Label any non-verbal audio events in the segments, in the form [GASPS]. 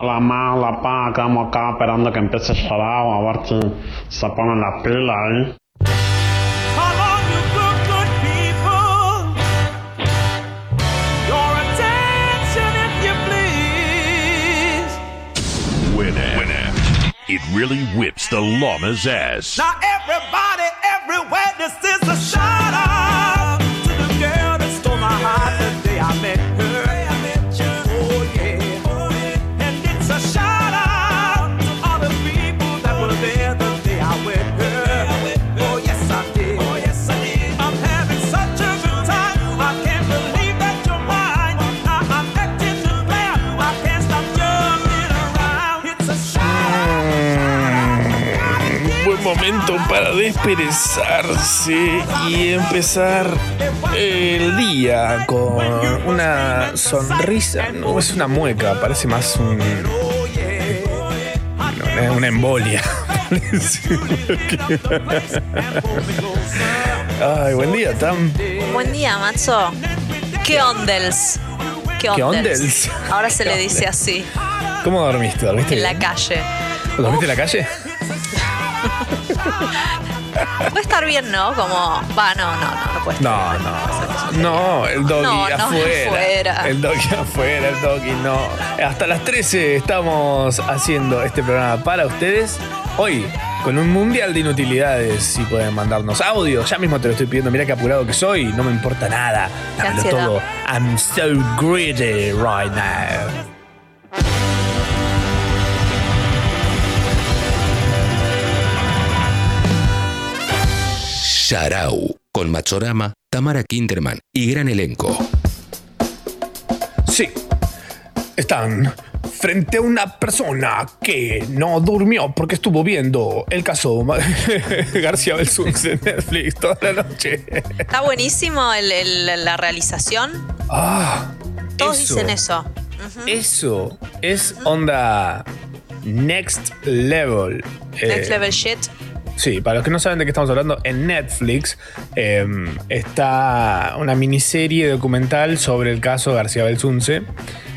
La ma, la pa, estamos acá esperando que empiece Sharao a ver si se ponen la pila ahí. Come on, you good, good people. Your attention, if you please. Winamp. It really whips the llama's ass. Now, everybody, everywhere, this is a shout out desperezarse y empezar el día con una sonrisa. No es una mueca, parece más un, una, una embolia. [LAUGHS] Ay, buen día, Tam. Buen día, Matzo. ¿Qué ondels? ¿Qué ¿Qué ondels? Ahora se [LAUGHS] ¿Qué le dice así, ¿Cómo dormiste? ¿Dormiste en la calle. ¿Dormiste en la calle? [LAUGHS] Puede estar bien, ¿no? Como, va, no, no, no, no puede estar No, bien. no. No, el doggy No, no, afuera. afuera. El doggy afuera, el doggy no. Hasta las 13 estamos haciendo este programa para ustedes. Hoy, con un mundial de inutilidades, si pueden mandarnos audio. Ya mismo te lo estoy pidiendo. Mira qué apurado que soy. No me importa nada. Dámelo ansiedad. todo. I'm so greedy right now. Sharau, con Machorama, Tamara Kinderman y gran elenco. Sí. Están frente a una persona que no durmió porque estuvo viendo el caso [LAUGHS] García Belsunce en Netflix toda la noche. Está buenísimo el- el- la realización. Ah, Todos eso, dicen eso. Eso es onda next level. Eh, Next level shit. Sí, para los que no saben de qué estamos hablando, en Netflix eh, está una miniserie documental sobre el caso García Belsunce,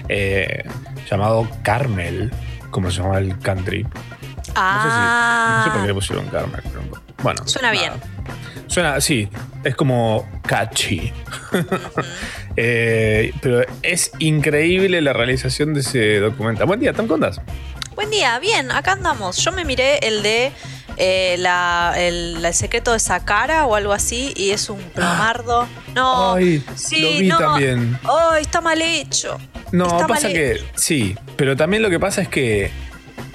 eh, llamado Carmel, como se llama el country. No sé, si, no sé por qué le Ah, pusieron Carmel. pero bueno, suena nada. bien. Suena, sí, es como catchy. [LAUGHS] Eh, pero es increíble la realización de ese documental. Buen día, ¿tan contas? Buen día, bien, acá andamos. Yo me miré el de eh, la- el, el secreto de Sakara o algo así y es un plomardo. No, Ay, sí, lo vi no. también. Ay, está mal hecho. No, Está pasa que sí, pero también lo que pasa es que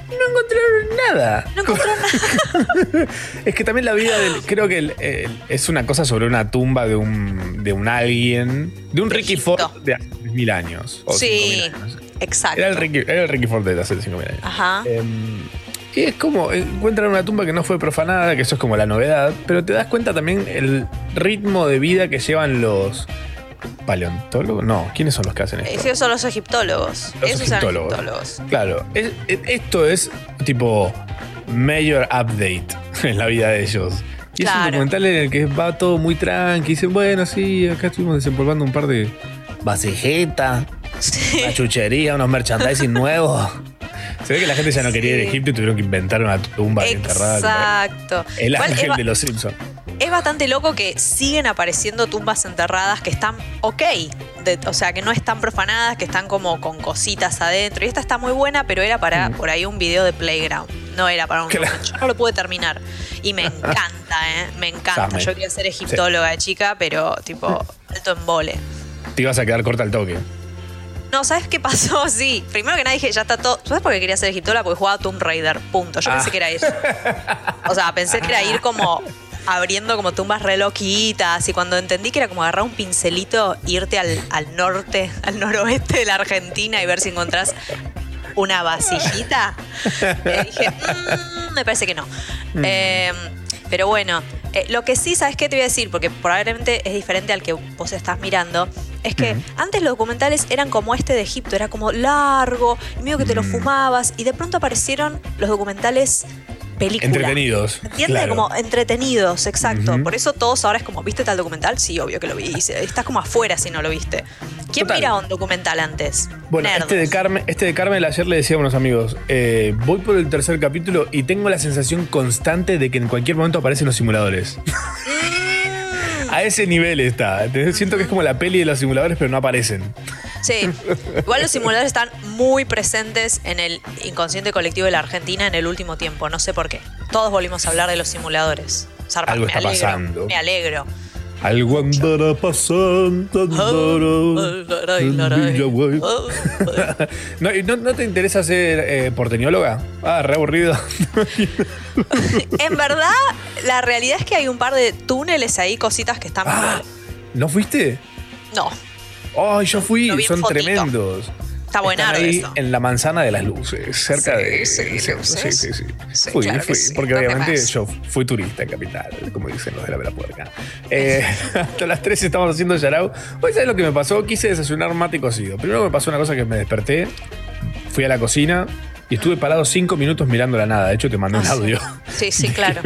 no encontraron nada. No encontré [LAUGHS] nada. Es que también la vida del. Creo que el- el- es una cosa sobre una tumba de un, de un alguien. De un De Ricky Egipto. Ford de hace mil años. O Sí, 5.000 años. exacto. Era el, Ricky, era el Ricky Ford de hace 5.000 años. Ajá. Em, y es como, encuentran una tumba que no fue profanada, que eso es como la novedad, pero te das cuenta también el ritmo de vida que llevan los paleontólogos. No, ¿quiénes son los que hacen esto? Esos son los egiptólogos. Los Esos egiptólogos. eran egiptólogos. Claro, es- es- esto es tipo mayor update [LAUGHS] en la vida de ellos. Y es un documental en el que va todo muy tranqui. Dicen, bueno, sí, acá estuvimos desempolvando un par de vasijetas, una chuchería, unos merchandising [LAUGHS] nuevos. Se ve que la gente ya no quería ir a. Egipto y tuvieron que inventar una tumba enterrada. Exacto. El Igual ángel de los Simpsons. es bastante loco que siguen apareciendo tumbas enterradas que están ok. de- o sea, que no están profanadas, que están como con cositas adentro. Y esta está muy buena, pero era para por ahí un video de Playground. No era para un. Mm. Claro. Yo no lo pude terminar. Y me encanta, ¿eh? Me encanta. Same. Yo quería ser egiptóloga de chica, pero tipo, [LAUGHS] alto en vole. Te ibas a quedar corta al toque. No, ¿sabes qué pasó? [LAUGHS] Sí. Primero que nada dije, ya está todo. ¿Sabes por qué quería ser egiptóloga? Porque jugaba Tomb Raider. Punto. Yo pensé Ah. que era eso. O sea, pensé que era ir como abriendo como tumbas re loquitas. Y cuando entendí que era como agarrar un pincelito, irte al, al norte, al noroeste de la Argentina y ver si encontrás una vasijita, eh, dije, "Mm, me parece que no. Eh, pero bueno, eh, lo que sí, ¿sabes qué te voy a decir? Porque probablemente es diferente al que vos estás mirando. Es que antes los documentales eran como este de Egipto, era como largo, medio que te lo fumabas, y de pronto aparecieron los documentales película. Entretenidos. ¿Entiendes? claro. Como entretenidos, exacto. Por eso todos ahora es como, ¿viste tal documental? Sí, obvio que lo vi. Estás como afuera si no lo viste. ¿Quién Total. mira un documental antes? Bueno, Nerdos. este de, Carmen, este de Carmen ayer le decía a unos amigos, eh, voy por el tercer capítulo y tengo la sensación constante de que en cualquier momento aparecen los simuladores. [LAUGHS] a ese nivel está. Siento que es como la peli de los simuladores, pero no aparecen. Sí. Igual los simuladores están muy presentes en el inconsciente colectivo de la Argentina en el último tiempo. No sé por qué. Todos volvimos a hablar de los simuladores. Zarpa, Algo me está alegro, pasando. Me alegro. Algo andará pasando. andará Villaguay. [LAUGHS] no, ¿y no, no te interesa ser eh, porteñóloga? Ah, re aburrido. [LAUGHS] En verdad, la realidad es que hay un par de túneles ahí, cositas que están. Ah, ¿No fuiste? No, Ay, yo fui, son fotito. tremendos. Está ahí eso. en la manzana de las luces, cerca Sí, de. sí, luces. sí, sí. Sí, fui, claro fui. sí. Porque ¿Dónde obviamente yo fui turista en Capital, como dicen los de la Vela Puerca. Eh, [LAUGHS] hasta las 3 estamos haciendo Yarao. Hoy, ¿sabes lo que me pasó? Quise desayunar mate cocido. Primero me pasó una cosa que me desperté, fui a la cocina y estuve parado 5 minutos mirando la nada. De hecho, te mandé un Ah, sí. audio. Sí, sí, [LAUGHS] claro.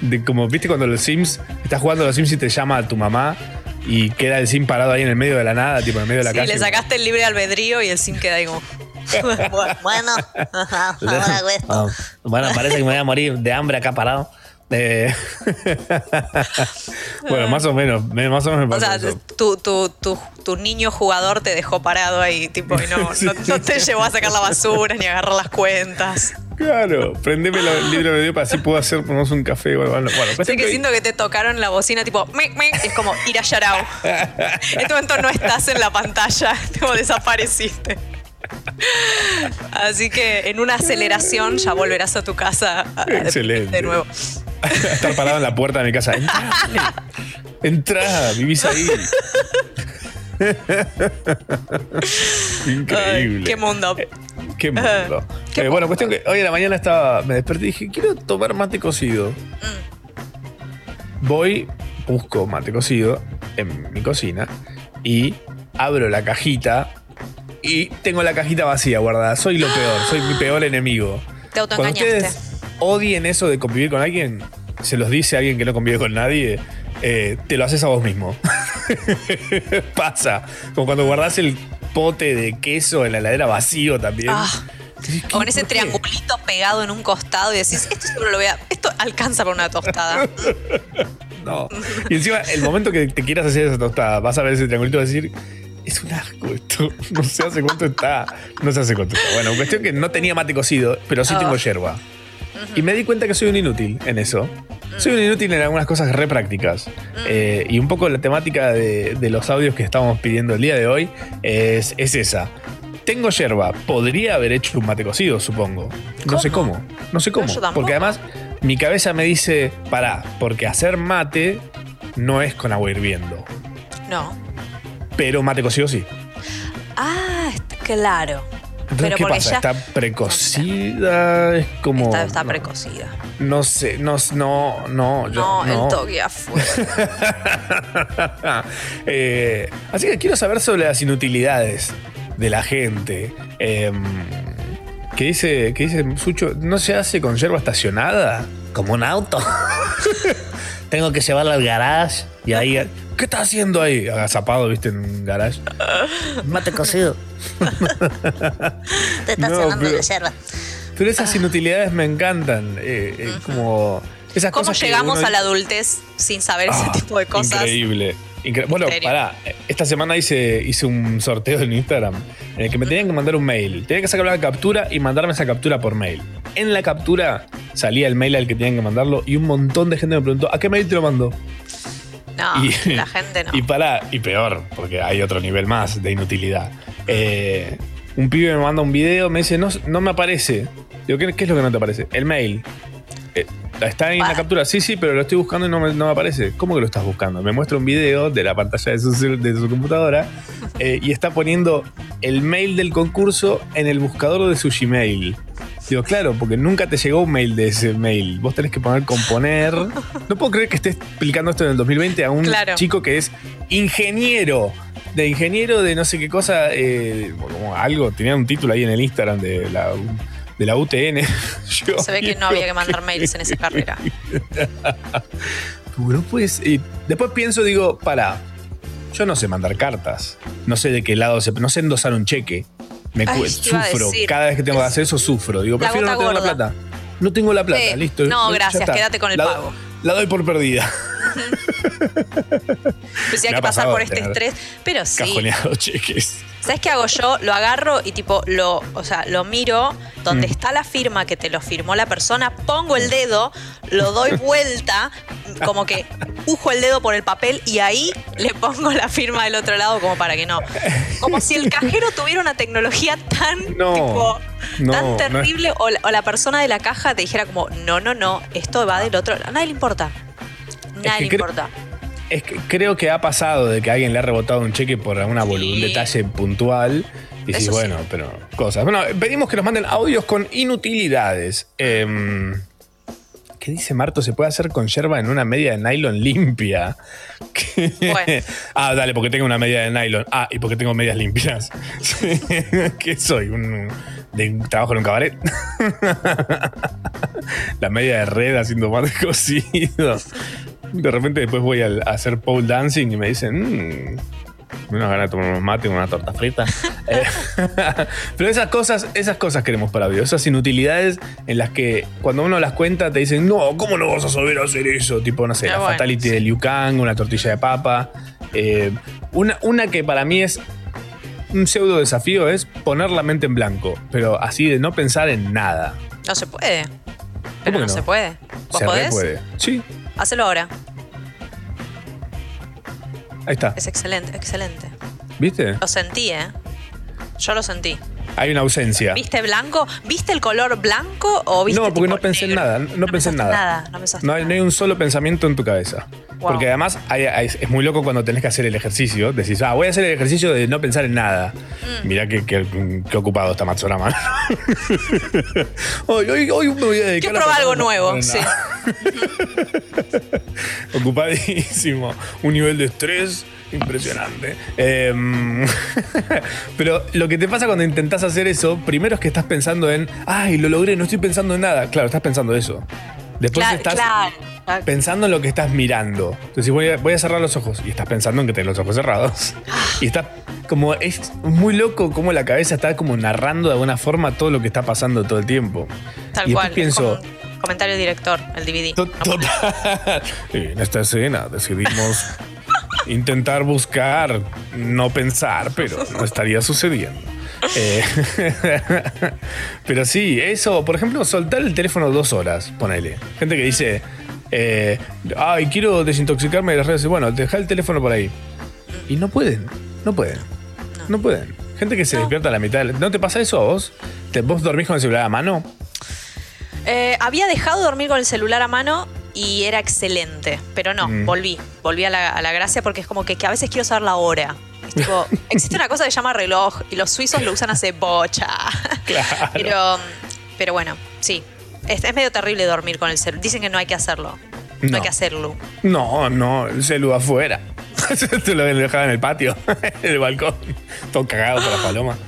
De como, viste cuando los Sims, estás jugando a los Sims y te llama a tu mamá y queda el Sim parado ahí en el medio de la nada, tipo en el medio de la Sí, calle. le sacaste el libre albedrío y el sim queda ahí como. [LAUGHS] Bueno, [LAUGHS] [LAUGHS] ahora hago esto. Ah, bueno, parece que me voy a morir de hambre acá parado. Eh, [LAUGHS] bueno, más o menos, me- más o menos me O sea, tu, tu, tu, tu niño jugador te dejó parado ahí, tipo, y no, [LAUGHS] no, no te llevó a sacar la basura ni a agarrar las cuentas. Claro, prendeme el libro de para así puedo hacer por lo menos un café. Bueno, bueno, bueno, Sé cuestión que siento que te tocaron la bocina, tipo, "Mic, mic", es como ir a Yarao. En este momento no estás en la pantalla, [LAUGHS] tipo, desapareciste. Así que en una aceleración ya volverás a tu casa de- Excelente. de nuevo. estar parado en la puerta de mi casa. [LAUGHS] Entrá, vivís ahí. Increíble. Ay, qué mundo. Eh, Qué mundo. Qué Eh, bueno, cuestión que hoy en la mañana estaba, me desperté y dije, quiero tomar mate cocido. Mm. Voy, busco mate cocido en mi cocina y abro la cajita y tengo la cajita vacía guardada. Soy lo peor, soy mi peor enemigo. Te Cuando autoengañaste. ustedes odien eso de convivir con alguien, se los dice a alguien que no convive con nadie, eh, te lo haces a vos mismo. [LAUGHS] Pasa. Como cuando guardás el pote de queso en la heladera vacío también. Ah. Con ese triangulito pegado en un costado y decís, esto seguro lo voy a. Esto alcanza para una tostada. [LAUGHS] No. Y encima, el momento que te quieras hacer esa tostada, vas a ver ese triangulito y vas a decir, es un asco esto. [LAUGHS] No sé hace cuánto está. No sé hace cuánto está. Bueno, cuestión que no tenía mate cocido, pero sí Oh. tengo yerba. Y me di cuenta que soy un inútil en eso. Soy un inútil en algunas cosas re prácticas. Eh, y un poco la temática de, de los audios que estamos pidiendo el día de hoy es, es esa. Tengo yerba, podría haber hecho un mate cocido, supongo. No sé cómo. No sé cómo. No, porque además mi cabeza me dice, pará, porque hacer mate no es con agua hirviendo. No. Pero mate cocido sí. Ah, claro. Entonces, Pero ¿qué pasa? ya ¿Está precocida? Es como. está, está no, precocida. No sé, no, no, no. yo- No, no. el toque afuera. [LAUGHS] Eh, así que quiero saber sobre las inutilidades de la gente. Eh, ¿Qué dice, qué dice Sucho? ¿No se hace con yerba estacionada? Como un auto. [LAUGHS] Tengo que llevarla al garage y ahí. ¿Qué estás haciendo ahí? Agazapado, viste, en un garage. Mate cocido. Te estás No, cenando pero- de yerba. Pero esas inutilidades me encantan. eh, eh, Como. Esas ¿Cómo cosas llegamos uno- a la adultez sin saber Ah, ese tipo de cosas? Increíble. Incre- bueno, pará. Esta semana hice, hice un sorteo en Instagram en el que me tenían que mandar un mail. Tenía que sacar la captura y mandarme esa captura por mail. En la captura salía el mail al que tenían que mandarlo y un montón de gente me preguntó, ¿a qué mail te lo mando? No, Y- [LAUGHS] la gente no. Y pará, y peor, porque hay otro nivel más de inutilidad. Eh, un pibe me manda un video, me dice, no, no me aparece. Digo, ¿qué, qué es lo que no te aparece? El mail. Eh, ¿Está en la captura? Sí, sí, pero lo estoy buscando y no me, no me aparece. ¿Cómo que lo estás buscando? Me muestra un video de la pantalla de su, de su computadora [LAUGHS] eh, y está poniendo el mail del concurso en el buscador de su Gmail. Digo, claro, porque nunca te llegó un mail de ese mail. Vos tenés que poner componer. No puedo creer que esté explicando esto en el 2020 a un Claro. chico que es ingeniero. De ingeniero de no sé qué cosa, eh, como algo, tenía un título ahí en el Instagram de la de la UTN. [LAUGHS] Yo Se ve que no había que mandar mails en esa carrera. No puedes. Y después pienso, digo, para. Yo no sé mandar cartas. No sé de qué lado se. No sé endosar un cheque. Me Ay, sufro. Cada vez que tengo que hacer eso, sufro. Digo, prefiero no tener la plata. No tengo la plata, Sí. listo. No, gracias, quédate con el La pago. La doy por perdida. [LAUGHS] Pues si hay que pasar por este tener estrés. Pero sí. Cajoneado [LAUGHS] cheques. ¿Sabes qué hago yo? Lo agarro y tipo lo, o sea, lo miro donde Mm. está la firma que te lo firmó la persona, pongo el dedo, lo doy vuelta, como que pujo el dedo por el papel y ahí le pongo la firma del otro lado como para que no. Como si el cajero tuviera una tecnología tan No, tipo no, tan no. terrible o, la, o la persona de la caja te dijera como, "No, no, no, esto va del otro lado." A nadie le importa. Nadie que le cre- importa. Es que creo que ha pasado de que alguien le ha rebotado un cheque por alguna bolu- un Sí. detalle puntual. Y sí, sí. bueno, pero cosas. Bueno, pedimos que nos manden audios con inutilidades. Em, ¿Qué dice Marto? Se puede hacer con yerba en una media de nylon limpia. [LAUGHS] ¿Qué? Bueno. Ah, dale, porque tengo una media de nylon. Ah, y porque tengo medias limpias. [LAUGHS] ¿Qué soy? ¿Un, de un trabajo en un cabaret? [LAUGHS] La media de red haciendo mate cocido. De repente después voy a, hacer pole dancing y me dicen, mmm, da ganas de tomar unos mate con una torta frita. [LAUGHS] Eh, [LAUGHS] Pero esas cosas, esas cosas queremos para audio, esas inutilidades en las que cuando uno las cuenta te dicen, no, ¿cómo no vas a saber hacer eso? Tipo, no sé, Ah, la bueno, fatality sí. del Liu Kang, una tortilla de papa. Eh, una, una que para mí es un pseudo desafío es poner la mente en blanco, pero así de no pensar en nada. No se puede. ¿Cómo Pero no, no? se puede. ¿Vos Se podés? puede. Sí, Hacelo ahora. ahí está. Es excelente, excelente. ¿Viste? Lo sentí, ¿eh? Yo lo sentí. Hay una ausencia. ¿Viste blanco? ¿Viste el color blanco o viste No, porque no pensé en nada. No, pensé en pensaste nada. No No hay, no hay un solo pensamiento en tu cabeza. Wow. Porque además hay- hay- es muy loco cuando tenés que hacer el ejercicio. Decís, ah, voy a hacer el ejercicio de no pensar en nada. Mm. Mirá qué, qué- qué ocupado está Matsurama. [LAUGHS] hoy, hoy, hoy me voy a dedicar a probar algo nuevo, sí. nada. [LAUGHS] Ocupadísimo. Un nivel de estrés impresionante. Em, [LAUGHS] pero lo que te pasa cuando intentás hacer eso, primero es que estás pensando en, ay, lo logré, no estoy pensando en nada. Claro, estás pensando eso. Después Claro, estás claro. pensando en lo que estás mirando. Entonces voy a, voy a cerrar los ojos y estás pensando en que tenés los ojos cerrados. Y está como, es muy loco como la cabeza está como narrando de alguna forma todo lo que está pasando todo el tiempo. Tal y cual. pienso, comentario director, el DVD. Total. [LAUGHS] En esta escena decidimos [LAUGHS] intentar buscar, no pensar, pero no estaría sucediendo. Eh, [LAUGHS] pero sí, eso, por ejemplo, soltar el teléfono dos horas, ponele. Gente que dice, eh, ay, quiero desintoxicarme de las redes. Bueno, deja el teléfono por ahí. Y no pueden, no pueden, no pueden. Gente que se despierta a la mitad. ¿No te pasa eso a vos? ¿Te, ¿Vos dormís con el celular a mano? Eh, había dejado de dormir con el celular a mano y era excelente, pero no, Mm. volví, volví a la, a la gracia porque es como que, que a veces quiero saber la hora. Es tipo, [LAUGHS] existe una cosa que se llama reloj y los suizos lo usan hace bocha. [LAUGHS] Claro. Pero, pero bueno, sí, es, es medio terrible dormir con el celular. Dicen que no hay que hacerlo, no, No. hay que hacerlo. No, no, el celu afuera. [LAUGHS] Te lo dejaba en el patio, en el balcón. Todo cagado por las palomas.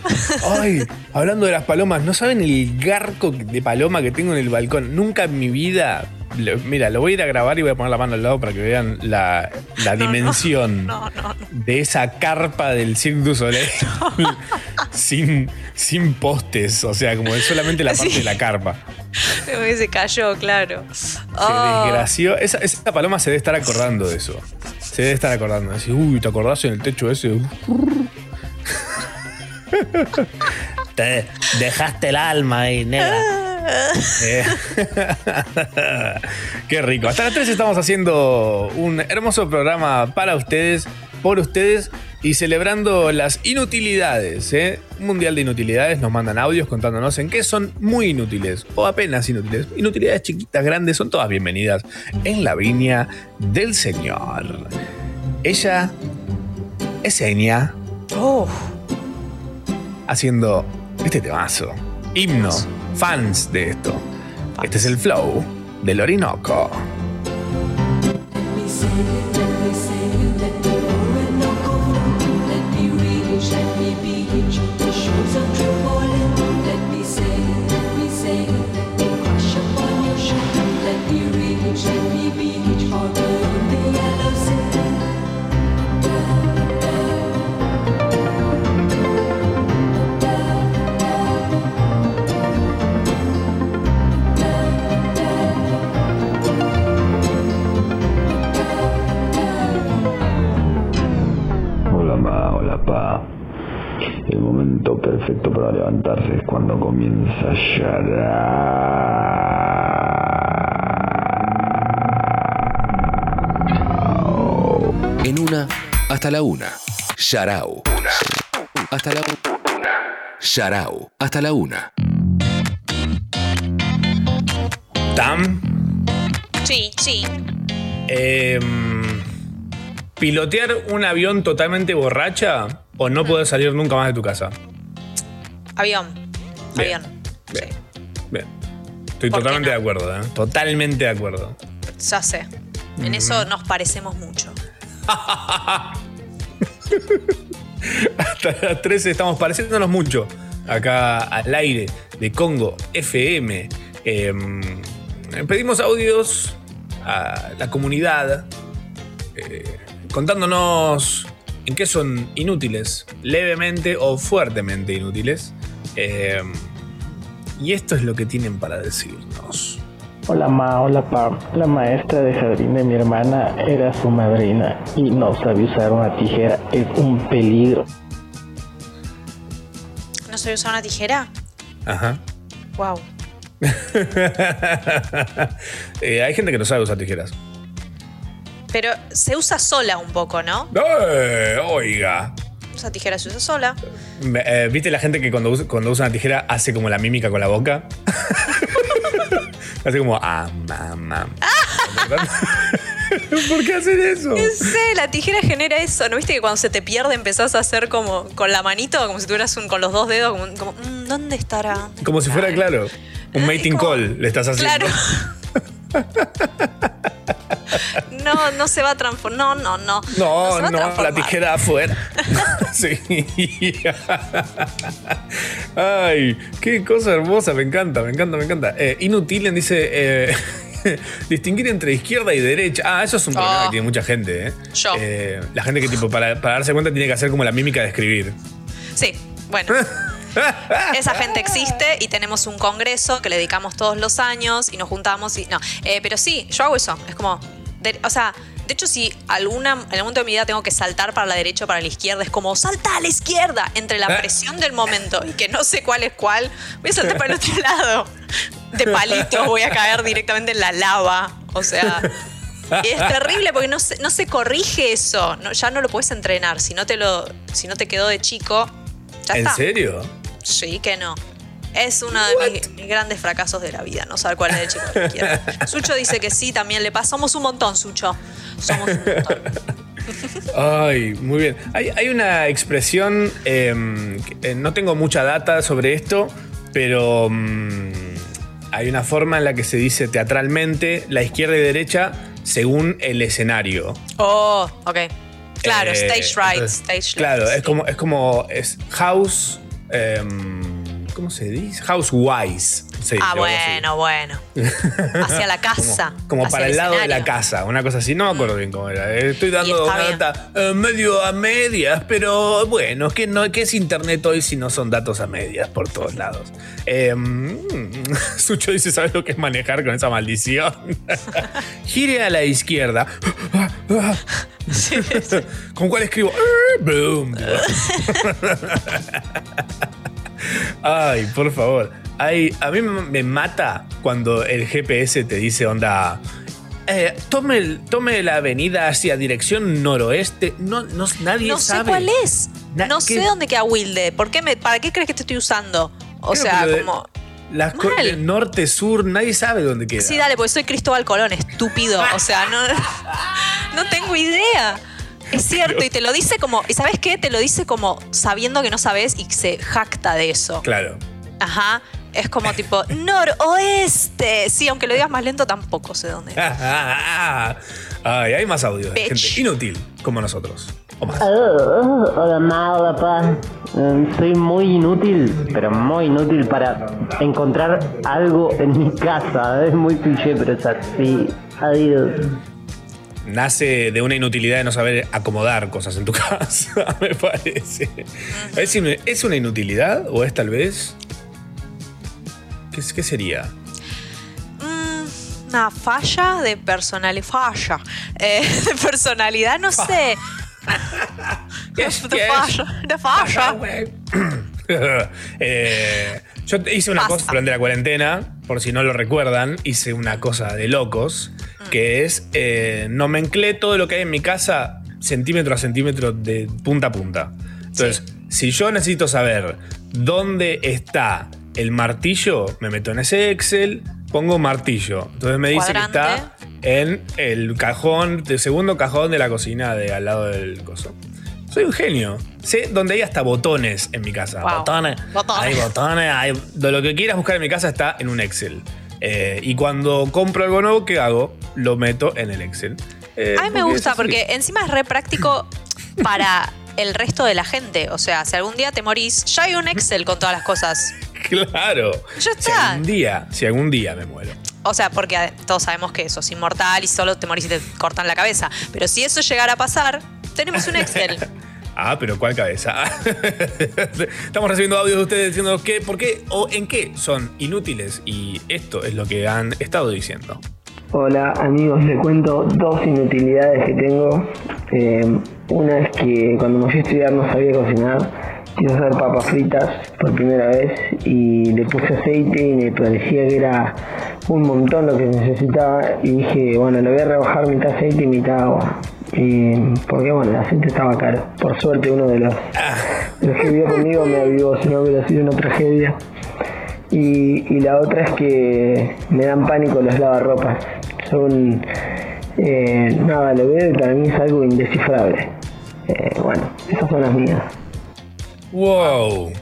Ay, hablando de las palomas, ¿no saben el garco de paloma que tengo en el balcón? Nunca en mi vida. Lo- mira, lo voy a ir a grabar y voy a poner la mano al lado para que vean la, la dimensión [LAUGHS] No, no, no. de esa carpa del Cirque du Soleil [LAUGHS] sin, sin postes. O sea, como es solamente la parte Sí. de la carpa. [LAUGHS] Se cayó, claro. Se Oh, desgració. Esa, esa paloma se debe estar acordando de eso. Se debe estar acordando. Decir, uy, ¿te acordás en el techo ese? Te dejaste el alma ahí, negra. Eh. [LAUGHS] Qué rico. Hasta las 3 estamos haciendo un hermoso programa para ustedes, por ustedes y celebrando las inutilidades. ¿eh? Un mundial de inutilidades. Nos mandan audios contándonos en qué son muy inútiles o apenas inútiles. Inutilidades chiquitas, grandes, son todas bienvenidas en la viña del Señor. Ella es Enya oh. haciendo este temazo. Himno, fans de esto. Este es el flow del Orinoco. El momento perfecto para levantarse es cuando comienza a Yarao. En una hasta la una. Yarao. Hasta la una. Yarao. Hasta la una. ¿Tam? Sí, sí. Em, ¿Pilotear un avión totalmente borracha? O no poder salir nunca más de tu casa. Avión. Bien. Avión. Bien. Bien. Estoy ¿Por qué totalmente no? de acuerdo, ¿eh? Totalmente de acuerdo. Ya sé. En eso nos parecemos mucho. [LAUGHS] Hasta las 13 estamos pareciéndonos mucho. Acá al aire de Congo FM. Em, pedimos audios a la comunidad eh, contándonos en qué son inútiles, levemente o fuertemente inútiles. Em, y esto es lo que tienen para decirnos. Hola ma, hola pa. La maestra de jardín de mi hermana era su madrina y no sabía usar una tijera. Es un peligro. ¿No sabía usar una tijera? Ajá. Wow. [LAUGHS] Eh, hay gente que no sabe usar tijeras. Pero se usa sola un poco, ¿no? ¡Eh! Oiga. Esa tijera se usa sola. Eh, ¿Viste la gente que cuando usa, cuando usa una tijera hace como la mímica con la boca? [LAUGHS] hace como ah, am, am. [LAUGHS] ¿Por qué hacen eso? No sé, la tijera genera eso. ¿No viste que cuando se te pierde empezás a hacer como con la manito, como si tuvieras un, con los dos dedos, como, como, mm, ¿dónde estará? Como si fuera claro. Un mating como- call le estás haciendo. Claro. [LAUGHS] [LAUGHS] No, no se va a transformar. No, no, no. No, no, la tijera afuera. [LAUGHS] sí. Ay, qué cosa hermosa, me encanta, me encanta, me encanta. Eh, Inutilen dice eh, [LAUGHS] distinguir entre izquierda y derecha. Ah, eso es un problema Oh. que tiene mucha gente, ¿eh? Yo. Eh, la gente que tipo para, para darse cuenta tiene que hacer como la mímica de escribir. Sí, bueno. Esa gente existe y tenemos un congreso que le dedicamos todos los años y nos juntamos y no. Eh, pero sí, yo hago eso. Es como. de- o sea, de hecho, si alguna, en algún momento de mi vida tengo que saltar para la derecha o para la izquierda, es como salta a la izquierda entre la Ah. presión del momento y que no sé cuál es cuál. Voy a saltar para el otro lado. De palito voy a caer directamente en la lava. O sea. y es terrible porque no se, no se corrige eso. No, ya no lo puedes entrenar. Si no te lo, si no te quedó de chico, ya ¿En está. serio? Sí, que no. Es uno de mis, mis grandes fracasos de la vida, no saber cuál es el chico que quiero. [LAUGHS] Sucho dice que sí, también le pasa. Somos un montón, Sucho. Somos un montón. [LAUGHS] Ay, muy bien. Hay, hay una expresión, em, que, eh, no tengo mucha data sobre esto, pero mm, hay una forma en la que se dice teatralmente la izquierda y derecha según el escenario. Oh, ok. Claro, Eh, stage right, entonces, stage Claro, left, es como, es como es house. Em, ¿Cómo se dice? Housewise. Ah, bueno, bueno. [LAUGHS] Hacia la casa. Como hacia para el lado de la casa, una cosa así. No me acuerdo bien cómo era. Estoy dando una bien. data eh, medio a medias, pero bueno, ¿qué, no, ¿qué es internet hoy si no son datos a medias por todos lados? Eh, mm, [LAUGHS] Sucho dice, ¿sabes lo que es manejar con esa maldición? [LAUGHS] Gire a la izquierda. ¿Con cuál escribo? Eh, Boom. Ay, por favor. Ay, a mí me mata cuando el GPS te dice, onda, eh, tome, la avenida hacia dirección noroeste. No, no nadie No sé sabe. cuál es. Na- no ¿qué? sé dónde queda Wilde. ¿Por qué me, ¿Para qué crees que te estoy usando? O sea, como. Las norte, sur, nadie sabe dónde queda. Sí, dale, porque soy Cristóbal Colón, estúpido. O sea, no, [LAUGHS] no tengo idea. Es cierto, y te lo dice como. ¿Y sabes qué? Te lo dice como sabiendo que no sabes y se jacta de eso. Claro. Ajá. Es como tipo, noroeste. Sí, aunque lo digas más lento, tampoco sé dónde. [LAUGHS] Ay, hay más audio Bitch. gente inútil como nosotros. O más. Oh, hola ma, hola pa. Mm, Soy muy inútil, pero muy inútil para encontrar algo en mi casa. Es muy cliché, pero es así. Adiós. nace de una inutilidad de no saber acomodar cosas en tu [LAUGHS] casa, me parece. ¿Es, in- ¿Es una inutilidad o es tal vez? ¿Qué, sería? Mm, una falla de personalidad. Falla. Eh, [LAUGHS] de personalidad, no sé. De [LAUGHS] ¿Qué es? ¿Qué es? falla. De falla. [LAUGHS] Eh, yo hice una Pasa. cosa durante la cuarentena, por si no lo recuerdan, hice una cosa de locos, que es eh, nomenclé todo lo que hay en mi casa centímetro a centímetro de punta a punta. Entonces, si yo necesito saber dónde está el martillo, me meto en ese Excel, pongo martillo. Entonces me dice Cuadrante. que está en el cajón, el segundo cajón de la cocina de al lado del coso. Soy un genio. Sé dónde hay hasta botones en mi casa. Wow. Botones. Botones. Hay botones. Hay, de lo que quieras buscar en mi casa está en un Excel. Eh, y cuando compro algo nuevo, ¿qué hago? Lo meto en el Excel. Eh, A mí me gusta porque encima es re práctico para el resto de la gente. O sea, si algún día te morís, ya hay un Excel con todas las cosas. [LAUGHS] Claro. Ya Si está. algún día, si algún día me muero. O sea, porque todos sabemos que sos inmortal y solo te morís y te cortan la cabeza. Pero si eso llegara a pasar, tenemos un Excel. [LAUGHS] Ah, pero ¿cuál cabeza? [LAUGHS] Estamos recibiendo audios de ustedes diciendo qué, por qué o en qué son inútiles y esto es lo que han estado diciendo. Hola amigos, les cuento dos inutilidades que tengo. Eh, una es que cuando me fui a estudiar no sabía cocinar, quise hacer papas fritas por primera vez y le puse aceite y me parecía que era un montón lo que necesitaba y dije, bueno, le voy a rebajar mitad aceite y mitad agua. Y, porque bueno, el aceite estaba caro. Por suerte uno de los, de los que vivió conmigo me avivó, si no hubiera sido una tragedia. Y, y la otra es que me dan pánico los lavarropas. Son. eh, nada, lo veo y para mí es algo indescifrable. Eh, bueno, esas son las mías. ¡Wow!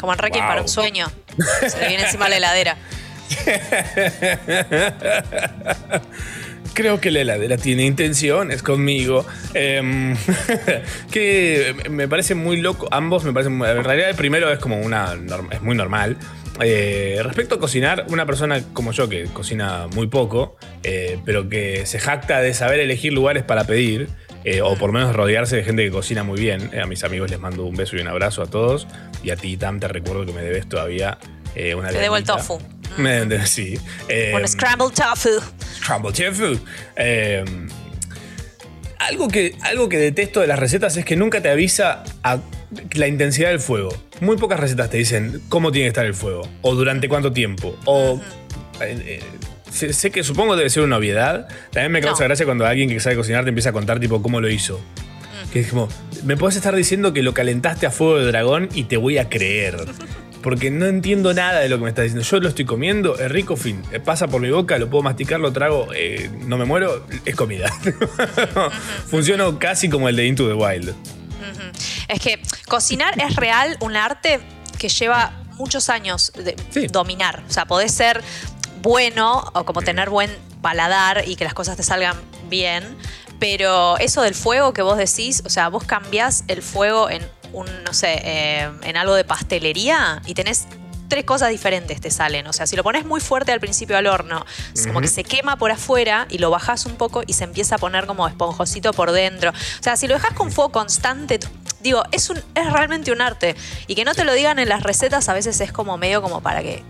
Como en Requiem Wow. para un sueño. [LAUGHS] Se le viene encima la heladera. Creo que la heladera tiene intenciones conmigo. Em, [LAUGHS] que me parece muy loco. Ambos me parecen. muy- En realidad, el primero es como una. Es muy normal. Eh, respecto a cocinar, una persona como yo que cocina muy poco, eh, pero que se jacta de saber elegir lugares para pedir, eh, o por lo menos rodearse de gente que cocina muy bien. Eh, a mis amigos les mando un beso y un abrazo a todos. Y a ti, Tam, te recuerdo que me debes todavía eh, una Te debo el tofu. Me- de- sí. Eh, Un scrambled tofu. Crumble tofu. Algo, que, algo que detesto de las recetas es que nunca te avisa a la intensidad del fuego. Muy pocas recetas te dicen cómo tiene que estar el fuego, o durante cuánto tiempo, o... sé, sé que supongo debe ser una obviedad. También me causa No. gracia cuando alguien que sabe cocinar te empieza a contar tipo cómo lo hizo. Que es como, me puedes estar diciendo que lo calentaste a fuego de dragón y te voy a creer. Porque no entiendo nada de lo que me estás diciendo. Yo lo estoy comiendo, es rico, fin. Eh, Pasa por mi boca, lo puedo masticar, lo trago, eh, no me muero, es comida. [LAUGHS] Funciono casi como el de Into the Wild. Es que cocinar es real un arte que lleva muchos años de Sí. dominar. O sea, podés ser bueno o como tener buen paladar y que las cosas te salgan bien, pero eso del fuego que vos decís, o sea, vos cambiás el fuego en un, no sé, eh, en algo de pastelería y tenés tres cosas diferentes te salen. O sea, si lo pones muy fuerte al principio al horno, como que se quema por afuera y lo bajás un poco y se empieza a poner como esponjosito por dentro. O sea, si lo dejas con fuego constante, digo, es, un, es realmente un arte. Y que no te lo digan en las recetas a veces es como medio como para que.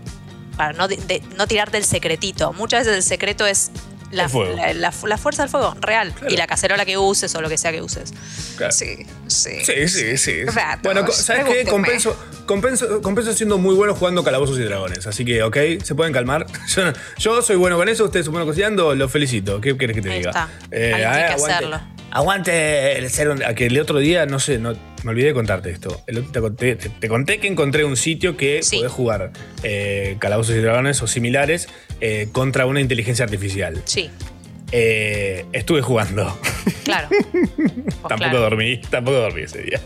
Para no, de- no tirarte el secretito. Muchas veces el secreto es la, la- la- la fuerza del fuego, real. Y la cacerola que uses o lo que sea que uses. Claro. Sí, sí. Sí, sí, sí. Ratos, Bueno, ¿sabes qué? Compenso, compenso, compenso siendo muy bueno jugando calabozos y dragones. Así que, ok, se pueden calmar. [LAUGHS] Yo, no- yo soy bueno con eso, ustedes son buenos cocinando, los felicito. ¿Qué querés que te Ahí diga? está. Eh, ah, que aguante- hacerlo. Aguante el ser un- a que el otro día, no sé, no, me olvidé de contarte esto. El te, conté, te- te conté que encontré un sitio que Sí. podés jugar eh, calabozos y dragones o similares eh, contra una inteligencia artificial. Sí, Eh, estuve jugando. claro. [LAUGHS] Pues tampoco claro. dormí, tampoco dormí ese día.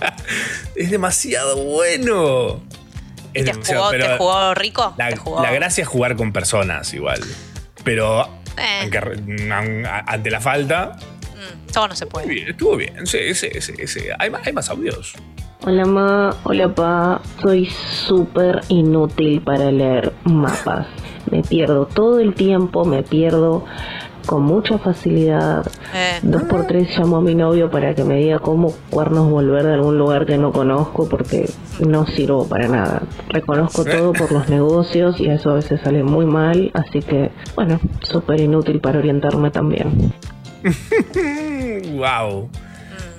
[LAUGHS] es demasiado bueno. ¿Y Es te demasiado, jugó, pero te jugó rico? La, ¿Te jugó? la gracia es jugar con personas igual. Pero Eh. a- ante la falta, Mm, todo no se puede. bien, estuvo bien. Sí, sí, sí, sí. Hay, más- hay más audios. Hola ma, hola pa, soy súper inútil para leer mapas. Me pierdo todo el tiempo, me pierdo con mucha facilidad. Eh, Dos por tres llamo a mi novio para que me diga cómo cuernos volver de algún lugar que no conozco porque no sirvo para nada. Reconozco todo por los negocios y eso a veces sale muy mal, así que bueno, súper inútil para orientarme también. [LAUGHS] wow.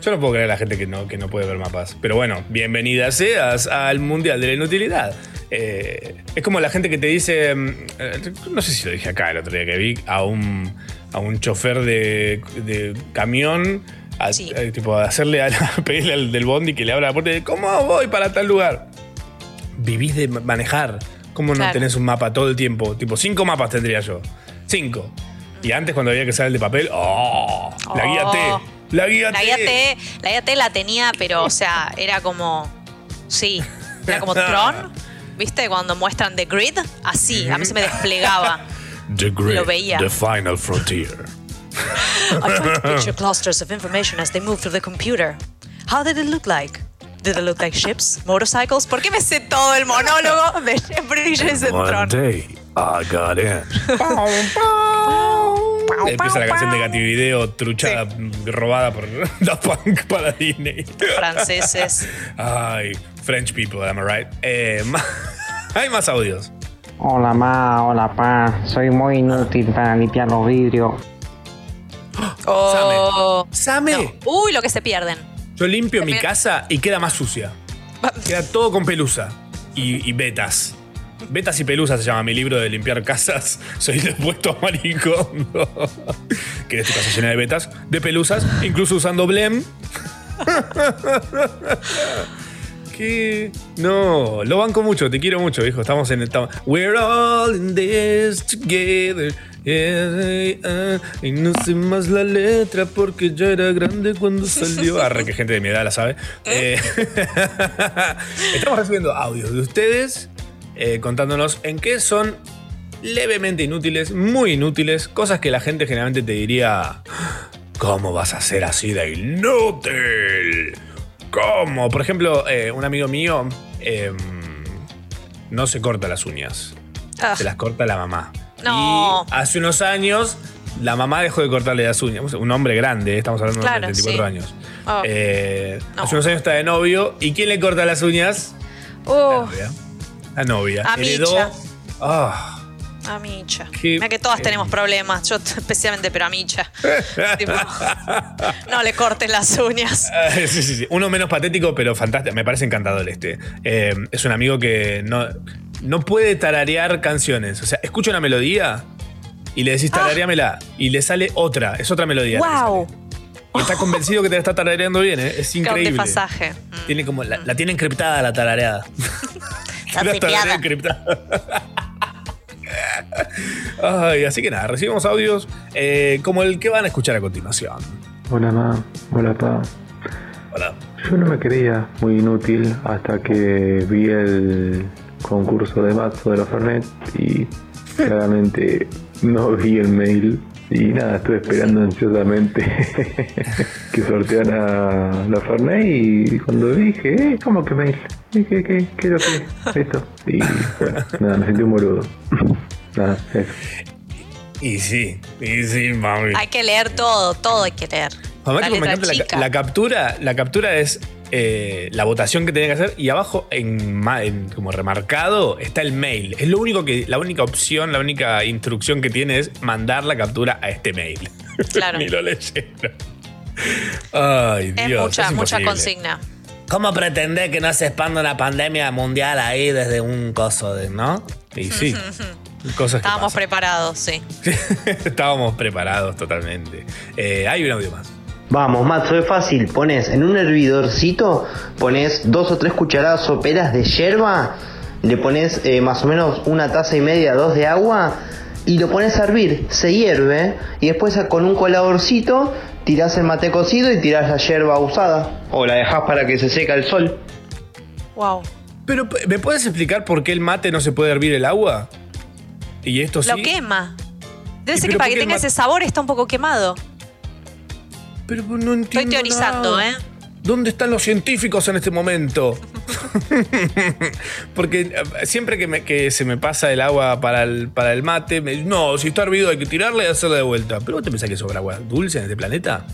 Yo no puedo creer a la gente que no, que no puede ver mapas. Pero bueno, bienvenida seas al Mundial de la Inutilidad. Eh, es como la gente que te dice, mm, eh, no sé si lo dije acá el otro día que vi, a un, a un chofer de, de camión, a, eh, tipo, a hacerle a la, [LAUGHS] pedirle al del bondi que le abra la puerta y dice, ¿cómo voy para tal lugar? Vivís de manejar. ¿Cómo no Claro. tenés un mapa todo el tiempo? Tipo, cinco mapas tendría yo. Cinco. Y antes cuando había que usar el de papel, ¡oh! La guía Oh. T. La guía La T. guía T, la guía T la tenía, pero, o sea, era como. Sí, era como Tron. ¿Viste? Cuando muestran The Grid, así, a mí se me desplegaba. The Grid, Lo veía. The Final Frontier. I tried to picture clusters of information as they move through the computer. How did it look like? Did they look like ships, motorcycles? ¿Por qué me sé todo el monólogo de Jeff Bridges en One Tron? day, I got in. [LAUGHS] Empieza la canción de Gativideo truchada, robada por [LAUGHS] Daft Punk para Disney. Franceses. Ay, French people, am I right? Eh, ma- [LAUGHS] hay más audios. Hola ma, hola pa, soy muy inútil para limpiar los vidrios. Oh. Same. Uy, lo que se pierden. Yo limpio mi También- casa y queda más sucia. Queda todo con pelusa y, y vetas. Vetas y pelusas se llama mi libro de limpiar casas. [LAUGHS] Soy el opuesto a maricondo. ¿Querés tu casa llena de vetas, [LAUGHS] de pelusas, incluso usando Blem? [LAUGHS] ¿Qué? No, lo banco mucho, te quiero mucho, hijo. Estamos en el. estamos- We're all in this together. Yeah, y no sé más la letra porque ya era grande cuando salió. Arre, que gente de mi edad la sabe. Eh, estamos recibiendo audios de ustedes eh, contándonos en qué son levemente inútiles, muy inútiles, cosas que la gente generalmente te diría. ¿Cómo vas a ser así de inútil? ¿Cómo? Por ejemplo, eh, un amigo mío em, no se corta las uñas. Ah. Se las corta la mamá. No. Y hace unos años la mamá dejó de cortarle las uñas. Un hombre grande, estamos hablando Claro, de 34 sí. años. Oh. Eh, No. Hace unos años está de novio. ¿Y quién le corta las uñas? Uh, novia. La novia. A Heredó. Micha. Ah, a Micha. Qué- Mira que todas tenemos problemas. Yo especialmente, pero a Micha. [LAUGHS] Tipo, no le corten las uñas. [LAUGHS] Ah, sí, sí, sí. Uno menos patético, pero fantástico. Me parece encantador este. Eh, es un amigo que no, no puede tararear canciones. O sea, escucha una melodía y le decís tarareámela y le sale otra. Es otra melodía. ¡Wow! Y está convencido que te la está tarareando bien, ¿eh? Es increíble. desfasaje. Tiene como, la, la tiene encriptada la tarareada. [LAUGHS] Está encriptada. Ay, así que nada, recibimos audios eh, como el que van a escuchar a continuación. Hola ma, hola pa. Hola. Yo no me creía muy inútil hasta que vi el concurso de Matzo de la Fernet y claramente no vi el mail y nada, estuve esperando ansiosamente [LAUGHS] que sorteara la Fernet y cuando dije, eh, ¿cómo que mail? ¿Qué, qué, qué, qué es lo que esto? Y bueno, nada, me sentí un boludo. [LAUGHS] Nada, eso. Y sí, y sí, mami. Hay que leer todo, todo hay que leer. La que me letra encanta la, chica. la captura, la captura es eh, la votación que tenía que hacer y abajo en, en como remarcado está el mail. Es lo único que, la única opción, la única instrucción que tiene es mandar la captura a este mail. [LAUGHS] Claro. [LAUGHS] Ni lo leyeron. Ay, Es Dios. mucha, es mucha imposible. consigna. ¿Cómo pretender que no se expanda una pandemia mundial ahí desde un coso de, no? Y sí, cosas que Estábamos preparados, sí. [LAUGHS] estábamos preparados totalmente. Eh, hay un audio más. Vamos, Matzo, es fácil. Pones en un hervidorcito, pones dos o tres cucharadas soperas de yerba, le pones eh, más o menos una taza y media, dos de agua, y lo pones a hervir. Se hierve, y después con un coladorcito tirás el mate cocido y tirás la yerba usada. O la dejás para que se seca el sol. Wow. Pero, ¿me puedes explicar por qué el mate no se puede hervir el agua? Y esto sí. Lo quema. Debe ¿Y ser que para que tenga ese sabor está un poco quemado. Pero no entiendo. Estoy teorizando, nada. ¿eh? ¿Dónde están los científicos en este momento? [LAUGHS] Porque eh, siempre que, me- que se me pasa el agua para el, para el mate, me dicen, no, si está hervido hay que tirarle y hacerle de vuelta. ¿Pero vos te pensás que sobra agua dulce en este planeta?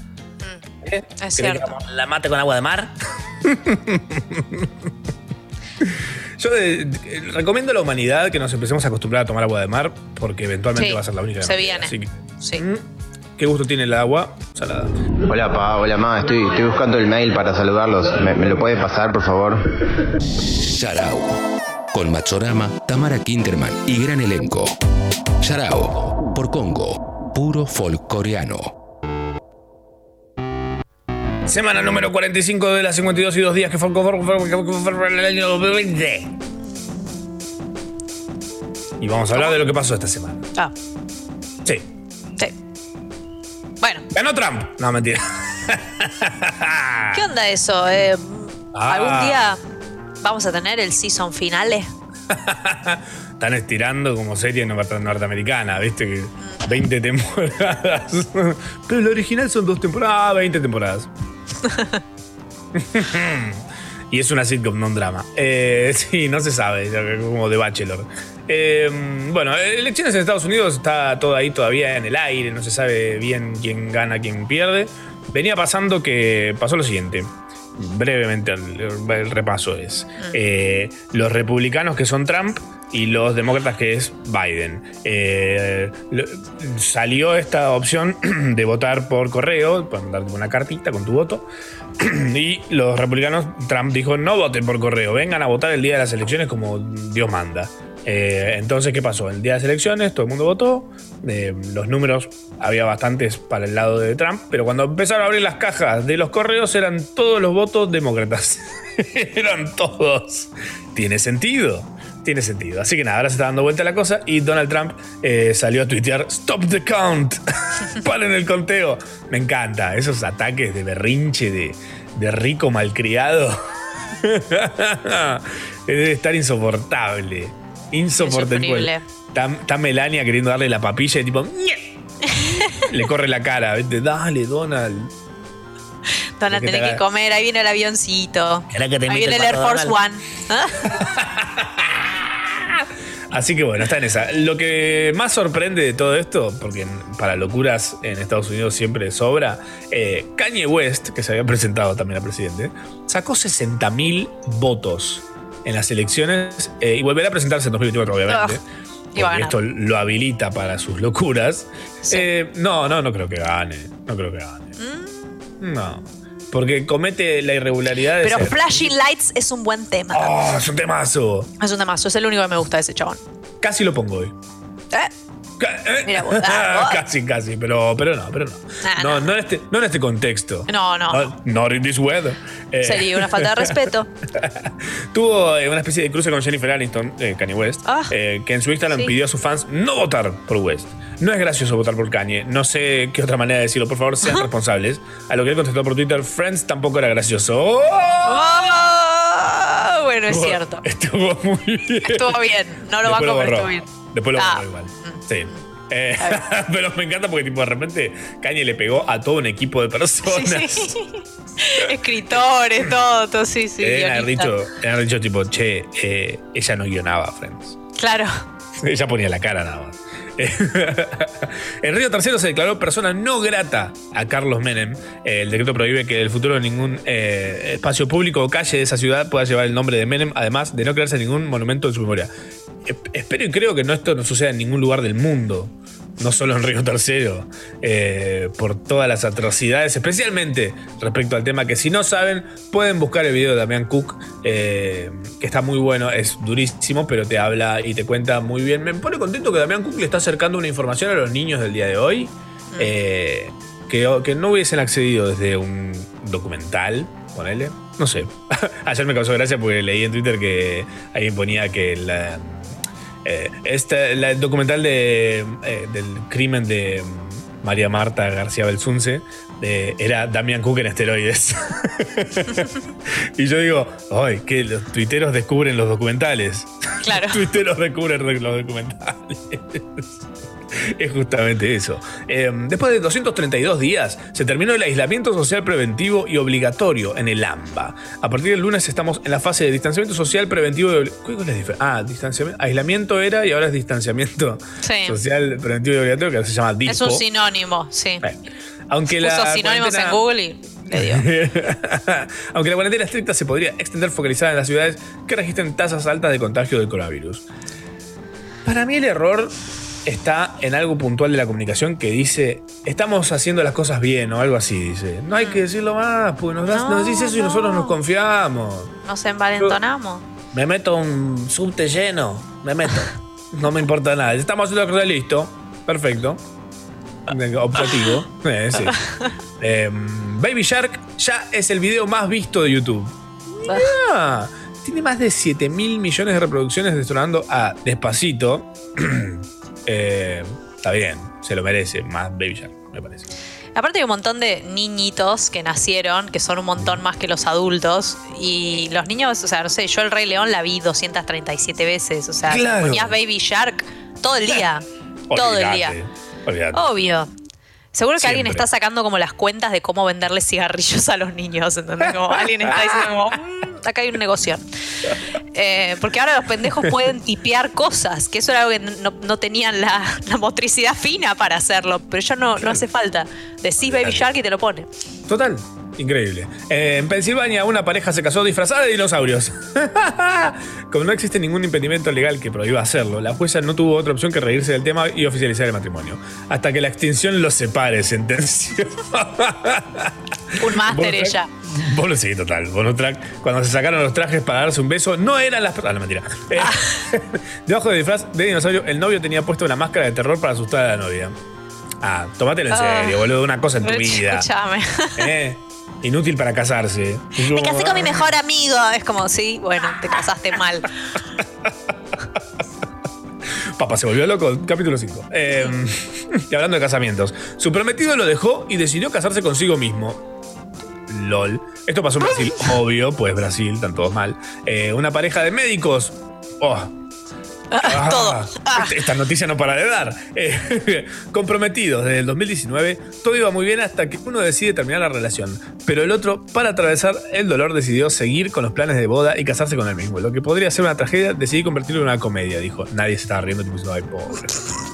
¿Eh? Es ¿Querés cierto. que la mate con agua de mar? [LAUGHS] Yo eh, recomiendo a la humanidad que nos empecemos a acostumbrar a tomar agua de mar porque eventualmente Sí, va a ser la única. se viene. Así que, Sí. mm, ¿Qué gusto tiene el agua salada? Hola pa, hola ma, estoy, estoy buscando el mail para saludarlos. ¿Me, me lo puede pasar, por favor? Yarao. Con Machorama, Tamara Kinderman y gran elenco. Yarao. Por Congo. Puro folk coreano. Semana número 45 de las 52 y 2 días que fue el año 2020. Y vamos a hablar de lo que pasó esta semana. Ah, sí. Bueno, Ganó Trump. No, mentira. [LAUGHS] ¿qué onda eso? Eh, Ah. ¿Algún día vamos a tener el season finale? [LAUGHS] Están estirando como serie norte- norteamericana, ¿viste? Que 20 temporadas. [LAUGHS] Pero la original son dos temporadas, 20 temporadas. y es una sitcom, no un drama. Eh, sí, no se sabe, como de Bachelor. Eh, bueno, elecciones en Estados Unidos está todo ahí todavía en el aire, no se sabe bien quién gana, quién pierde. Venía pasando que pasó lo siguiente. Brevemente el, el repaso es. eh, los republicanos que son Trump y los demócratas que es Biden. Eh, salió esta opción [CLEARS THROAT] de votar por correo, mandar una cartita con tu voto. [CLEARS THROAT] y los republicanos, Trump dijo, no voten por correo, vengan a votar el día de las elecciones como Dios manda. Eh, entonces, ¿qué pasó? El día de las elecciones todo el mundo votó, eh, los números había bastantes para el lado de Trump, pero cuando empezaron a abrir las cajas de los correos eran todos los votos demócratas. [LAUGHS] eran todos. Tiene sentido. Tiene sentido. Así que nada, ahora se está dando vuelta la cosa y Donald Trump eh, salió a tuitear Stop the count. [LAUGHS] Paren el conteo. Me encanta. Esos ataques de berrinche, de, de rico malcriado. [LAUGHS] Debe estar insoportable. Insoportable. Está, está Melania queriendo darle la papilla y tipo. [LAUGHS] Le corre la cara, ¿viste? Dale, Donald. Van a que que comer, ahí viene el avioncito. ¿Querés que te Ahí viene el Air Force Donald? One. ¿Ah? [LAUGHS] Así que bueno, está en esa. Lo que más sorprende de todo esto, porque para locuras en Estados Unidos siempre sobra, eh, Kanye West, que se había presentado también a presidente, sacó 60.000 votos en las elecciones eh, y volverá a presentarse en 2024, obviamente. A porque esto lo habilita para sus locuras. Eh, no, no, no creo que gane. No creo que gane. No. Porque comete la irregularidad de Pero ser- Flashing Lights es un buen tema. ¡Oh, es un temazo! Es un temazo, es el único que me gusta de ese chabón. Casi lo pongo hoy. ¿Eh? Mira vos, ah, [LAUGHS] vos. casi, casi, pero, pero no, pero no. Nah, no, no en este, no en este contexto. No, no. Not, not in this weather. Eh, Sería una falta de respeto. [LAUGHS] Tuvo eh, una especie de cruce con Jennifer Aniston, eh, Kanye West, Ah. eh, que en su Instagram Sí. pidió a sus fans no votar por West. No es gracioso votar por Kanye. No sé qué otra manera de decirlo. Por favor, sean responsables. A lo que él contestó por Twitter, Friends tampoco era gracioso. ¡Oh! Oh, bueno, es Estuvo- cierto. Estuvo muy bien. Estuvo bien. No lo Después banco, pero borró. estuvo bien. Después lo Ah. borró igual. Sí. Eh, [LAUGHS] pero me encanta porque tipo de repente Kanye le pegó a todo un equipo de personas. Sí, sí. [LAUGHS] Escritores, todo, todo, sí, sí. Haber guionistas. dicho, dicho tipo, che, eh, ella no guionaba Friends. Claro. [LAUGHS] Ella ponía la cara nada más. [LAUGHS] En Río Tercero se declaró persona no grata a Carlos Menem. El decreto prohíbe que el futuro ningún eh, espacio público o calle de esa ciudad pueda llevar el nombre de Menem, además de no crearse ningún monumento en su memoria. Espero y creo que no, esto no suceda en ningún lugar del mundo, no solo en Río Tercero, eh, por todas las atrocidades, especialmente respecto al tema que si no saben, pueden buscar el video de Damián Cook, eh, que está muy bueno, es durísimo, pero te habla y te cuenta muy bien. Me pone contento que Damián Cook le está acercando una información a los niños del día de hoy, eh, que, que no hubiesen accedido desde un documental, ponele. No sé. [LAUGHS] Ayer me causó gracia porque leí en Twitter que alguien ponía que la, eh, este, la- el documental de, eh, del crimen de María Marta García Belsunce eh, era Damián Cook en esteroides. [LAUGHS] y yo digo, ay, que los tuiteros descubren los documentales. Claro. [LAUGHS] Los tuiteros descubren los documentales. [LAUGHS] Es justamente eso. Eh, después de 232 días, se terminó el aislamiento social preventivo y obligatorio en el AMBA. A partir del lunes estamos en la fase de distanciamiento social preventivo y obli- ¿Cuál es la diferencia? Ah, distanciamiento. Aislamiento era y ahora es distanciamiento [LAUGHS] Sí. social preventivo y obligatorio, que se llama DISPO. Es un sinónimo, sí. Aunque la sinónimos en Google y. [LAUGHS] Aunque la cuarentena estricta se podría extender focalizada en las ciudades que registren tasas altas de contagio del coronavirus. Para mí el error está en algo puntual de la comunicación que dice, estamos haciendo las cosas bien o algo así, dice. No hay que decirlo más, porque nos, das- No, nos decís eso y nosotros nos confiamos. Nos envalentonamos. Me meto un subte lleno, me meto. No me importa nada. Estamos haciendo las cosas listo. Perfecto. Objetivo. [LAUGHS] Eh, sí. Em, Baby Shark ya es el video más visto de YouTube. Tiene más de 7 mil millones de reproducciones detonando a Despacito. [CLEARS THROAT] Eh, está bien, se lo merece más Baby Shark, me parece. Aparte hay un montón de niñitos que nacieron, que son un montón más que los adultos. Y los niños, o sea, no sé, yo el Rey León la vi 237 veces. O sea, Claro. ponías Baby Shark todo el día. [LAUGHS] todo el día. Obvio. Seguro que alguien está sacando como las cuentas de cómo venderle cigarrillos a los niños, ¿entendés? Como alguien está diciendo como, "Mm, acá hay un negocio. Eh, porque ahora los pendejos pueden tipear cosas, que eso era algo que no, no tenían la, la motricidad fina para hacerlo, pero ya no, no hace falta. Decís Baby Shark y te lo pone. Total, increíble. Eh, en Pensilvania, una pareja se casó disfrazada de dinosaurios. [LAUGHS] Como no existe ningún impedimento legal que prohíba hacerlo, la jueza no tuvo otra opción que reírse del tema y oficializar el matrimonio. Hasta que la extinción los separe, sentenció. Un máster [LAUGHS] ella. [LAUGHS] Bonus, sí, total. Bonus track. Cuando se sacaron los trajes para darse un beso, no eran las. Ah, no, mentira. Eh, [LAUGHS] [LAUGHS] debajo del disfraz de dinosaurio, el novio tenía puesto una máscara de terror para asustar a la novia. Ah, tómatelo en Ah. serio, boludo. Una cosa en tu vida. Escúchame. Eh, inútil para casarse. Me casé con mi mejor amigo. Es como, sí, bueno, te casaste mal. Papá se volvió loco, capítulo 5. y hablando de casamientos, su prometido lo dejó y decidió casarse consigo mismo. LOL. Esto pasó en Brasil, obvio, pues Brasil, están todos mal. Eh, una pareja de médicos. Oh. Ah, esta- Esta noticia no para de dar. Eh, [LAUGHS] comprometidos desde el 2019, todo iba muy bien hasta que uno decide terminar la relación. Pero el otro, para atravesar el dolor, decidió seguir con los planes de boda y casarse con él mismo. Lo que podría ser una tragedia, decidí convertirlo en una comedia, dijo. Nadie se estaba riendo, tipo, ay, pobre.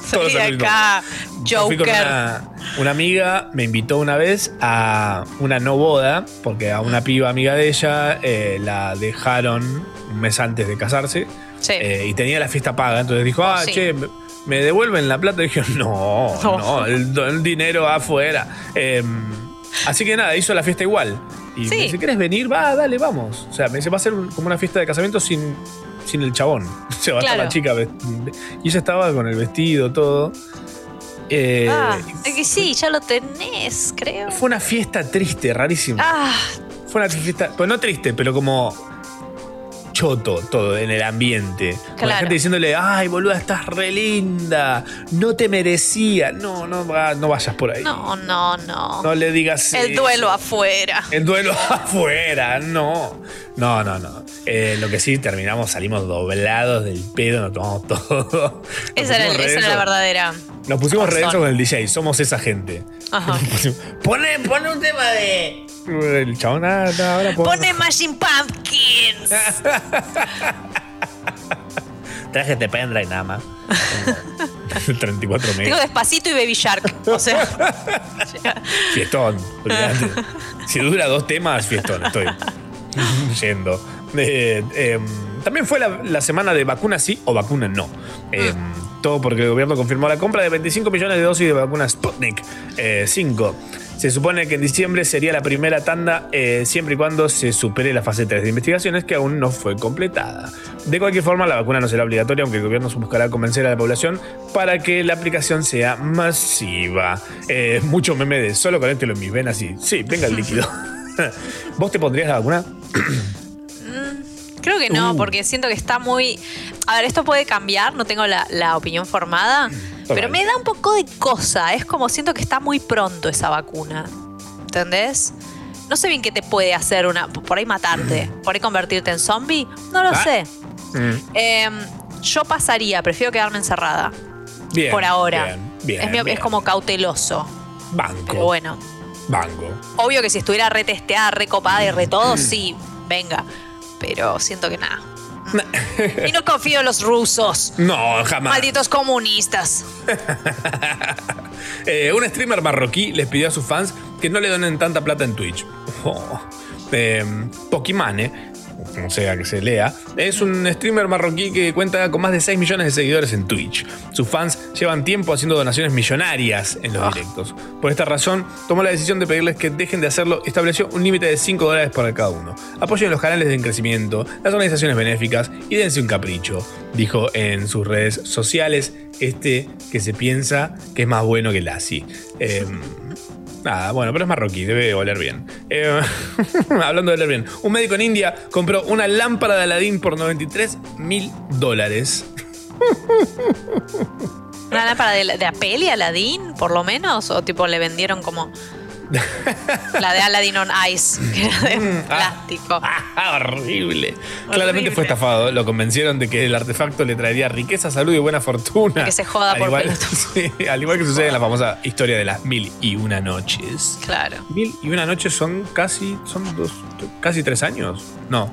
[LAUGHS] Salí de acá, yo fui con Joker. una, una amiga, me invitó una vez a una no boda, porque a una piba amiga de ella eh, la dejaron un mes antes de casarse eh, y tenía la fiesta paga. Entonces dijo, ah, Sí. che, me- devuelven la plata. Y dije, no, No. [LAUGHS] no, el, el dinero afuera. Eh, así que nada, hizo la fiesta igual. Y me dice, ¿quieres venir? Va, dale, vamos. O sea, me dice, va a ser un- como una fiesta de casamiento sin, sin el chabón. [LAUGHS] Se va a estar la chica. Y ella estaba con el vestido, todo. Eh, Ah, es que sí, ya lo tenés, creo. fue una fiesta triste, rarísima. Ah, Fue una fiesta, pues no triste, pero como choto todo en el ambiente. Con la gente diciéndole, ay, boluda, estás re linda, no te merecía. No, no, no vayas por ahí. no, no, no. No le digas El eso. duelo afuera. El duelo [LAUGHS] afuera, no. No, no, no. Eh, lo que sí, terminamos, salimos doblados del pedo, nos tomamos [LAUGHS] todo. Esa era, esa era la verdadera. Nos pusimos redensos con el DJ, somos esa gente. Ajá. [LAUGHS] Pone, pone un tema de. El chabón, ah, ahora Pone Machine Pumpkins. [LAUGHS] Traje este pendrive nada más. [LAUGHS] 34 Tengo megas. despacito y Baby Shark. O sea, [LAUGHS] Fiestón. Si dura dos temas, fiestón, estoy yendo. Eh, em, también fue la, la semana de vacuna sí o vacuna no. Em, Todo porque el gobierno confirmó la compra de 25 millones de dosis de vacuna Sputnik eh, 5. Se supone que en diciembre sería la primera tanda eh, siempre y cuando se supere la fase 3 de investigaciones que aún no fue completada. De cualquier forma, la vacuna no será obligatoria, aunque el gobierno buscará convencer a la población para que la aplicación sea masiva. Eh, mucho meme de solo conéctelo en mis venas y sí, venga el líquido. [LAUGHS] ¿Vos te pondrías la vacuna? creo que no, Uh. porque siento que está muy. A ver, esto puede cambiar, no tengo la, la opinión formada, pero me da un poco de cosa. Es como siento que está muy pronto esa vacuna. ¿Entendés? No sé bien qué te puede hacer una. Por ahí matarte, por ahí convertirte en zombie. No lo Ah. sé. Em, yo pasaría, prefiero quedarme encerrada. Bien. por ahora. Bien, bien, es, mi- es bien. como cauteloso. Banco. Pero bueno. Banco. Obvio que si estuviera retesteada, recopada y re todo, [CLEARS THROAT] sí, venga. Pero siento que nada. [LAUGHS] Y no confío en los rusos. No, jamás. Malditos comunistas. [LAUGHS] Eh, un streamer marroquí les pidió a sus fans que no le donen tanta plata en Twitch. Oh. Eh, Pokimane como sea que se lea, es un streamer marroquí que cuenta con más de 6 millones de seguidores en Twitch. Sus fans llevan tiempo haciendo donaciones millonarias en los directos. Por esta razón, tomó la decisión de pedirles que dejen de hacerlo y estableció un límite de 5 dólares para cada uno. Apoyen los canales en crecimiento, las organizaciones benéficas y dense un capricho, dijo en sus redes sociales este que se piensa que es más bueno que Lassie. Em, Nada, bueno, pero es marroquí, debe oler bien. Eh, [LAUGHS] hablando de oler bien, un médico en India compró una lámpara de Aladín por 93 mil dólares. ¿Una lámpara de, de Apple y Aladdin, por lo menos? ¿O tipo le vendieron como la de Aladdin on Ice, que era de plástico? Ah, [LAUGHS] horrible. Claramente fue estafado. Lo convencieron de que el artefacto le traería riqueza, salud y buena fortuna. Que se joda al por igual, [LAUGHS] sí, al igual que sucede en la famosa historia de las mil y una noches. Claro. Mil y una noches son casi, son dos, casi tres años. No,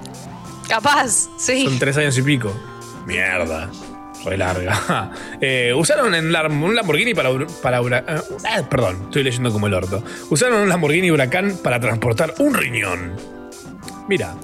Capaz, sí. son tres años y pico. Mierda. Re larga. [LAUGHS] Eh, usaron un Lamborghini para. para eh, ah, perdón, estoy leyendo como el orto. Usaron un Lamborghini Huracán para transportar un riñón. Mira,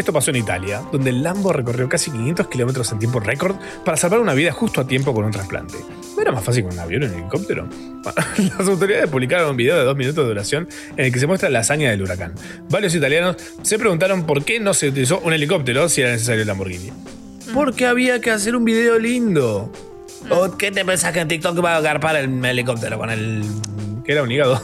esto pasó en Italia, donde el Lambo recorrió casi 500 kilómetros en tiempo récord para salvar una vida justo a tiempo con un trasplante. ¿No era más fácil con un avión o un helicóptero? [LAUGHS] Las autoridades publicaron un video de dos minutos de duración en el que se muestra la hazaña del huracán. Varios italianos se preguntaron por qué no se utilizó un helicóptero si era necesario el Lamborghini. Porque había que hacer un video lindo. ¿O qué te pensás que en TikTok va a agarpar el helicóptero con el. Que era un hígado?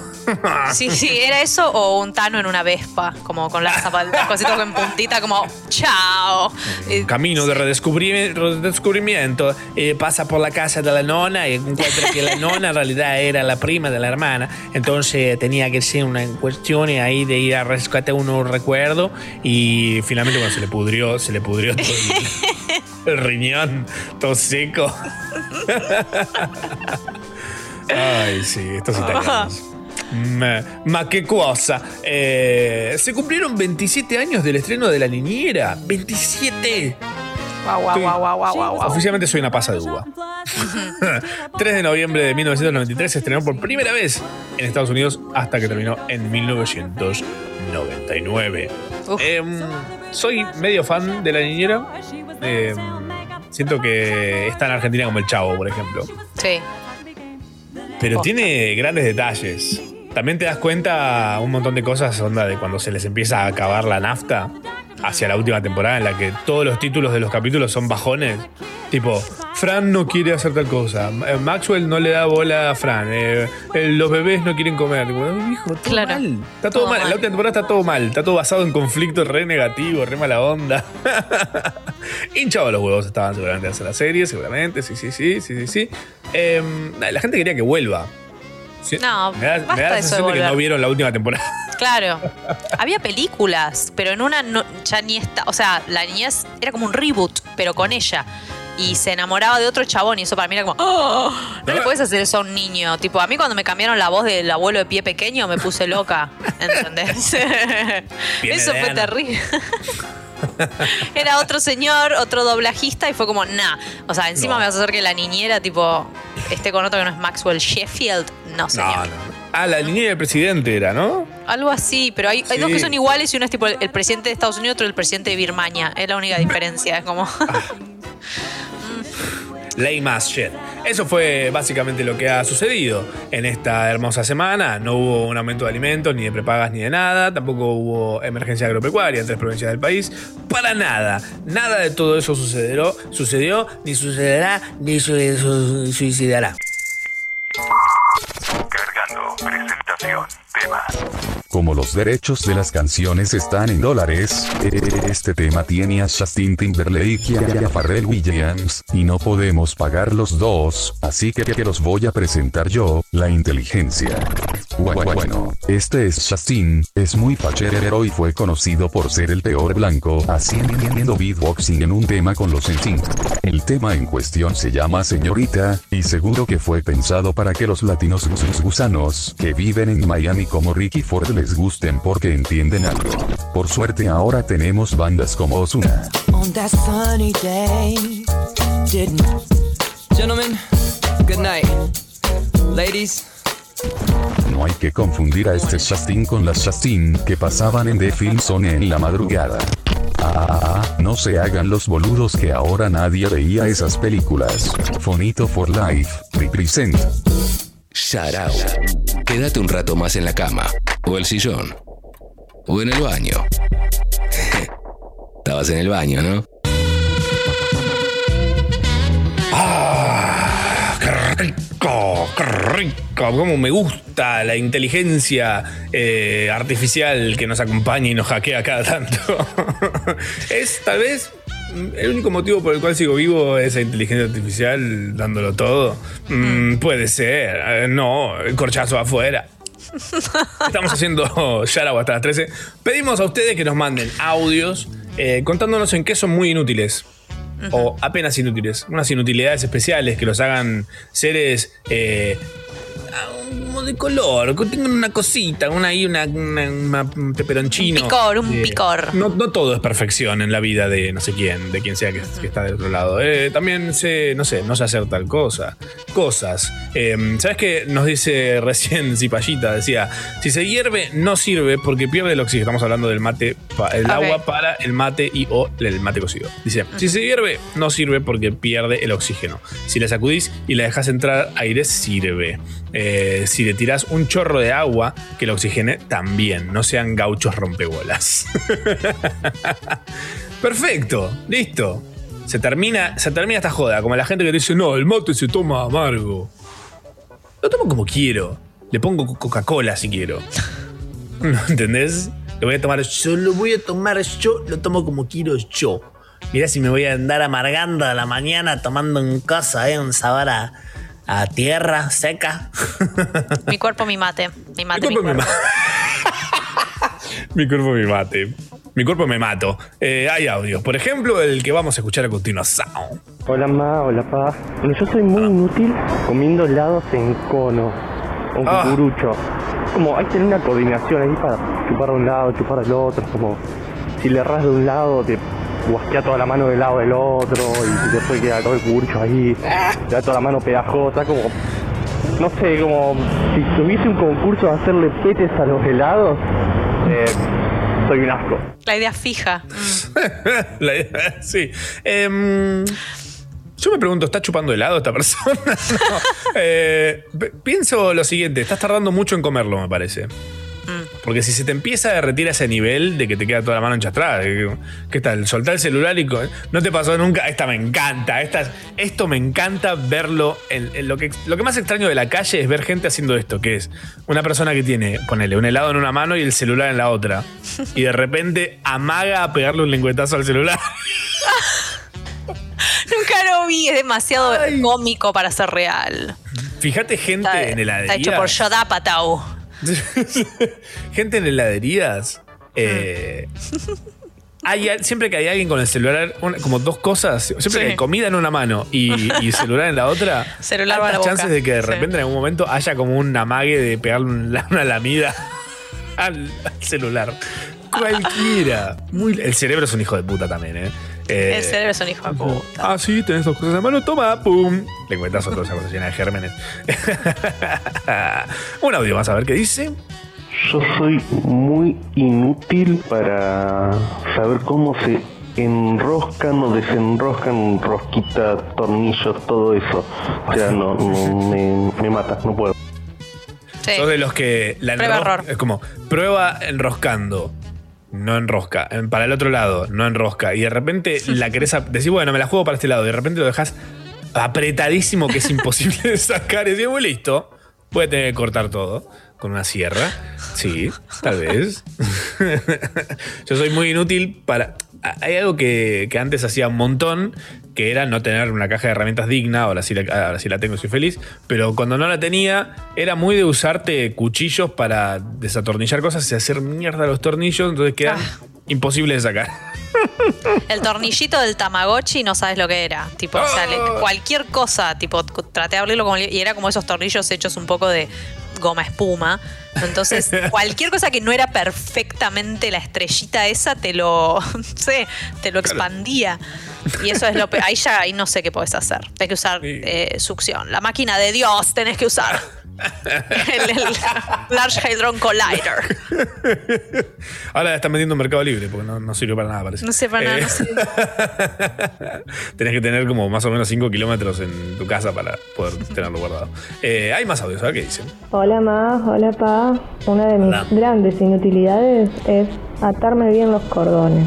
Sí, sí, era eso o un Tano en una Vespa, como con las zapatas, cositas en puntita, como chao. Eh, Camino de redescubri- redescubrimiento. eh, pasa por la casa de la nona y encuentra que la nona en realidad era la prima de la hermana. Entonces tenía que ser una cuestión ahí de ir a rescatar unos recuerdos. Y finalmente cuando se le pudrió, se le pudrió todo el, el [LAUGHS] riñón, todo seco. [LAUGHS] Ay, sí, estos italianos. [LAUGHS] Ma, ma qué cosa. Eh, se cumplieron 27 años del estreno de La Niñera. ¡27! Guau, guau, guau, guau, guau, guau, guau. Oficialmente soy una pasa de uva. [LAUGHS] 3 de noviembre de 1993 se estrenó por primera vez en Estados Unidos hasta que terminó en 1999. Em, soy medio fan de La Niñera. Em, siento que está en Argentina como el Chavo, por ejemplo. Sí. Pero tiene grandes detalles. También te das cuenta un montón de cosas, onda de cuando se les empieza a acabar la nafta hacia la última temporada en la que todos los títulos de los capítulos son bajones. Tipo, Fran no quiere hacer tal cosa, eh, Maxwell no le da bola a Fran, eh, eh, los bebés no quieren comer. Tipo, "Ay, hijo, todo Claro. mal. Está todo, Todo mal. Mal. la última temporada está todo mal. Está todo basado en conflictos re negativos, re mala onda. [LAUGHS] Hinchados los huevos estaban seguramente hacer la serie, seguramente. Sí, sí, sí, sí, sí, sí. Nada, la gente quería que vuelva. Sí, No, me da, me basta da la de sensación de que no vieron la última temporada. [LAUGHS] Claro. Había películas, pero en una no- ya ni está. O sea, la niñez era como un reboot, pero con ella. Y se enamoraba de otro chabón y eso para mí era como. ¡Oh! No le puedes hacer eso a un niño. Tipo, a mí cuando me cambiaron la voz del abuelo de pie pequeño me puse loca. [LAUGHS] ¿Entendés? eso fue terrible. Era otro señor, otro doblajista y fue como, nah. O sea, encima No. me vas a hacer que la niñera, tipo, esté con otro que no es Maxwell Sheffield. No, señor. No, no. Ah, la línea del presidente era, ¿no? Algo así, pero hay, hay dos que son iguales y uno es tipo el, el presidente de Estados Unidos y otro el presidente de Birmania. Es la única diferencia. Es como. [LAUGHS] Lame shit. Eso fue básicamente lo que ha sucedido en esta hermosa semana. No hubo un aumento de alimentos, ni de prepagas, ni de nada. Tampoco hubo emergencia agropecuaria en tres provincias del país. Para nada. Nada de todo eso sucedió, sucedió ni sucederá, ni su- su- suicidará. Cargando. Tema. Como los derechos de las canciones están en dólares, eh, este tema tiene a Justin Timberlake y a Pharrell Williams, y no podemos pagar los dos, así que, que los voy a presentar yo, la inteligencia. Bu- Bueno, este es Justin, es muy fachero y fue conocido por ser el peor blanco haciendo beatboxing en un tema con los NSYNC. El tema en cuestión se llama Señorita, y seguro que fue pensado para que los latinos gus- gusanos que viven en Miami como Ricky Ford les gusten porque entienden algo. Por suerte ahora tenemos bandas como Ozuna. on that sunny day. Didn't. Gentlemen, good night. Ladies, No hay que confundir a este Justin con las Justin que pasaban en The Film Zone en la madrugada. Ah, no se hagan los boludos que ahora nadie veía esas películas. Fonito for Life, represent. Sharao. Quédate un rato más en la cama, o el sillón, o en el baño. [LAUGHS] Estabas en el baño, ¿no? ¡Ah! ¡Qué rico! ¡Qué rico! Cómo me gusta la inteligencia eh, artificial que nos acompaña y nos hackea cada tanto. [LAUGHS] es tal vez el único motivo por el cual sigo vivo esa inteligencia artificial dándolo todo. Mm, puede ser. No, el corchazo afuera. [LAUGHS] Estamos haciendo Yarao hasta las 13. Pedimos a ustedes que nos manden audios eh, contándonos en qué son muy inútiles. O apenas inútiles. Unas inutilidades especiales que los hagan seres eh, como de color, que tengan una cosita, una ahí, una, una, una- un picor, un Eh, picor. No, no todo es perfección en la vida de no sé quién, de quien sea que, que está del otro lado. Eh, también sé, no sé, no sé hacer tal cosa. Cosas. Eh, ¿Sabes qué? Nos dice [LAUGHS] recién Zipallita, decía, si se hierve no sirve porque pierde el oxígeno. Estamos hablando del mate, el agua para el mate y o el mate cocido. Dice, si se hierve no sirve porque pierde el oxígeno. Si la sacudís y la dejas entrar aire, sirve. Eh, si le tirás un chorro de agua que lo oxigene, también. No sean gauchos rompebolas. [LAUGHS] Perfecto, listo. Se termina, se termina esta joda, como la gente que dice, no, el mate se toma amargo. Lo tomo como quiero. Le pongo co- Coca-Cola si quiero. [LAUGHS] ¿No entendés? Lo voy a tomar yo, lo voy a tomar yo, lo tomo como quiero yo. Mirá si me voy a andar amargando a la mañana tomando un cosa, ¿eh? un sabor a, a tierra seca. Mi cuerpo, mi mate. Mi mate, mi cuerpo, mi cuerpo. Mi cuerpo [LAUGHS] me mate. Mi cuerpo me mato. Eh, hay audios. Por ejemplo, el que vamos a escuchar a continuación. Hola ma, hola pa. Bueno, yo soy muy inútil comiendo helados en cono, con Ah. cucurucho. Como hay que tener una coordinación ahí para chupar de un lado, chupar del otro. Como si le erras de un lado, te guasquea toda la mano del lado del otro y después queda todo el cucurucho ahí, te da toda la mano pegajosa. Como, no sé, como si tuviese un concurso de hacerle petes a los helados, eh, soy un asco. La idea fija. [LAUGHS] La idea- sí. Em, yo me pregunto, ¿está chupando helado esta persona? [LAUGHS] No. Eh, pienso lo siguiente, estás tardando mucho en comerlo, me parece. Porque si se te empieza a derretir a ese nivel de que te queda toda la mano enchastrada, ¿qué tal? Soltar el celular y no te pasó nunca. Esta me encanta. Esta, esto me encanta verlo. En, en lo, que, lo que más extraño de la calle es ver gente haciendo esto, que es una persona que tiene, ponele, un helado en una mano y el celular en la otra. Y de repente amaga a pegarle un lengüetazo al celular. [LAUGHS] Nunca lo vi, es demasiado cómico para ser real. Fíjate gente Está, en heladerías. está hecho por Yoda Patau. [LAUGHS] gente en heladerías. eh, hay siempre que hay alguien con el celular, una- como dos cosas, siempre Sí. que hay comida en una mano y, y celular en la otra, [LAUGHS] Celular boca. chances de que de Sí. repente en algún momento haya como un amague de pegarle un- una lamida [LAUGHS] al, al celular. Cualquiera. Muy, el cerebro es un hijo de puta también, ¿eh? Eh, El cerebro es un hijo de puta. Ah, sí, tenés dos cosas en mano, toma, pum. Le cuentas otra cosa llena de gérmenes. [LAUGHS] un audio más a ver qué dice. Yo soy muy inútil para saber cómo se enroscan o desenroscan rosquitas, tornillos, todo eso. O sea, no, no, me, me mata, no puedo. Sos de los que la Prueba, enro- error. es como prueba enroscando. No enrosca. En- Para el otro lado, no enrosca. Y de repente [LAUGHS] la querés. Decís, bueno, me la juego para este lado. Y de repente lo dejas apretadísimo que es [LAUGHS] imposible de sacar. Y decís, bueno, listo. Voy a tener que cortar todo con una sierra. Sí, tal vez. [LAUGHS] Yo soy muy inútil para. Hay algo que, que antes hacía un montón, que era no tener una caja de herramientas digna, ahora sí la, ahora sí la tengo soy feliz, pero cuando no la tenía, era muy de usarte cuchillos para desatornillar cosas y hacer mierda los tornillos, entonces quedan imposibles de sacar. El tornillito del Tamagotchi no sabes lo que era. Tipo, o sea, le- cualquier cosa, tipo, traté de abrirlo como, y era como esos tornillos hechos un poco de goma espuma. Entonces, [LAUGHS] cualquier cosa que no era perfectamente la estrellita esa, te lo, no [LAUGHS] sé, te lo expandía. Y eso es lo Ahí ya ahí no sé qué podés hacer. Tenés que usar eh, succión. La máquina de Dios tenés que usar. [LAUGHS] [LAUGHS] el, el Large Hadron Collider. [LAUGHS] Ahora están vendiendo en Mercado Libre porque no, no sirve para nada, parece. No sé para nada, Eh, no. [LAUGHS] Tenés que tener como más o menos 5 kilómetros en tu casa para poder tenerlo guardado. Eh, hay más audios, ver qué dicen. Hola Ma, hola Pa. Una de mis Hola. grandes inutilidades es atarme bien los cordones.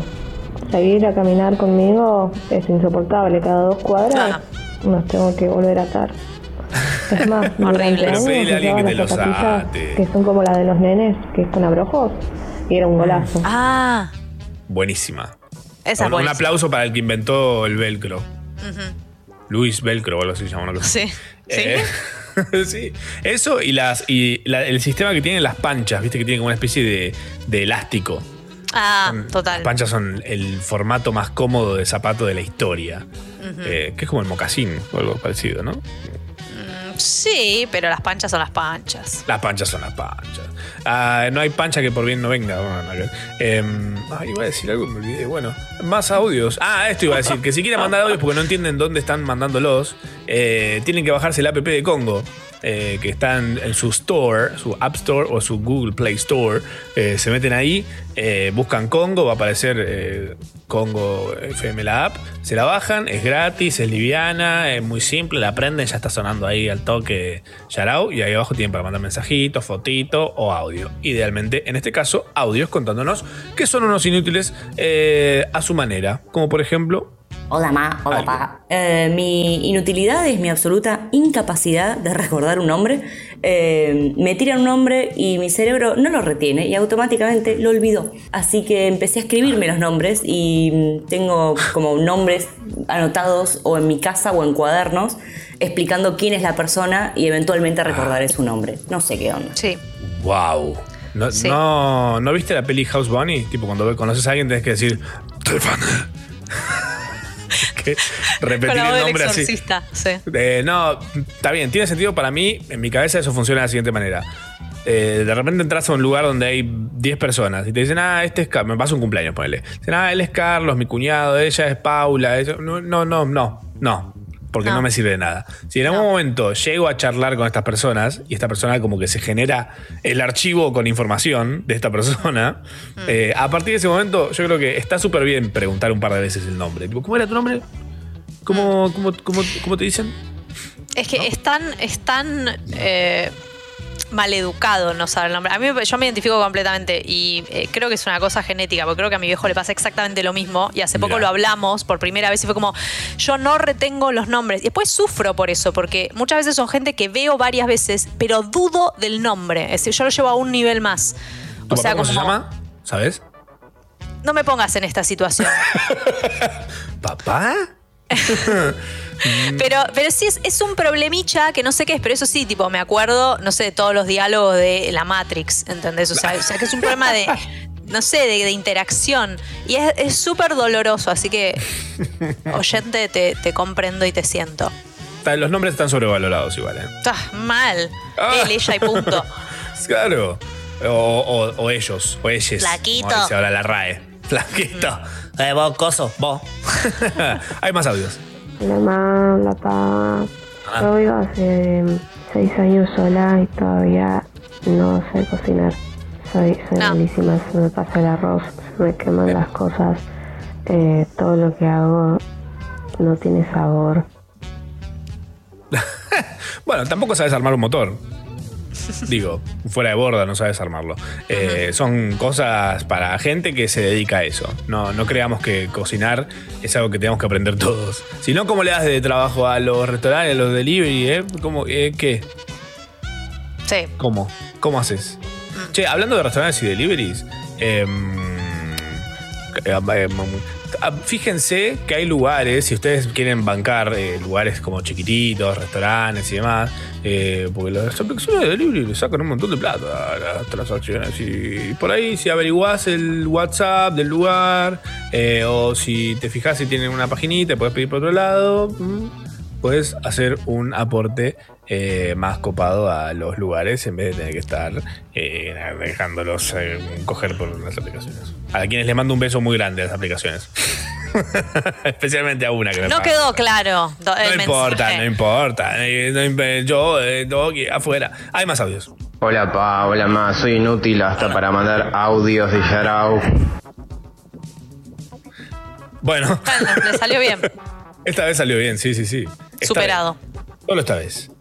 Seguir a caminar conmigo es insoportable. Cada dos cuadras nos tengo que volver a atar. Es más, durante Pero pedile a alguien que te las los ate. que son como las de los nenes, que es con abrojos, y era un golazo. Ah, Buenísima. esa un, un aplauso para el que inventó el velcro. Luis Velcro o algo así se llama. así. Sí. Eh, [LAUGHS] sí. Eso y las y la- el sistema que tienen las panchas, viste que tiene como una especie de, de elástico. Ah, Las total. panchas son el formato más cómodo de zapato de la historia. Eh, que es como el mocasín o algo parecido, ¿no? Sí, pero las panchas son las panchas. Las panchas son las panchas. Ah, no hay pancha que por bien no venga. Bueno, ver. Em, ah, iba a decir algo, me olvidé. Bueno, más audios. Ah, esto iba a decir. Que si quieren mandar audios porque no entienden dónde están mandándolos, eh, tienen que bajarse el app de Congo. Eh, que están en su store, su App Store o su Google Play Store. Eh, se meten ahí, eh, buscan Congo, va a aparecer Congo FM la app. Se la bajan, es gratis, es liviana, es muy simple, la aprenden, ya está sonando ahí al toque Yarao. Y ahí abajo tienen para mandar mensajitos, fotitos o audio. Idealmente, en este caso, audios contándonos que son unos inútiles a su manera. Como por ejemplo, Hola Ma, hola Pa. Eh, mi inutilidad es mi absoluta incapacidad de recordar un nombre. Eh, me tiran un nombre y mi cerebro no lo retiene y automáticamente lo olvidó. Así que empecé a escribirme los nombres y mm, tengo como nombres anotados o en mi casa o en cuadernos explicando quién es la persona y eventualmente recordaré su nombre. No sé qué onda. Sí. wow. ¿No, Sí. no, ¿no viste la peli House Bunny? Tipo, cuando conoces a alguien tenés que decir, [LAUGHS] que repetir Con la voz el del nombre así. sí. Eh, no, está bien, tiene sentido para mí. En mi cabeza eso funciona de la siguiente manera. Eh, de repente entras a un lugar donde hay 10 personas y te dicen, ah, este es Carlos. Me pasa un cumpleaños, ponele. Dicen, ah, él es Carlos, mi cuñado, ella es Paula. ella- No, no, no, no, no. Porque no. me sirve de nada. Si en algún momento llego a charlar con estas personas y esta persona como que se genera el archivo con información de esta persona, eh, a partir de ese momento yo creo que está súper bien preguntar un par de veces el nombre. Tipo, ¿Cómo era tu nombre? ¿Cómo, cómo, cómo, cómo te dicen? Es que es tan, es tan eh, maleducado no saber el nombre. A mí me- yo me identifico completamente y eh, creo que es una cosa genética, porque creo que a mi viejo le pasa exactamente lo mismo y hace poco lo hablamos por primera vez y fue como, yo no retengo los nombres. Y después sufro por eso, porque muchas veces son gente que veo varias veces, pero dudo del nombre. Es decir, yo lo llevo a un nivel más. ¿Tu O sea, papá cómo se llama? ¿Sabes? no me pongas en esta situación. [LAUGHS] ¿Papá? [LAUGHS] Pero, pero sí es, es un problemicha que no sé qué es, pero eso sí, tipo, me acuerdo, no sé, de todos los diálogos de la Matrix, ¿entendés? O sea, o sea, que es un problema de, no sé, de, de interacción. Y es súper doloroso, así que, oyente, te, te comprendo y te siento. Los nombres están sobrevalorados igual, ¿eh? Estás mal. Él, ella y punto. [LAUGHS] Claro. O, o- o ellos, o ellos. Flaquito. Como dice ahora la RAE. Flaquito. Eh, vos, coso, vos. [LAUGHS] Hay más audios. La mamá, la pa. Yo vivo hace seis años sola y todavía no sé cocinar. Soy, soy malísima, se me pasa el arroz, se me queman las cosas. Eh, todo lo que hago no tiene sabor. [LAUGHS] Bueno, tampoco sabes armar un motor. Digo, fuera de borda no sabes armarlo. Eh, son cosas para gente que se dedica a eso. No, no creamos que cocinar es algo que tenemos que aprender todos. Si no, ¿cómo le das de trabajo a los restaurantes, a los delivery? Eh? ¿Cómo, eh, ¿Qué? Sí. ¿Cómo? ¿Cómo haces? Che, hablando de restaurantes y deliveries, em, eh, em, fíjense que hay lugares, si ustedes quieren bancar eh, lugares como chiquititos, restaurantes y demás, eh, porque las aplicaciones de delivery le sacan un montón de plata a las transacciones. Y por ahí, si averiguás el WhatsApp del lugar, eh, o si te fijas si tienen una paginita, puedes pedir por otro lado. mm, puedes hacer un aporte eh, más copado a los lugares en vez de tener que estar eh, dejándolos eh, coger por las aplicaciones. A quienes les mando un beso muy grande a las aplicaciones. [LAUGHS] Especialmente a una que me No quedó claro. No importa, no importa. No imp- yo, eh, afuera. Hay más audios. Hola pa, hola ma, soy inútil hasta para mandar audios de Yarao. Bueno, Bueno, le salió bien. [LAUGHS] esta vez salió bien, sí, sí, sí. Esta Superado. vez. Solo esta vez.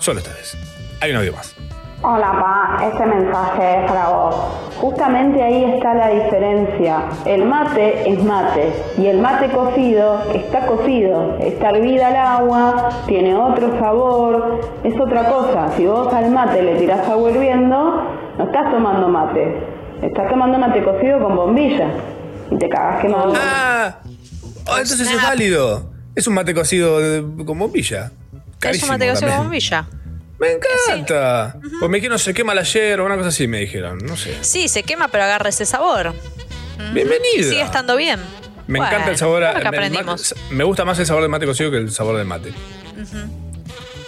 Solo esta vez. Hay un audio más. Hola, pa, este mensaje es para vos. Justamente ahí está la diferencia. El mate es mate y el mate cocido está cocido, está hervida el agua, tiene otro sabor, es otra cosa. Si vos al mate le tirás agua hirviendo, no estás tomando mate, estás tomando mate cocido con bombilla y te cagas quemando. Ah, oh, entonces es válido. Es un mate cocido de- con bombilla. Carísimo mate cocido también. con bombilla. Me encanta. Pues me dijeron se quema la yerba, una cosa así me dijeron. No sé. Sí, se quema, pero agarra ese sabor. Bienvenida. Sigue estando bien. Me Bueno, encanta el sabor. a- me- el aprendimos. mate- me gusta más el sabor del mate cocido que el sabor del mate.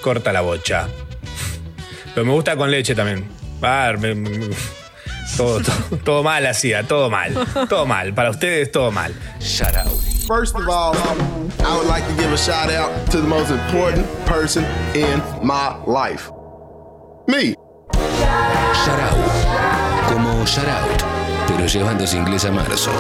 Corta la bocha. Pero me gusta con leche también. Ah, me- me- todo, todo, todo mal hacía, todo mal. Todo mal. Para ustedes, todo mal. First of all, I would like to give a shout out to the most important person in my life. Me. Shoutout. Como shoutout, pero llevándose inglés a marzo.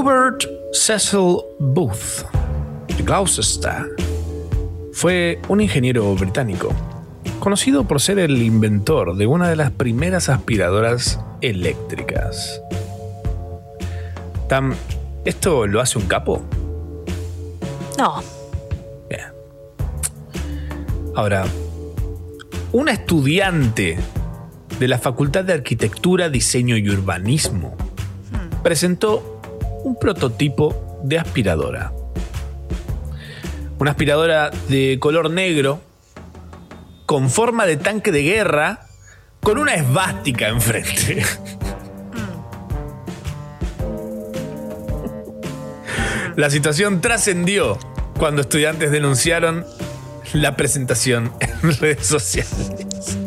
Hubert Cecil Booth de Gloucester fue un ingeniero británico, conocido por ser el inventor de una de las primeras aspiradoras eléctricas. Tam, ¿esto lo hace un capo? No. Ahora, una estudiante de la Facultad de Arquitectura, Diseño y Urbanismo presentó un prototipo de aspiradora. Una aspiradora de color negro, con forma de tanque de guerra, con una esvástica enfrente. [LAUGHS] La situación trascendió cuando estudiantes denunciaron la presentación en [LAUGHS] redes sociales.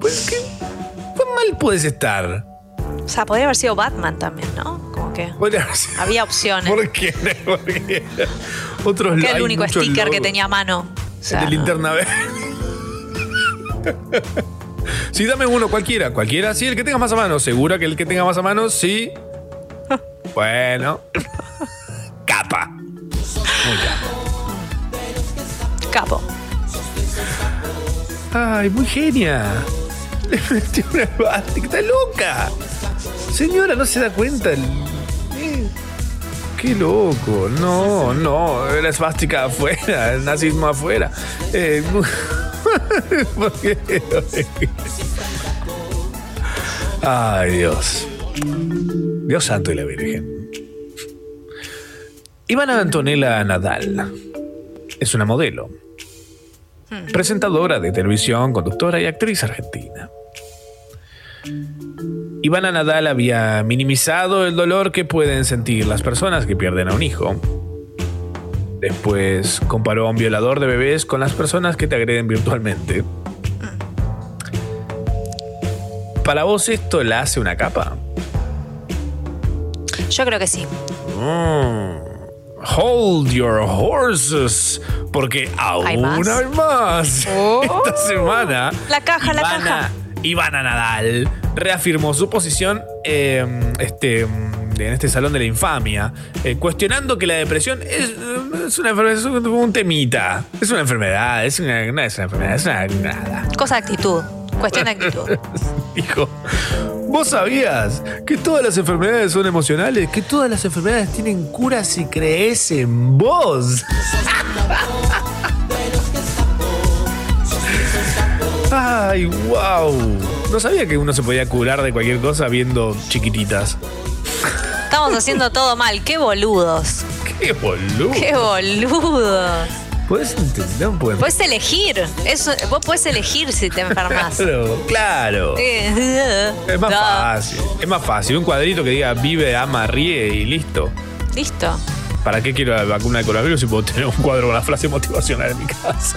Pues qué tan mal puedes estar. O sea, podría haber sido Batman también, ¿no? Como que Podría haber sido- había opciones. ¿Por qué? [LAUGHS] Otros que hay el único muchos sticker que logos. tenía a mano. O sea, El de linterna [LAUGHS] verde. Sí, dame uno cualquiera. Cualquiera, sí, el que tenga más a mano. ¿Segura que el que tenga más a mano? Sí. [LAUGHS] Bueno. Capa. Muy Capo. Ay, muy genia. Le metió una. Está loca. Señora, no se da cuenta. el- Qué loco. No, no. La esvástica afuera. [LAUGHS] El nazismo afuera. Eh, [LAUGHS] ¿por qué? Ay, Dios. Dios santo y la Virgen. Ivana Antonella Nadal es una modelo, presentadora de televisión, conductora y actriz argentina. Ivana Nadal había minimizado el dolor que pueden sentir las personas que pierden a un hijo. Después comparó a un violador de bebés con las personas que te agreden virtualmente. ¿Para vos esto la hace una capa? Yo creo que sí. Mm. Hold your horses, porque aún ¿Hay más? hay más. Esta semana, La caja, la caja. Ivana Nadal reafirmó su posición eh, este, en este salón de la infamia, eh, cuestionando que la depresión es, es una enfermedad, es un, un temita, es una enfermedad, es una, no es una enfermedad, es una nada. Cosa de actitud. Cuestión de actitud. [LAUGHS] Dijo, ¿vos sabías que todas las enfermedades son emocionales? Que todas las enfermedades tienen cura si crees en vos. [LAUGHS] Ay, wow. No sabía que uno se podía curar de cualquier cosa viendo chiquititas. Estamos haciendo todo mal. Qué boludos. Qué boludo. Qué boludos. Puedes no puedes. Puedes elegir. Eso, vos puedes elegir si te enfermas. Claro, claro. Eh, Es más no. fácil. Es más fácil. Un cuadrito que diga vive, ama, ríe y listo. Listo. ¿Para qué quiero la vacuna de coronavirus si puedo tener un cuadro con la frase motivacional en mi casa?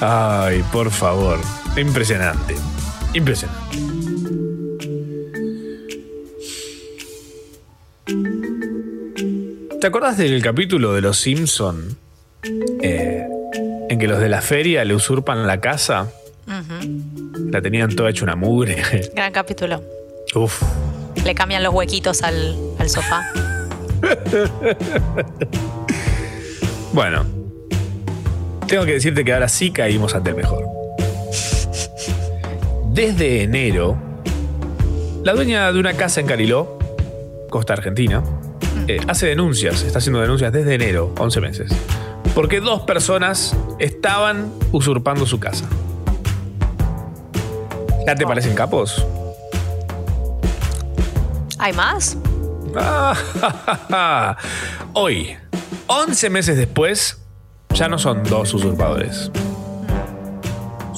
Ay, por favor. Impresionante. Impresionante. ¿Te acordás del capítulo de Los Simpson eh, en que los de la feria le usurpan la casa? La tenían toda hecha una mugre. [LAUGHS] Gran capítulo. Uf. Le cambian los huequitos al, al sofá. [LAUGHS] Bueno, tengo que decirte que ahora sí caímos ante el mejor. Desde enero, la dueña de una casa en Cariló, costa argentina, eh, hace denuncias, está haciendo denuncias desde enero, 11 meses, porque dos personas estaban usurpando su casa. ¿Ya te parecen capos? ¿Hay más? Ah, [LAUGHS] Hoy, 11 meses después, ya no son dos usurpadores.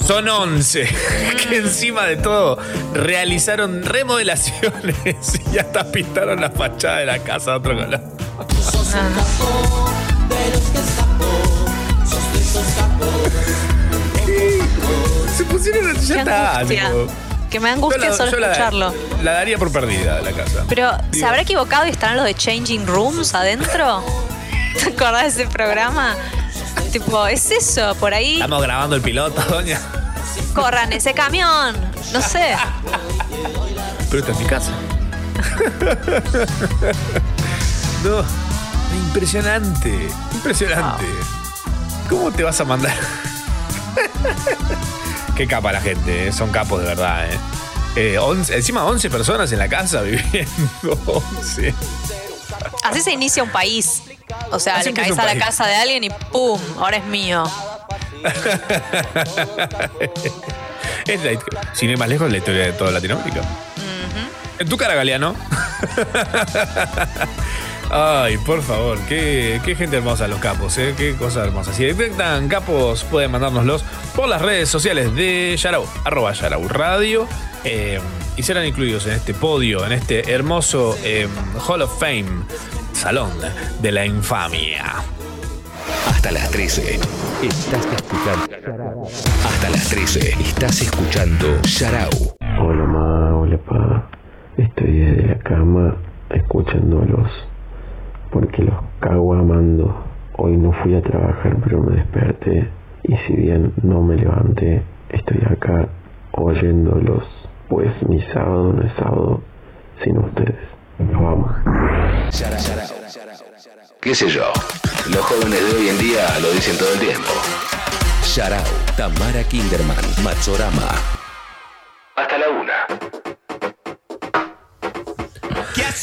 Son 11 [LAUGHS] que encima de todo realizaron remodelaciones [LAUGHS] y hasta pintaron la fachada de la casa de otro color. Se pusieron ya Qué está, angustia. tipo. Que me angustia Yo la- solo la- escucharlo. La daría por perdida la casa. Pero, ¿se habrá equivocado y estarán los de Changing Rooms adentro? [LAUGHS] ¿Te acordás de ese programa? Tipo, es eso, por ahí Estamos grabando el piloto, doña. corran ese camión. No sé. Pero está en mi casa. no, impresionante, impresionante. ¿Cómo te vas a mandar? Qué capa la gente, eh, son capos de verdad. Eh. Eh, 11 encima 11 personas en la casa viviendo. [LAUGHS] 11. Así se inicia un país. O sea, le caes a la país. casa de alguien y ¡pum! Ahora es mío. [LAUGHS] es la, sin ir más lejos, la historia de toda Latinoamérica. En tu cara, Galeano. Ay, por favor, qué, qué gente hermosa los capos, ¿eh? qué cosa hermosa. Si detectan capos, pueden mandárnoslos por las redes sociales de Yarau, arroba Yarau Radio, eh, y serán incluidos en este podio, en este hermoso eh, Hall of Fame, Salón de la Infamia. Hasta las 13. Estás escuchando. Hasta las 13. Estás escuchando Sharau. Hola ma, hola pa. Estoy desde la cama escuchándolos porque los cago amando. Hoy no fui a trabajar pero me desperté y si bien no me levanté, estoy acá oyéndolos, pues mi sábado no es sábado sin ustedes. Los amo. ¿Qué sé yo? Los jóvenes de hoy en día lo dicen todo el tiempo. Sharau, Tamara Kinderman, Matsorama. Hasta la una.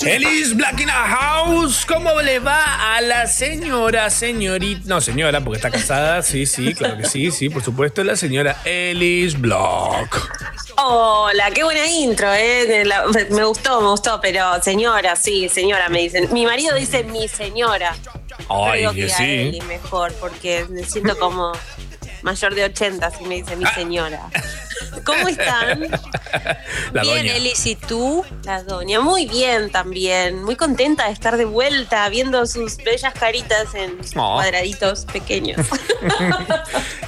Elis Black in a House, ¿cómo le va a la señora, señorita? No, señora, porque está casada, sí, sí, claro que sí, sí, por supuesto, la señora Elis Block. Hola, qué buena intro, ¿eh? La- me gustó, me gustó, pero señora, sí, señora, me dicen. Mi marido dice mi señora. Yo Ay, digo que a sí. Eli mejor, porque me siento como mayor de 80 si me dice mi señora. ¿Cómo están? [LAUGHS] La bien, doña. Elis, ¿y tú? La doña, muy bien también. Muy contenta de estar de vuelta, viendo sus bellas caritas en Oh. cuadraditos pequeños. [LAUGHS]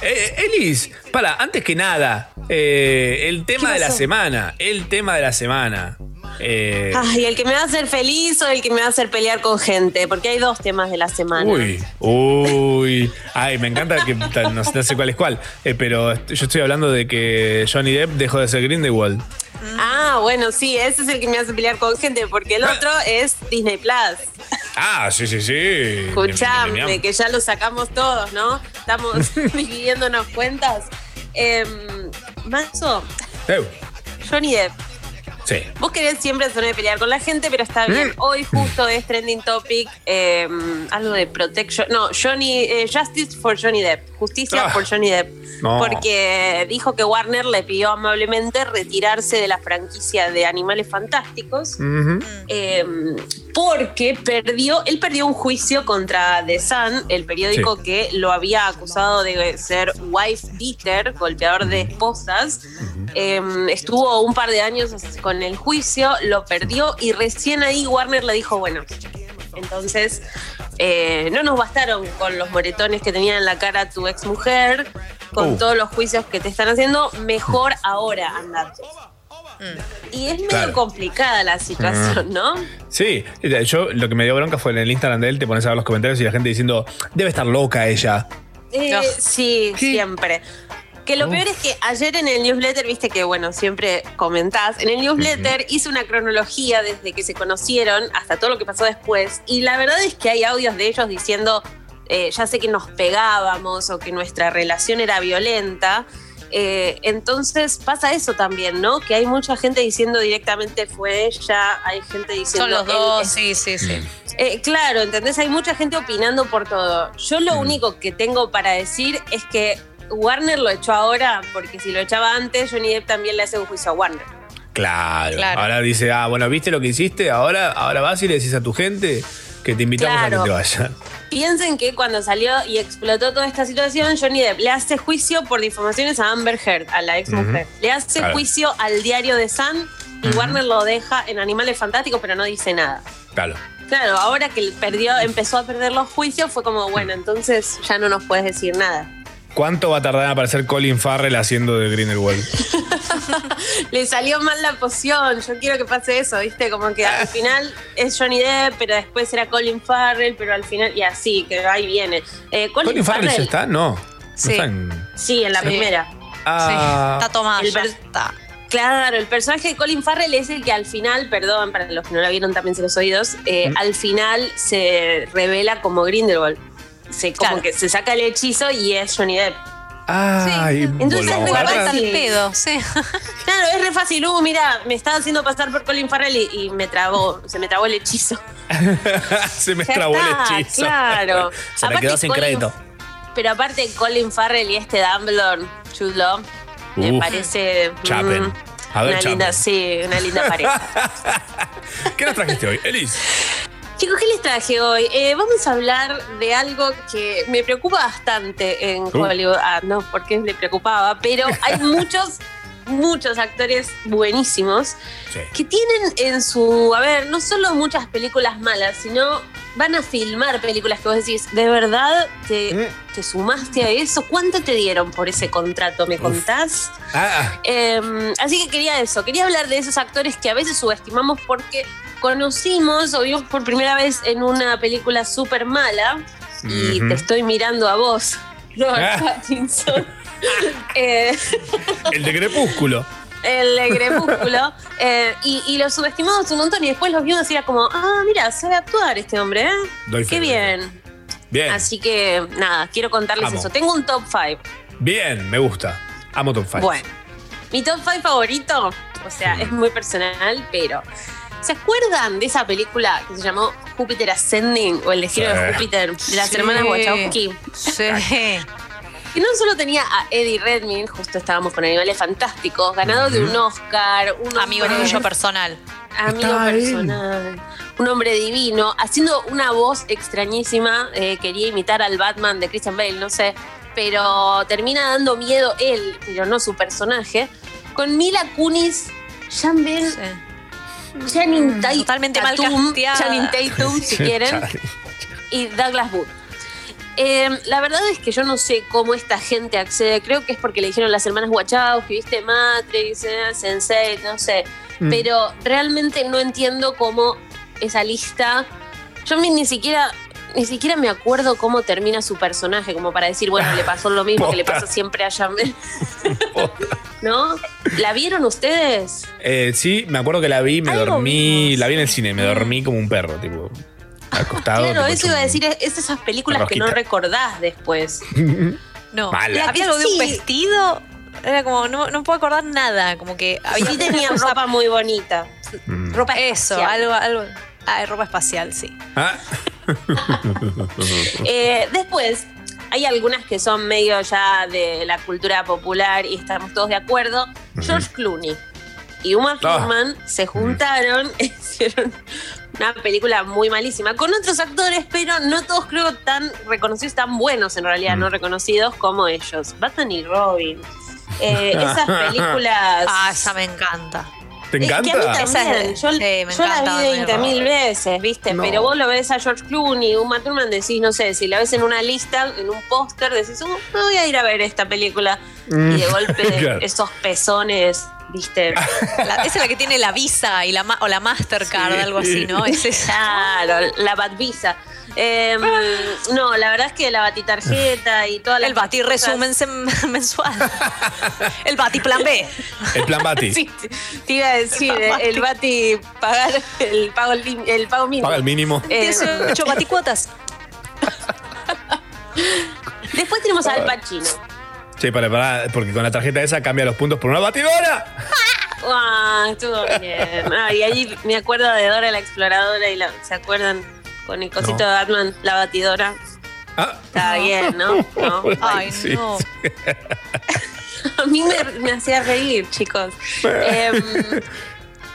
Eh, Elis, para, antes que nada, eh, el tema ¿Qué de la semana, el tema de la semana. Eh, Ay, el que me va a hacer feliz o el que me va a hacer pelear con gente, porque hay dos temas de la semana. Uy, uy. Ay, me encanta que no, sé cuál es cuál. Eh, pero yo estoy hablando de que Johnny Depp dejó de ser Grindelwald. Ah, bueno, sí, ese es el que me hace pelear con gente, porque el otro es Disney Plus. Ah, sí, sí, sí. Escuchame, que ya lo sacamos todos, ¿no? Estamos [LAUGHS] [LAUGHS] dividiéndonos cuentas. Eh, Manso, Johnny Depp, Sí. vos querés siempre hacerme pelear con la gente, pero está bien. Hoy justo es trending topic, eh, algo de protection. No, Johnny, eh, Justice for Johnny Depp. Justicia Ah. por Johnny Depp. No. Porque dijo que Warner le pidió amablemente retirarse de la franquicia de Animales Fantásticos. Eh, porque perdió, él perdió un juicio contra The Sun, el periódico Sí. que lo había acusado de ser wife beater, golpeador de esposas. Eh, estuvo un par de años con el juicio, lo perdió y recién ahí Warner le dijo, bueno, entonces eh, no nos bastaron con los moretones que tenía en la cara tu ex mujer, con Uh. todos los juicios que te están haciendo, mejor ahora andate. Y es medio Claro. complicada la situación, ¿no? Sí, yo lo que me dio bronca fue en el Instagram de él, te pones a ver los comentarios y la gente diciendo, debe estar loca ella. Eh, sí, siempre. Que lo peor es que ayer en el newsletter, viste que, bueno, siempre comentás, en el newsletter hice una cronología desde que se conocieron hasta todo lo que pasó después. Y la verdad es que hay audios de ellos diciendo, eh, ya sé que nos pegábamos o que nuestra relación era violenta. Eh, entonces pasa eso también, ¿no? Que hay mucha gente diciendo directamente fue ella, hay gente diciendo... Son los dos, es- sí, sí, sí. eh, claro, ¿entendés? Hay mucha gente opinando por todo. Yo lo único que tengo para decir es que Warner lo echó ahora, porque si lo echaba antes, Johnny Depp también le hace un juicio a Warner. Claro. Claro. Ahora dice, ah, bueno, ¿viste lo que hiciste? Ahora, ahora vas y le decís a tu gente que te invitamos a que te vayan. Piensen que cuando salió y explotó toda esta situación, Johnny Depp le hace juicio por difamaciones a Amber Heard, a la ex mujer. Le hace Claro. juicio al diario de Sun y. Warner lo deja en Animales Fantásticos, pero no dice nada. Claro. Claro, ahora que perdió, empezó a perder los juicios, fue como, bueno, entonces ya no nos puedes decir nada. ¿Cuánto va a tardar en aparecer Colin Farrell haciendo de Grindelwald? [LAUGHS] Le salió mal la poción. Yo quiero que pase eso, ¿viste? Como que al [LAUGHS] final es Johnny Depp, pero después era Colin Farrell, pero al final, y así, que ahí viene. Eh, Colin, ¿Colin Farrell ya está? No. No Sí. está en- Sí, en la Sí. primera. Ah. Está tomada, El ya está. Claro, el personaje de Colin Farrell es el que al final, perdón, para los que no la vieron también los oídos, eh, al final se revela como Grindelwald. Se, como Claro. que se saca el hechizo y es Johnny Depp. Ay, Entonces volvamos me para parece atrás. al pedo, sí. [LAUGHS] Claro, es re fácil. Uh, mira, me estaba haciendo pasar por Colin Farrell y, y me trabó, se me trabó el hechizo. [LAUGHS] Se me Ya trabó está, el hechizo. claro. [LAUGHS] Se me Aparte, quedó sin Colin- crédito. Pero aparte, Colin Farrell y este Dumbledore, Law, me Uf. parece. Chapen. mm, A ver, una linda, sí, una linda pareja. ¿Qué nos trajiste hoy? Elis. Chicos, ¿qué les traje hoy? Eh, vamos a hablar de algo que me preocupa bastante en. Hollywood. Ah, no, porque le preocupaba, pero hay [LAUGHS] muchos, muchos actores buenísimos que tienen en su. A ver, no solo muchas películas malas, sino van a filmar películas que vos decís, ¿de verdad te, te sumaste a eso? ¿Cuánto te dieron por ese contrato? ¿Me contás? Ah, Eh, así que quería eso, quería hablar de esos actores que a veces subestimamos porque conocimos o vimos por primera vez en una película súper mala y te estoy mirando a vos, [LAUGHS] Robert Ah. Pattinson. [LAUGHS] Eh, el de Crepúsculo. el de Crepúsculo. eh, y, y lo subestimamos un montón y después los vimos y era como, ah, mira, sabe actuar este hombre, ¿eh? Doy Qué fe. bien. Bien. Así que nada, quiero contarles Amo. eso. Tengo un top 5. Bien, me gusta. Amo Top 5. Bueno, mi top 5 favorito, o sea, es muy personal, pero ¿se acuerdan de esa película que se llamó Júpiter Ascending o El destino Sí. de Júpiter de las Sí. hermanas Wachowski? Sí. Que no solo tenía a Eddie Redmayne, justo estábamos con Animales Fantásticos, ganador de un Oscar, un Amigo hombre- tuyo personal. Amigo él. personal. Un hombre divino, haciendo una voz extrañísima. eh, quería imitar al Batman de Christian Bale, no sé. Pero termina dando miedo él, pero no su personaje. Con Mila Kunis, Jean Bell, Channing Tatum, Totalmente mal Tatum, Tatum, si [LAUGHS] quieren, y Douglas Booth. Eh, la verdad es que yo no sé cómo esta gente accede. Creo que es porque le dijeron las hermanas Wachowski, viste Matrix, eh, Sensei, no sé. Mm. Pero realmente no entiendo cómo esa lista. Yo ni, siquiera ni siquiera me acuerdo cómo termina su personaje, como para decir, bueno, le pasó lo mismo que le [LAUGHS] pasa siempre a Jamel. [LAUGHS] ¿No? ¿La vieron ustedes? Eh, sí, me acuerdo que la vi, me dormí, la vi en el cine, me dormí como un perro, tipo, acostado. claro, tipo, eso iba a decir, es, es esas películas que no recordás después. [LAUGHS] No. Mala. Había algo de un vestido. Era como, no, no puedo acordar nada. Como que había. Sí tenía [LAUGHS] ropa muy bonita. Mm. Ropa Eso, espacial. algo, algo. Ah, ropa espacial, sí. Ah. [LAUGHS] Eh, después, hay algunas que son medio ya de la cultura popular y estamos todos de acuerdo. George Clooney y Uma Ah. Thurman se juntaron, hicieron una película muy malísima con otros actores, pero no todos creo tan reconocidos, tan buenos en realidad, no reconocidos como ellos. Batman y Robin. Eh, esas [LAUGHS] películas. Ah, esa me encanta. ¿Te Es que a mí encanta? también. Yo, Sí, me yo la vi Batman y 20 mil veces, ¿viste? No. Pero vos lo ves a George Clooney, Uma Thurman, decís, no sé, si la ves en una lista, en un póster, decís, oh, no voy a ir a ver esta película. Mm. Y de golpe, [LAUGHS] Claro. esos pezones, ¿viste? La- esa es la que tiene la Visa y la ma- o la Mastercard, Sí. algo así, ¿no? [LAUGHS] Es esa. Claro, la Batvisa. Em, no, la verdad es que la batitarjeta y toda la. El Bati resumen mensual. El Bati plan B. El plan Bati. [LAUGHS] Sí, te iba a decir, eh, el Bati pagar el pago, el pago mínimo. Paga el mínimo. Eh, 18 baticuotas. [LAUGHS] Después tenemos a Al Pacino. Che, para, para, porque con la tarjeta esa cambia los puntos por una batidora. [LAUGHS] Ah, estuvo bien. Ah, y ahí me acuerdo de Dora la exploradora y la, ¿se acuerdan? Con el cosito No. de Batman, la batidora. Ah. Está bien, ¿no? No. [LAUGHS] Ay, Sí, no. [LAUGHS] A mí me, me hacía reír, chicos. Em,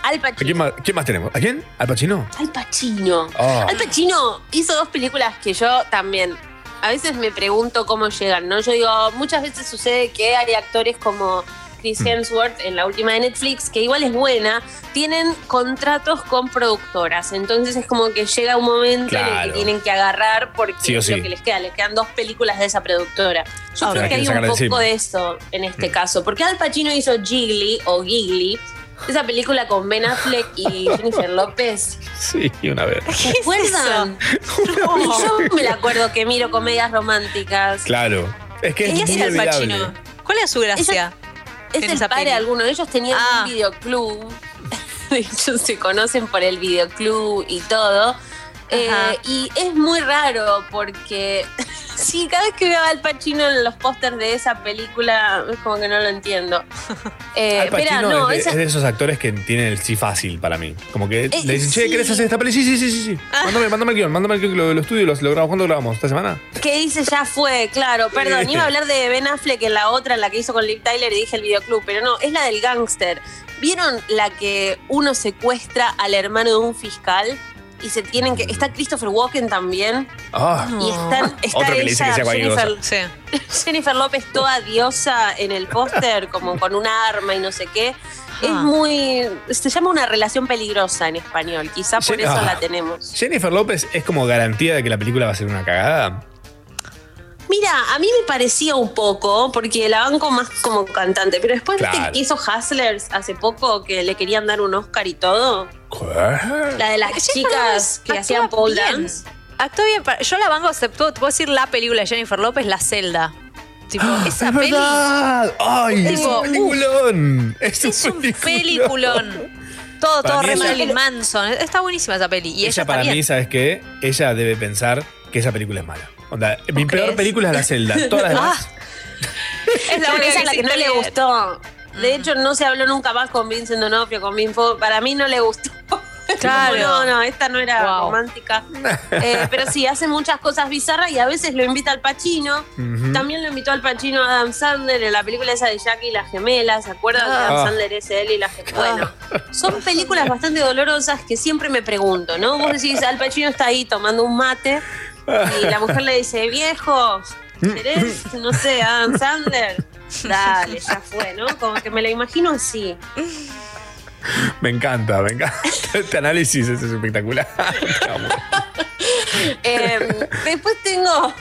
Al ¿A Pacino. quién, más, quién más tenemos? ¿A quién? ¿Al Pacino? Al Pacino. Ah. Al Pacino hizo dos películas que yo también a veces me pregunto cómo llegan, ¿no? Yo digo, muchas veces sucede que hay actores como Chris Mm. Hemsworth en la última de Netflix, que igual es buena, tienen contratos con productoras. Entonces es como que llega un momento en el que tienen que agarrar porque Sí es sí. lo que les queda. Les quedan dos películas de esa productora. Yo creo que hay un poco encima. de eso en este caso. Porque Al Pacino hizo Gigli o Gigli, esa película con Ben Affleck y Jennifer López. Sí, una vez. ¿Se acuerdan? [LAUGHS] Yo me la acuerdo que miro comedias románticas. Claro. Es que ¿Qué es muy olvidable. ¿Cuál era su gracia? Es en el padre de alguno. Ellos tenían Ah. un videoclub. [LAUGHS] De hecho, se conocen por el videoclub y todo. Eh, y es muy raro porque sí, cada vez que veo al Pacino en los pósters de esa película, es como que no lo entiendo. [LAUGHS] Eh, Al espera, Pacino no, es, de, esa- es de esos actores que tienen el sí fácil para mí. Como que Eh, le dicen, che, sí. ¿querés hacer esta peli? Sí, sí, sí, sí. sí. Mándame, mándame el guion, mándame el guion, lo, lo estudio, lo, lo grabamos. ¿Cuándo grabamos? ¿Esta semana? que dice ya fue, claro, perdón, iba a hablar de Ben Affleck en la otra, en la que hizo con Liv Tyler y dije el videoclub, pero no, es la del gángster. ¿Vieron la que uno secuestra al hermano de un fiscal? Y se tienen que. Está Christopher Walken también. Ah. Y están, está Otro que le dice que ella, sea cualquier Jennifer, Jennifer López toda diosa en el póster, como con un arma y no sé qué. Es Ah. muy. Se llama una relación peligrosa en español. Quizá por eso ah. la tenemos. Jennifer López es como garantía de que la película va a ser una cagada. Mira, a mí me parecía un poco, porque la banco más como cantante, pero después viste Claro. que hizo Hustlers hace poco, que le querían dar un Oscar y todo. La de las Jennifer chicas que hacían pole bien. dance. Actúa bien. Yo la banco, aceptó, te puedo decir la película de Jennifer López, La Celda. Tipo, esa ¡Es peli. verdad! ¡Ay! Es Tipo, un peliculón. Es un Es un peliculón. Todo, Para todo re Marilyn Manson. Está buenísima esa peli. Y ella, ella para también. mí, ¿sabes qué? Ella debe pensar que esa película es mala. Onda, mi peor crees? película es La Celda. Todas las [LAUGHS] demás. Ah, es la que única es la que no le gustó. De hecho, no se habló nunca más con Vincent D'Onofrio, con Vinfo. Para mí no le gustó. [LAUGHS] Claro. No, no, esta no era Wow. romántica. Eh, pero sí, hace muchas cosas bizarras y a veces lo invita al Pacino. Ujú. También lo invitó al Pacino a Adam Sandler en la película esa de Jackie y las gemelas. ¿Se acuerdan? Ah. Adam Sandler es él y las gemelas. Bueno, son películas bastante dolorosas que siempre me pregunto, ¿no? Vos decís, Al Pacino está ahí tomando un mate y la mujer le dice, viejo, ¿querés? No sé, Adam Sandler. Dale, ya fue, ¿no? Como que me la imagino así. Me encanta, me encanta. [LAUGHS] Este análisis es espectacular. [LAUGHS] Eh, después tengo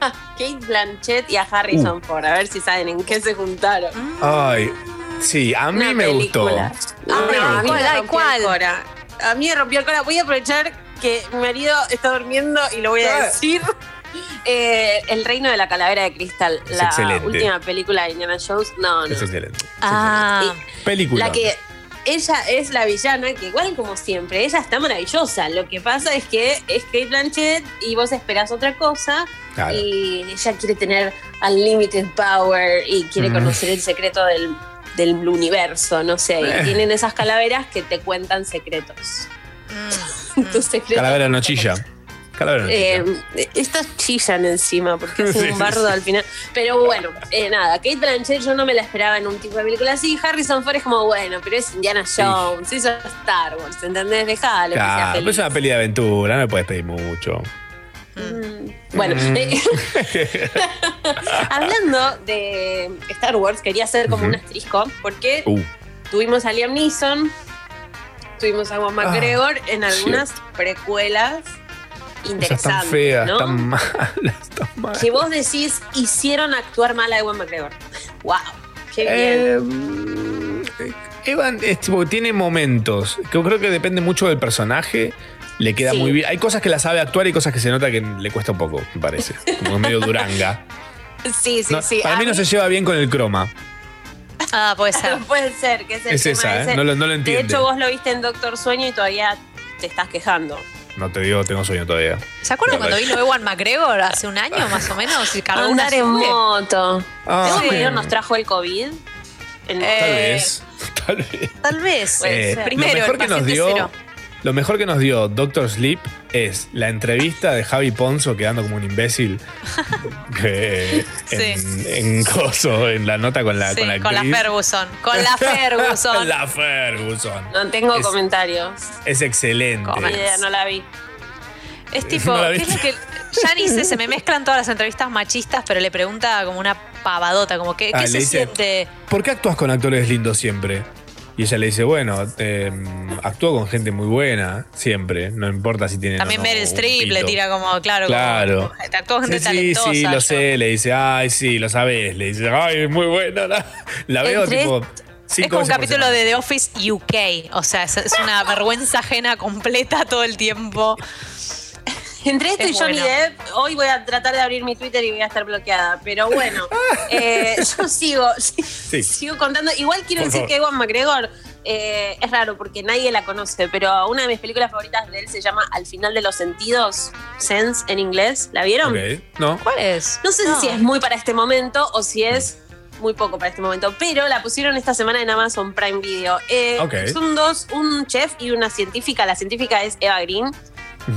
a Kate Blanchett y a Harrison Ford. A ver si saben en qué se juntaron. Ay, sí, a mí Una me gustó. película. A mí me Ah, gustó. me ¿Cuál? rompió ¿Cuál? el cora. A mí me rompió el cora. Voy a aprovechar que mi marido está durmiendo y lo voy a decir. [LAUGHS] Eh, el reino de la calavera de cristal, Es la excelente. última película de Indiana Jones. No, no. Es excelente. Ah, Película. La que ella es la villana, que igual como siempre, ella está maravillosa. Lo que pasa es que es Kate Blanchett y vos esperás otra cosa. Claro. Y ella quiere tener unlimited power y quiere Mm. conocer el secreto del, del universo, no sé. Eh. Y tienen esas calaveras que te cuentan secretos. Mm, Tus secretos. Calavera no chilla. Calavera Eh, estos chillan encima porque es [LAUGHS] Sí, un bardo sí. al final. Pero bueno, eh, nada, Kate Blanchett yo no me la esperaba en un tipo de película así. Harrison Ford es como, bueno, pero es Indiana Jones, hizo Star Wars, ¿entendés? Dejalo. Claro, pero es una peli de aventura, no le puedes pedir mucho. Bueno, Mm. eh, [LAUGHS] hablando de Star Wars, quería hacer como Ujú. un asterisco porque Uh. tuvimos a Liam Neeson, tuvimos a Juan Ah, McGregor en algunas precuelas interesantes. tan feas, ¿no? tan malas, tan malas. que vos decís hicieron actuar mal a Ewan McGregor. ¡Wow! ¡Qué Eh, bien! Evan es tipo, tiene momentos que yo creo que depende mucho del personaje. Le queda Sí. muy bien. Hay cosas que la sabe actuar y cosas que se nota que le cuesta un poco, me parece. Como medio duranga. [LAUGHS] Sí, sí, No, sí. para mí no se lleva bien con el croma. Ah, puede ser. [LAUGHS] Puede ser que es el Es tema esa, ¿eh? No lo- no lo De hecho, vos lo viste en Doctor Sueño y todavía te estás quejando. No te digo, tengo sueño todavía. ¿Se acuerdan cuando vino Ewan McGregor hace un año más o menos? Y [LAUGHS] cargó Andar en moto. Ah, ¿Ewan sí. McGregor nos trajo el COVID? El- Tal Eh, vez. Tal vez. Tal vez. Puede Eh. Primero, lo mejor el que nos dio. cero. Lo mejor que nos dio Doctor Sleep es la entrevista de Javi Ponzo quedando como un imbécil [LAUGHS] que en, en coso, en la nota con la, Sí, con la con la. Ferguson. Con la [LAUGHS] Ferguson. la Ferguson. No tengo Es- comentarios. Es excelente. Idea, no la vi. Es [LAUGHS] tipo, No ¿qué es lo que.? Ya ni sé, se me mezclan todas las entrevistas machistas, pero le pregunta como una pavadota, como, ¿qué, Ah, qué se dice, siente? ¿Por qué actúas con actores lindos siempre? Y ella le dice, bueno, eh, actúo con gente muy buena siempre, no importa si tienen o También no Meryl Streep le pito". tira como, claro, Claro. como. Te actúa gente Sí, sí, talentosa. sí, lo yo- sé, le dice, ay, sí, lo sabes, le dice, ay, muy buena, la, la veo Entre- tipo Es como un capítulo semana. de The Office UK. O sea, es, es una vergüenza ajena completa todo el tiempo. Entre esto Es y Johnny bueno. Depp, hoy voy a tratar de abrir mi Twitter y voy a estar bloqueada. Pero bueno, [LAUGHS] eh, yo sigo, [LAUGHS] sigo contando. Igual quiero Por decir favor. que Ewan McGregor eh, es raro porque nadie la conoce, pero una de mis películas favoritas de él se llama Al final de los sentidos, Sense en inglés. ¿La vieron? Ok, ¿no? ¿Cuál es? No sé No. si es muy para este momento o si es muy poco para este momento, pero la pusieron esta semana en Amazon Prime Video. Eh, Ok. Son dos, un chef y una científica. La científica es Eva Green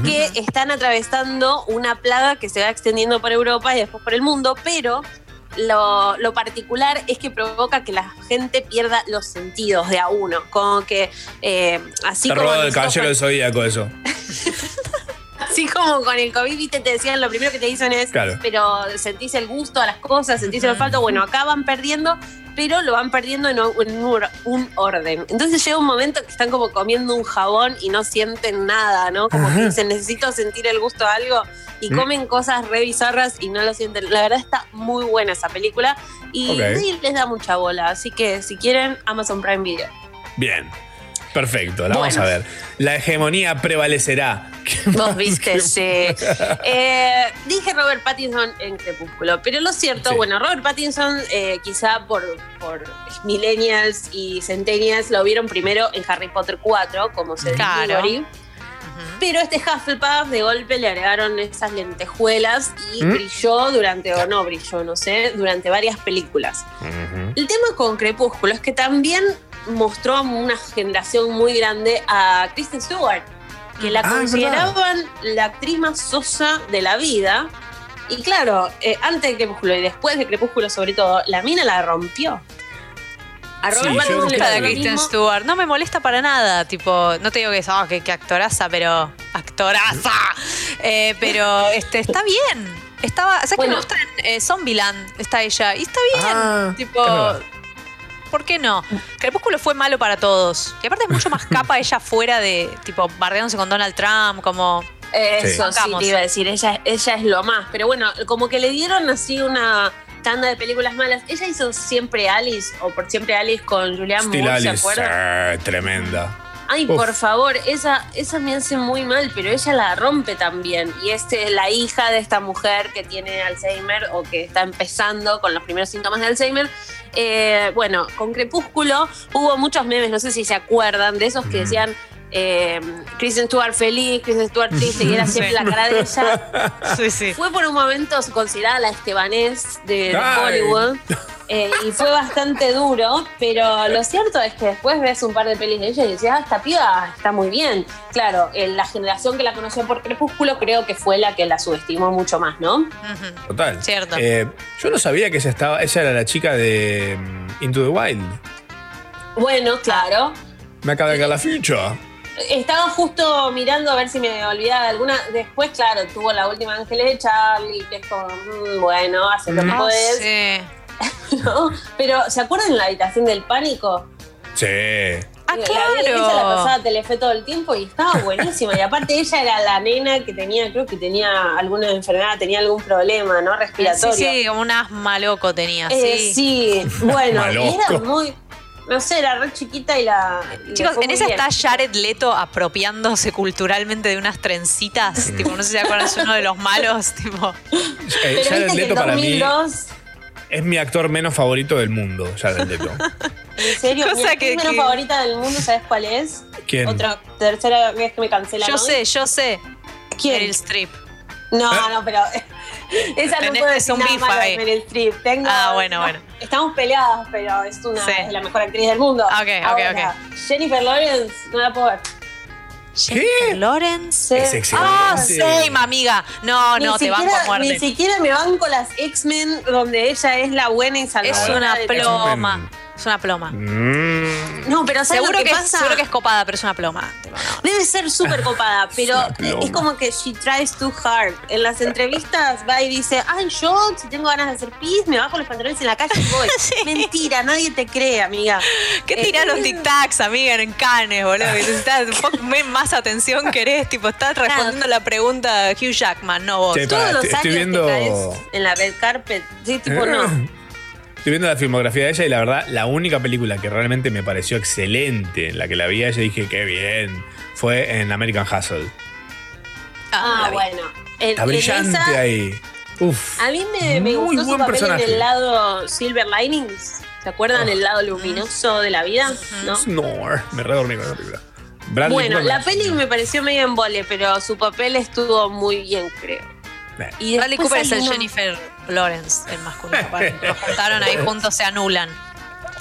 que están atravesando una plaga que se va extendiendo por Europa y después por el mundo, pero lo, lo particular es que provoca que la gente pierda los sentidos de a uno, como que eh, así como robado el caballero del zodíaco eso. [LAUGHS] Así como con el COVID, viste, te decían, lo primero que te dicen es, Claro. pero sentís el gusto a las cosas, sentís el olfato, bueno, acá van perdiendo, pero lo van perdiendo en un, en un or- un orden. Entonces llega un momento que están como comiendo un jabón y no sienten nada, ¿no? Como que dicen, necesito sentir el gusto de algo y Mm. comen cosas re bizarras y no lo sienten. La verdad está muy buena esa película y les da mucha bola, así que si quieren, Amazon Prime Video. Bien. Perfecto, la vamos a ver. La hegemonía prevalecerá. Vos [LAUGHS] viste, sí. [LAUGHS] Eh, dije Robert Pattinson en Crepúsculo, pero lo cierto, Sí. bueno, Robert Pattinson eh, quizá por, por millennials y centennials lo vieron primero en Harry Potter 4 como Cedric Claro. Diggory. Pero este Hufflepuff de golpe le agregaron esas lentejuelas y ¿Mm? brilló durante, o no brilló, no sé, durante varias películas. El tema con Crepúsculo es que también mostró a una generación muy grande a Kristen Stewart, que la Ah, consideraban la actriz más sosa de la vida. Y claro, eh, antes de Crepúsculo y después de Crepúsculo sobre todo, la mina la rompió. A Sí, Robert pasó de lo Kristen. Stewart. No me molesta para nada. Tipo, no te digo que es ah, que, que actoraza, pero. ¡Actoraza! Eh, pero este, está bien. Estaba. ¿Sabes Bueno. que me gusta en eh, Zombieland? Está ella. Y está bien. Ah, tipo. es. ¿Por qué no? Crepúsculo fue malo para todos. Y aparte es mucho más [LAUGHS] capa ella fuera de, tipo, bardeándose con Donald Trump, como. Eso sí, te iba a decir, ella, ella es lo más. Pero bueno, como que le dieron así una tanda de películas malas. Ella hizo siempre Alice, o por siempre Alice con Julianne Still Moore, ¿se Alice. acuerdan? eh, tremenda. Ay, Uf. por favor, esa, esa me hace muy mal, pero ella la rompe también. Y este, la hija de esta mujer que tiene Alzheimer o que está empezando con los primeros síntomas de Alzheimer. eh, bueno, con Crepúsculo hubo muchos memes, no sé si se acuerdan, de esos que decían eh, Kristen Stewart feliz, Kristen Stewart triste, y era siempre Sí. la cara de ella. [LAUGHS] Sí, sí. Fue por un momento considerada la estebanés de. Hollywood. Eh, y fue bastante duro, pero lo cierto es que después ves un par de pelis de ella y decías, ah, esta piba está muy bien. Claro, en la generación que la conoció por Crepúsculo creo que fue la que la subestimó mucho más, ¿no? Total. Cierto. Eh, yo no sabía que ella estaba. Ella era la chica de mm, Into the Wild. Bueno, claro. Me acaba de caer la ficha. Estaba justo mirando a ver si me olvidaba de alguna. Después, claro, tuvo la última Ángeles de Charlie, que es como, mm, bueno, hace lo que Ah, podés. sí. [LAUGHS] ¿no? Pero, ¿se acuerdan de la habitación del pánico? Sí. Ah, La- claro. Esa la pasaba Telefe todo el tiempo y estaba buenísima. Y aparte ella era la nena que tenía, creo que tenía alguna enfermedad, tenía algún problema, ¿no? Respiratorio. Sí, sí, como un asma loco tenía. Eh, sí. sí, bueno, y era muy, no sé, era re chiquita y la... y Chicos, en esa bien. está Jared Leto apropiándose culturalmente de unas trencitas. tipo, no sé si se acuerdan, es uno de los malos. [LAUGHS] Tipo. Eh, Pero Jared viste que Leto en para mí 2002, es mi actor menos favorito del mundo, Jared Leto. [LAUGHS] en serio, Cosa mi actriz que- menos que- favorita del mundo, ¿sabes cuál es? ¿Quién? Otra tercera vez que me cancelan Yo sé, yo sé. ¿Quién? Meryl Streep. No, no, pero [LAUGHS] esa no puedo es decir un nada malo ahí. de Meryl Streep. Tengo, Ah, bueno, no, bueno. Estamos peleadas, pero es una Sí. es la mejor actriz del mundo. Ok, ok, Ahora, Jennifer Lawrence, no la puedo ver. Jennifer Lawrence. Es excelente. Ah, same, amiga. No, Ni no, te banco siquiera- a muerte. Ni siquiera me banco las X-Men donde ella es la buena y Es salvadora. una de- ploma. Es una ploma. Mm. No, pero ¿sabes Seguro lo que, que, pasa? es, seguro que es copada, pero es una ploma. Debe ser súper copada, [LAUGHS] pero es como que she tries too hard. En las entrevistas va y dice, ay, yo si tengo ganas de hacer pis, me bajo los pantalones en la calle y voy. [LAUGHS] Mentira, nadie te cree, amiga. ¿Qué Eh, tirás los tic-tacs, amiga, en Canes, boludo? Necesitas un poco me- más atención querés. Tipo, estás respondiendo la pregunta Hugh Jackman, no vos. Che, Todos los estoy- años viendo- te caes en la red carpet. Sí, tipo, no. [LAUGHS] Estoy viendo la filmografía de ella y la verdad, la única película que realmente me pareció excelente, en la que la vi a ella y dije, qué bien, fue en American Hustle. Ah, bueno. En- Está en brillante esa- ahí. Uf. A mí me, me Muy gustó su buen papel personaje. en el lado Silver Linings. ¿Se acuerdan? El lado luminoso de la vida, ¿no? Snore. Me redormí con esa película. Bradley Bueno, Cooper la peli me pareció medio en vole, pero su papel estuvo muy bien, creo. Eh. Y Bradley después Cooper es el Jennifer Lawrence, el masculino. [LAUGHS] Los juntaron ahí juntos, se anulan.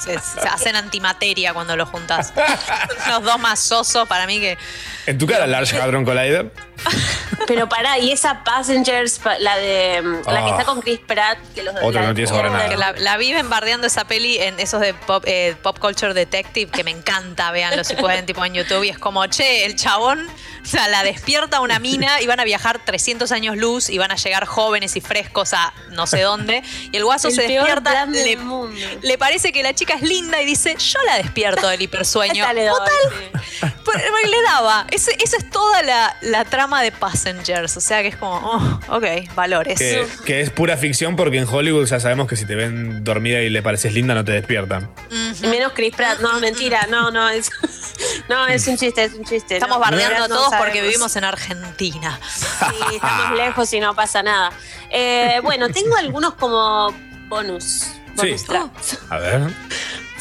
Se, se [LAUGHS] hacen antimateria cuando los juntas. [LAUGHS] Los dos más sosos para mí que. En tu cara, Large Hadron Collider. [LAUGHS] Pero pará, y esa Passengers, pa- la de mm, la que Ah. está con Chris Pratt, que los Otra la- no tiene sabor a nada. que la, la viven bardeando esa peli en esos de pop, eh, pop Culture Detective, que me encanta, véanlo si pueden, tipo en YouTube. Y es como, che, el chabón, o sea, la despierta una mina y van a viajar 300 años luz y van a llegar jóvenes y frescos a no sé dónde. Y el guaso El se despierta, le, mundo. le parece que la chica es linda y dice, yo la despierto del hipersueño. [LAUGHS] Total, pero le daba. Ese- Esa es toda la, la trama de Passengers. O sea que es como, oh, ok, valores. Que, que es pura ficción porque en Hollywood ya sabemos que si te ven dormida y le pareces linda no te despiertan. Y menos Chris Pratt, no, mentira, no, no, es, [LAUGHS] no, es un chiste, es un chiste. Estamos no, bardeando no a todos porque vivimos en Argentina. Sí, estamos [LAUGHS] lejos y no pasa nada. Eh, bueno, tengo algunos como bonus. bonus Sí. A ver.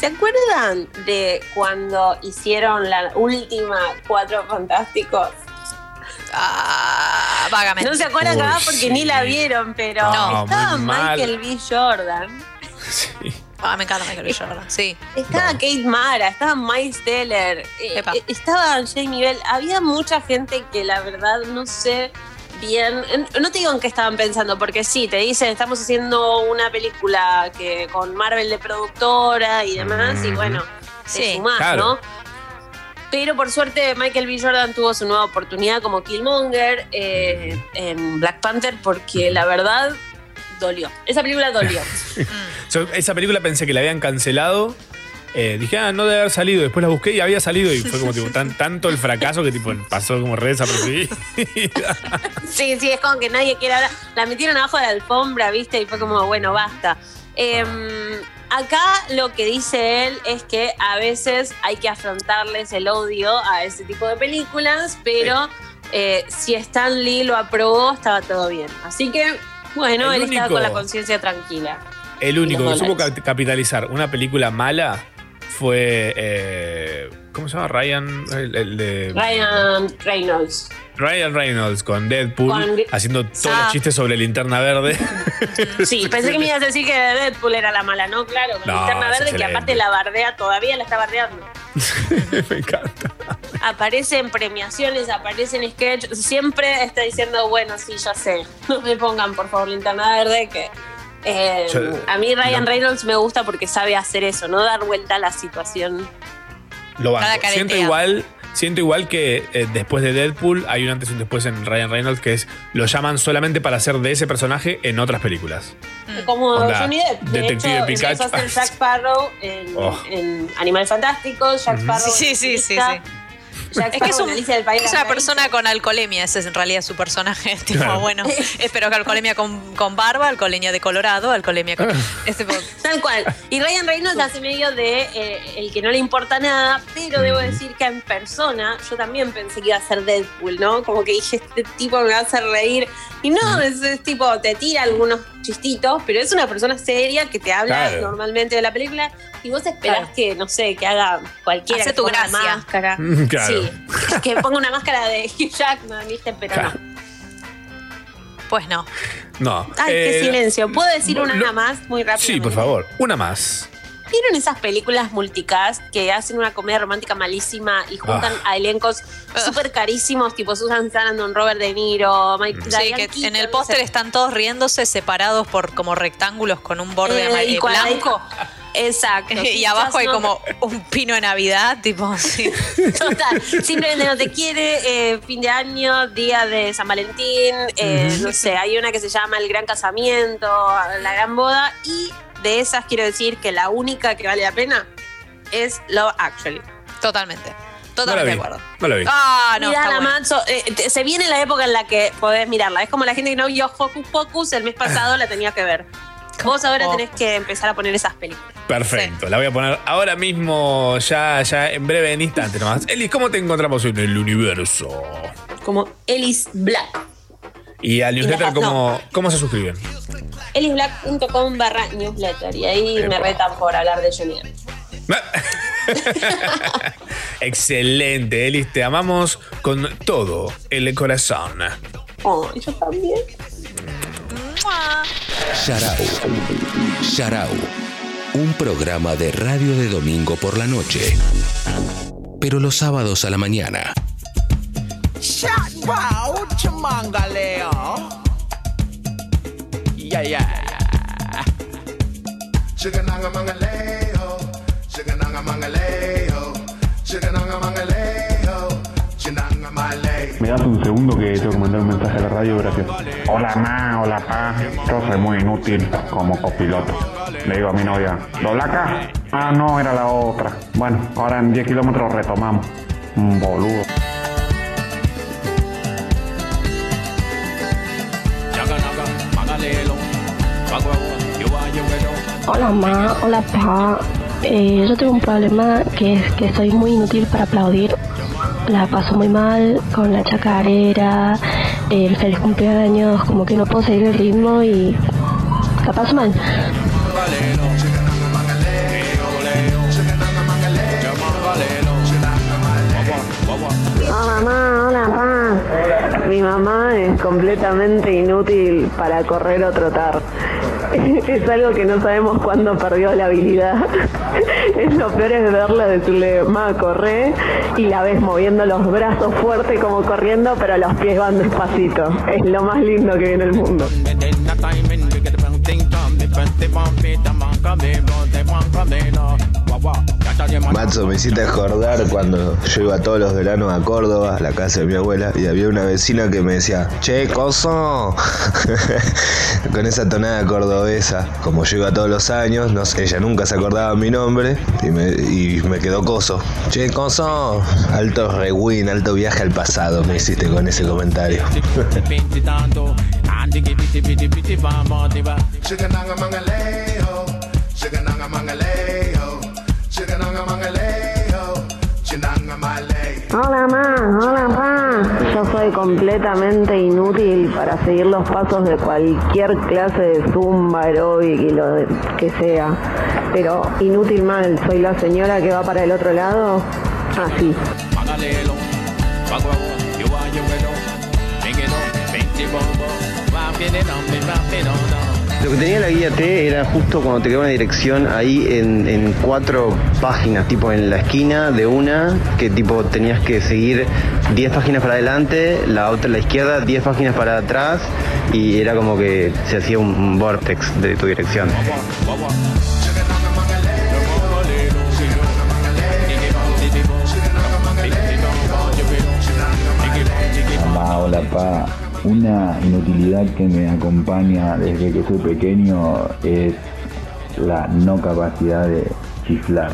¿Se acuerdan de cuando hicieron la última Cuatro Fantásticos? Ah, vagamente. No se acuerdan Uy, capaz porque sí. ni la vieron, pero No, estaba. Michael B. Jordan. [LAUGHS] Ah, me encanta Michael B. Jordan. Sí. Estaba Kate Mara, estaba Miles Teller, eh, Epa. eh, estaba Jamie Bell. Había mucha gente que la verdad no sé bien. en- No te digo en qué estaban pensando, porque sí, te dicen, estamos haciendo una película que con Marvel de productora y demás, y bueno, Sí, te sumás, claro. ¿no? Pero por suerte Michael B. Jordan tuvo su nueva oportunidad como Killmonger eh, en Black Panther porque la verdad dolió. Esa película dolió. [LAUGHS] Yo esa película pensé que la habían cancelado. Eh, dije, ah, no debe haber salido. Después la busqué y había salido y fue como tipo, tan, tanto el fracaso que tipo pasó como re desapercibida. [LAUGHS] Sí, sí, es como que nadie quiere hablar. La metieron abajo de la alfombra, ¿viste? Y fue como, bueno, basta. Em, acá lo que dice él es que a veces hay que afrontarles el odio a ese tipo de películas, pero eh, si Stan Lee lo aprobó, estaba todo bien. Así que, bueno, El él estaba con la conciencia tranquila. El único que supo capitalizar una película mala fue. eh, ¿Cómo se llama? Ryan. El, el de. Ryan Reynolds. Ryan Reynolds con Deadpool Con- haciendo todos Ah. los chistes sobre linterna verde. [LAUGHS] Sí, pensé que me ibas a decir que Deadpool era la mala, ¿no? Claro, con No, linterna verde que aparte la bardea, todavía la está bardeando. [LAUGHS] Me encanta. Aparece en premiaciones, aparece en sketch, siempre está diciendo, bueno, sí, ya sé, [LAUGHS] no me pongan por favor linterna verde, que eh, Yo- a mí Ryan no. Reynolds me gusta porque sabe hacer eso, no dar vuelta a la situación. Lo banco. Siento igual, siento igual que eh, después de Deadpool hay un antes y un después en Ryan Reynolds que es lo llaman solamente para hacer de ese personaje en otras películas. Como Onda, Johnny Depp. De Detective hecho, Pikachu. empezó a Jack Sparrow en, Oh. en Animales Fantásticos, Jack. Sparrow. Sí, en sí, sí, sí. Jack Es que es, un- en Alicia del País de es una persona con alcoholemia, ese es en realidad su personaje. [LAUGHS] Tipo, Claro. bueno, espero que alcoholemia con, con barba, alcoholemia de Colorado, alcoholemia con. [LAUGHS] Tal cual. Y Ryan Reynolds hace medio de eh, el que no le importa nada, pero debo decir que en persona yo también pensé que iba a ser Deadpool, ¿no? Como que dije, este tipo me va a hacer reír. Y no, es, es tipo, te tira algunos chistitos, pero es una persona seria que te habla Claro. normalmente de la película y vos esperás Claro. que, no sé, que haga cualquiera. Hace que tu gracia. Máscara. Claro. Sí, [LAUGHS] que ponga una máscara de Hugh Jackman, ¿viste? Pero Claro. no. pues no. No. Ay, qué Eh, silencio. ¿Puedo decir una no- más muy rápido? Sí, por favor. Una más. ¿Vieron esas películas multicast que hacen una comedia romántica malísima y juntan Ah. a elencos súper carísimos, tipo Susan Sarandon, Robert De Niro, Mike Sí, Diane que Keaton, en el no póster sé. están todos riéndose separados por como rectángulos con un borde Eh, eh, blanco. Exacto. [LAUGHS] y sí, abajo hay como un pino de Navidad, tipo, sí. [LAUGHS] Total, simplemente no te quiere, eh, fin de año, día de San Valentín, eh, no sé, hay una que se llama El Gran Casamiento, La Gran Boda, y de esas quiero decir que la única que vale la pena es Love Actually. Totalmente. No Totalmente vi. de acuerdo. No la vi. Ah, no, Mirá está la bueno. Matzo, eh, te- se viene la época en la que podés mirarla. Es como la gente que no vio Hocus Pocus el mes pasado la tenía que ver. [LAUGHS] Vos ahora tenés que empezar a poner esas películas. Perfecto, la voy a poner ahora mismo, ya, ya en breve, en instante nomás. Elis, ¿cómo te encontramos en el universo? Como Ellis Black. Y al newsletter, no. ¿cómo, ¿cómo se suscriben? Ellisblack.com barra newsletter. Y ahí me retan por hablar de Johnny. [LAUGHS] Excelente, Elis, te amamos con todo el corazón. Oh, yo también. Sharau. Sharau. Un programa de radio de domingo por la noche. Pero los sábados a la mañana. Shot wow, chamangaleo. Yeah, yeah. Chigananga mangaleo, chigananga mangaleo, chigananga mangaleo, chinanga malay. Me das un segundo que tengo que mandar un mensaje a la radio, gracias. Hola ma, hola pa, yo soy muy inútil como copiloto. Le digo a mi novia, ¿dobla acá? Ah, no, era la otra. Bueno, ahora en 10 kilómetros retomamos. Un boludo. Hola ma, hola pa. Eh, yo tengo un problema que es que soy muy inútil para aplaudir. La paso muy mal con la chacarera, el feliz cumpleaños, como que no puedo seguir el ritmo y la paso mal. Hola mamá, hola papá. Mi mamá es completamente inútil para correr o trotar. [LAUGHS] Es algo que no sabemos cuándo perdió la habilidad. [LAUGHS] Es lo peor es verla decirle, ma, corre, y la ves moviendo los brazos fuerte como corriendo, pero los pies van despacito. Es lo más lindo que viene el mundo. Matzo, me hiciste acordar cuando yo iba todos los veranos a Córdoba, a la casa de mi abuela, y había una vecina que me decía, che, coso, [LAUGHS] con esa tonada cordobesa. Como yo iba todos los años, no sé, ella nunca se acordaba mi nombre y me, y me quedó coso. Che, coso, alto rewind, alto viaje al pasado me hiciste con ese comentario. [LAUGHS] Chigananga mangaleo, chigananga mangaleo, chigananga mangaleo, chinanga malay. Hola ma, hola pa. Yo soy completamente inútil para seguir los pasos de cualquier clase de zumba, aeróbic y lo de- que sea. Pero inútil mal, soy la señora que va para el otro lado. Así. Lo que tenía la guía T era justo cuando te quedaba una dirección ahí en, cuatro páginas, tipo en la esquina de una, que tipo tenías que seguir 10 páginas para adelante, la otra a la izquierda, 10 páginas para atrás, y era como que se hacía un, vortex de tu dirección. Hola pa. Una inutilidad que me acompaña desde que soy pequeño es la no capacidad de chiflar.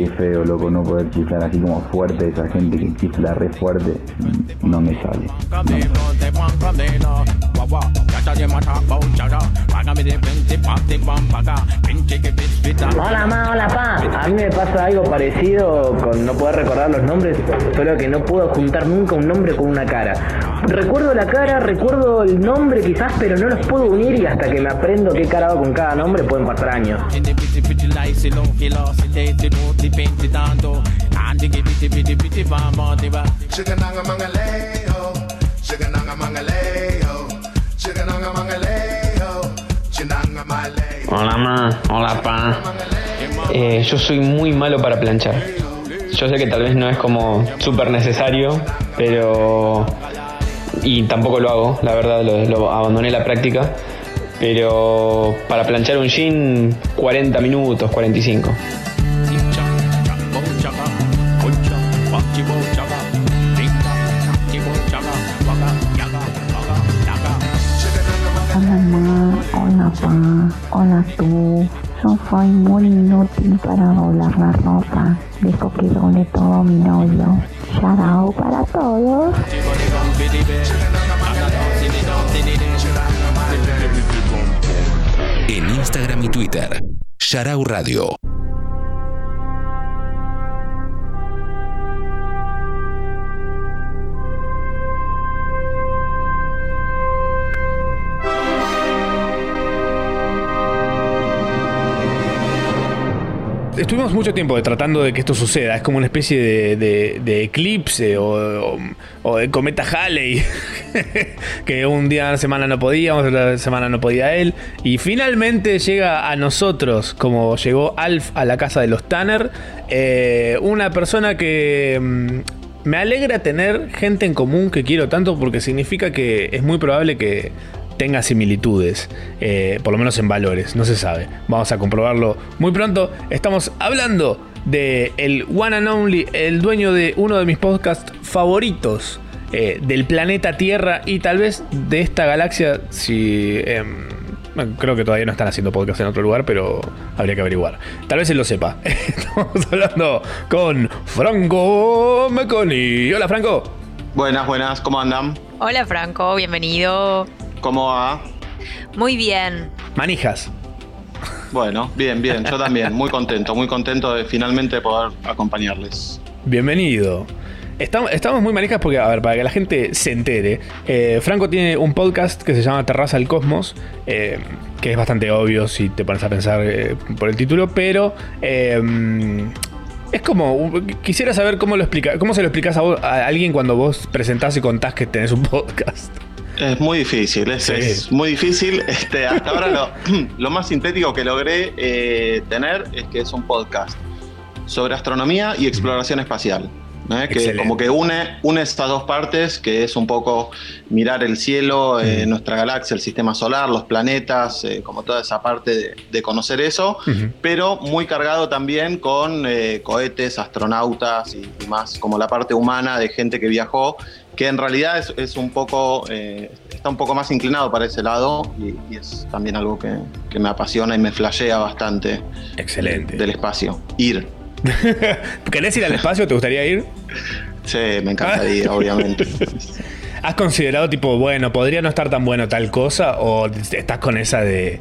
Qué feo, loco, no poder chiflar así como fuerte. Esa gente que chifla re fuerte, no me sale. Hola ma, hola pa. A mí me pasa algo parecido con no poder recordar los nombres, solo que no puedo juntar nunca un nombre con una cara. Recuerdo la cara, recuerdo el nombre quizás, pero no los puedo unir y hasta que me aprendo qué cara hago con cada nombre pueden pasar años. Hola ma, hola pa. Eh, yo soy muy malo para planchar. Yo sé que tal vez no es como súper necesario, pero... Y tampoco lo hago, la verdad, lo, lo abandoné la práctica. Pero para planchar un jean, 40 minutos, 45. Hola ma, hola pa, hola tú. Yo soy muy inútil para doblar la ropa. Dejo que doble todo mi novio. Out para todos. Y Twitter, Sharau Radio. Estuvimos mucho tiempo tratando de que esto suceda. Es como una especie de, de- de eclipse o, de cometa Halley. [LAUGHS] que un día a la semana no podíamos, otra semana no podía él. Y finalmente llega a nosotros, como llegó Alf a la casa de los Tanner, eh, una persona que mm, me alegra tener gente en común que quiero tanto porque significa que es muy probable que tenga similitudes, eh, por lo menos en valores, no se sabe. Vamos a comprobarlo muy pronto. Estamos hablando de el One and Only, el dueño de uno de mis podcasts favoritos eh, del planeta Tierra y tal vez de esta galaxia, si... em, creo que todavía no están haciendo podcast en otro lugar, pero habría que averiguar. Tal vez él lo sepa. [LAUGHS] Estamos hablando con Franco Meconi. Hola Franco. Buenas, buenas, ¿cómo andan? Hola Franco, bienvenido. ¿Cómo va? Muy bien. Manijas. Bueno, bien, bien, yo también, muy contento, muy contento de finalmente poder acompañarles. Bienvenido. Estamos, estamos muy manijas porque, a ver, para que la gente se entere, eh, Franco tiene un podcast que se llama Terraza al Cosmos, eh, que es bastante obvio si te pones a pensar eh, por el título, pero eh, es como, quisiera saber cómo lo explica, cómo se lo explicas a, vos- a alguien cuando vos presentás y contás que tenés un [LAUGHS] podcast. Es muy difícil, es, Sí. es muy difícil. Este, hasta ahora lo, [CLEARS THROAT] lo más sintético que logré eh, tener es que es un podcast sobre astronomía y exploración espacial. ¿eh? Que como que une, une estas dos partes, que es un poco mirar el cielo, eh, nuestra galaxia, el sistema solar, los planetas, eh, como toda esa parte de, de conocer eso, pero muy cargado también con eh, cohetes, astronautas y, y más como la parte humana de gente que viajó, que en realidad es, es un poco, eh, está un poco más inclinado para ese lado y, y es también algo que, que me apasiona y me flashea bastante. Excelente. Del espacio. Ir. [LAUGHS] ¿Querés ir al espacio? ¿Te gustaría ir? Sí, me encantaría, [LAUGHS] obviamente. ¿Has considerado tipo, bueno, podría no estar tan bueno tal cosa? ¿O estás con esa de...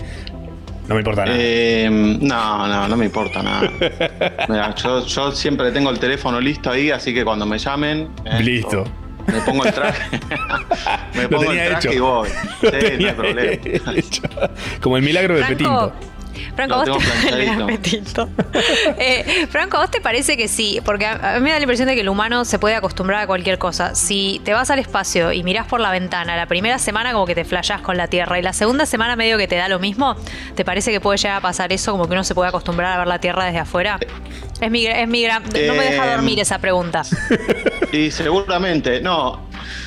No me importa nada? Eh, no, no, no me importa nada. [LAUGHS] Mira, yo, yo siempre tengo el teléfono listo ahí, así que cuando me llamen. eh, Listo. Me pongo el traje. [LAUGHS] me Lo pongo el tenía traje hecho. y voy. [LAUGHS] Sí, no hay problema. [LAUGHS] Como el milagro de Franco, Petinto. Franco, Lo ¿vos te... Eh, Franco, ¿a vos te parece que sí? Porque a, a mí me da la impresión de que el humano se puede acostumbrar a cualquier cosa. Si te vas al espacio y mirás por la ventana, la primera semana como que te flashás con la Tierra y la segunda semana medio que te da lo mismo, ¿te parece que puede llegar a pasar eso como que uno se puede acostumbrar a ver la Tierra desde afuera? Es mi, es mi gran... No me deja Eh, dormir esa pregunta. [LAUGHS] Y seguramente, no.